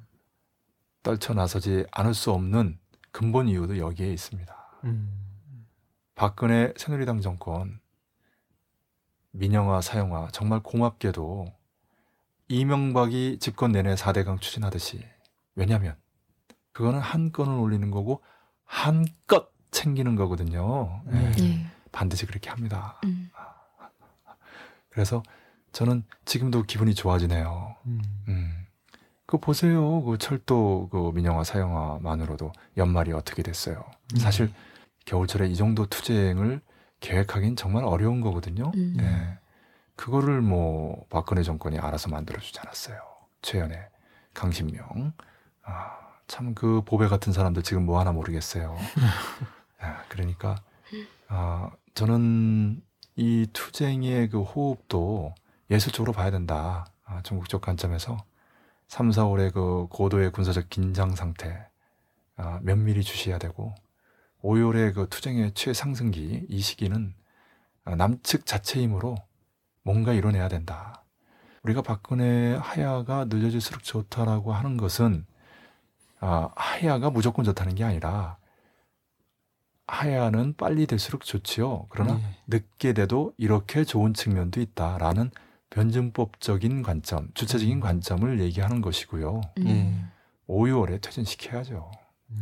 떨쳐 나서지 않을 수 없는 근본 이유도 여기에 있습니다. 음. 박근혜 새누리당 정권 민영화 사형화 정말 고맙게도 이명박이 집권 내내 4대강 추진하듯이 왜냐하면 그거는 한 건을 올리는 거고 한껏 챙기는 거거든요. 예, 네. 예. 반드시 그렇게 합니다. 음. 그래서 저는 지금도 기분이 좋아지네요. 음. 음. 그 보세요. 그 철도 그 민영화 사형화만으로도 연말이 어떻게 됐어요. 사실 겨울철에 이 정도 투쟁을 계획하긴 정말 어려운 거거든요. 음. 예. 그거를 뭐 박근혜 정권이 알아서 만들어주지 않았어요. 최연애, 강신명. 아, 참 그 보배 같은 사람들 지금 뭐 하나 모르겠어요. 아, 그러니까 아, 저는 이 투쟁의 그 호흡도 예술적으로 봐야 된다. 아, 중국적 관점에서 3, 4월의 그 고도의 군사적 긴장 상태 아, 면밀히 주시해야 되고 5월의 그 투쟁의 최상승기 이 시기는 아, 남측 자체 힘으로 뭔가 이뤄내야 된다. 우리가 박근혜 하야가 늦어질수록 좋다라고 하는 것은 아, 하야가 무조건 좋다는 게 아니라 하야는 빨리 될수록 좋지요. 그러나 예. 늦게 돼도 이렇게 좋은 측면도 있다라는 변증법적인 관점, 주체적인 음. 관점을 얘기하는 것이고요. 음. 예. 5, 6월에 퇴진시켜야죠.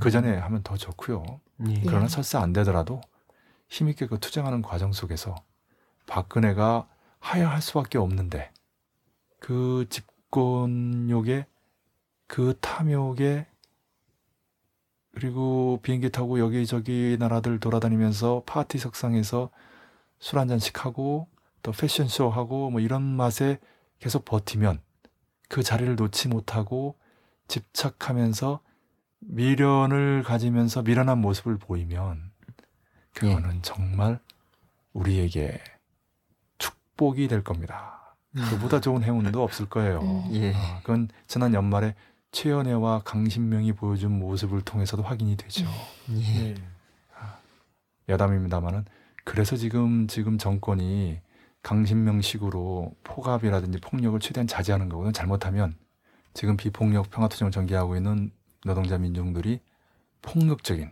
그 전에 하면 더 좋고요. 예. 그러나 예. 설사 안 되더라도 힘있게 그 투쟁하는 과정 속에서 박근혜가 하야할 수밖에 없는데 그 집권욕에 그 탐욕에 그리고 비행기 타고 여기저기 나라들 돌아다니면서 파티 석상에서 술 한 잔씩 하고 또 패션쇼 하고 뭐 이런 맛에 계속 버티면 그 자리를 놓지 못하고 집착하면서 미련을 가지면서 미련한 모습을 보이면 그거는 정말 우리에게 축복이 될 겁니다. 그보다 좋은 행운도 없을 거예요. 음. 예. 아, 그건 지난 연말에 최연애와 강신명이 보여준 모습을 통해서도 확인이 되죠. 예. 여담입니다만은 그래서 지금 지금 정권이 강신명식으로 포갑이라든지 폭력을 최대한 자제하는 거거든요. 잘못하면 지금 비폭력 평화투쟁을 전개하고 있는 노동자 민중들이 폭력적인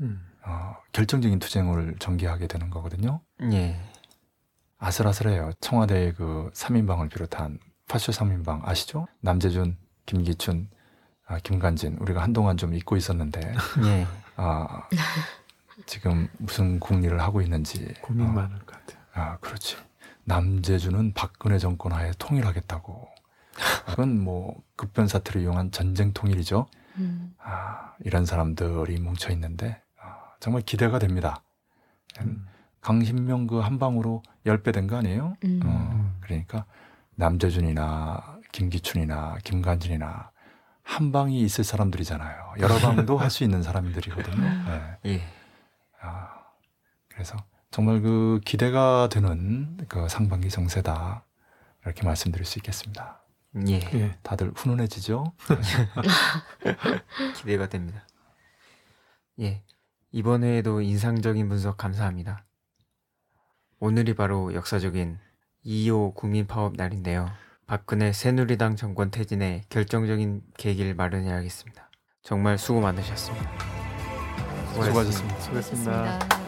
음. 어, 결정적인 투쟁을 전개하게 되는 거거든요. 예. 아슬아슬해요. 청와대의 그 3인방을 비롯한 파쇼 3인방 아시죠? 남재준, 김기춘, 아, 김관진 우리가 한동안 좀 잊고 있었는데 예. 아, 지금 무슨 국리를 하고 있는지 고민 어, 많을 것 같아요. 아, 그렇지. 남재준은 박근혜 정권 하에 통일하겠다고. 그건 뭐 급변 사태를 이용한 전쟁 통일이죠. 음. 아, 이런 사람들이 뭉쳐 있는데 아, 정말 기대가 됩니다. 음. 강신명 그 한 방으로 10배 된 거 아니에요? 음. 어, 그러니까 남재준이나 김기춘이나 김관진이나 한 방이 있을 사람들이잖아요. 여러 방도 할 수 있는 사람들이거든요. 네. 예. 아, 그래서 정말 그 기대가 되는 그 상반기 정세다 이렇게 말씀드릴 수 있겠습니다. 예. 예. 다들 훈훈해지죠? 기대가 됩니다. 예. 이번 회에도 인상적인 분석 감사합니다. 오늘이 바로 역사적인 2.25 국민 파업 날인데요. 박근혜 새누리당 정권 퇴진에 결정적인 계기를 마련해야겠습니다. 정말 수고 많으셨습니다. 수고하셨습니다. 수고했습니다. 수고하셨습니다.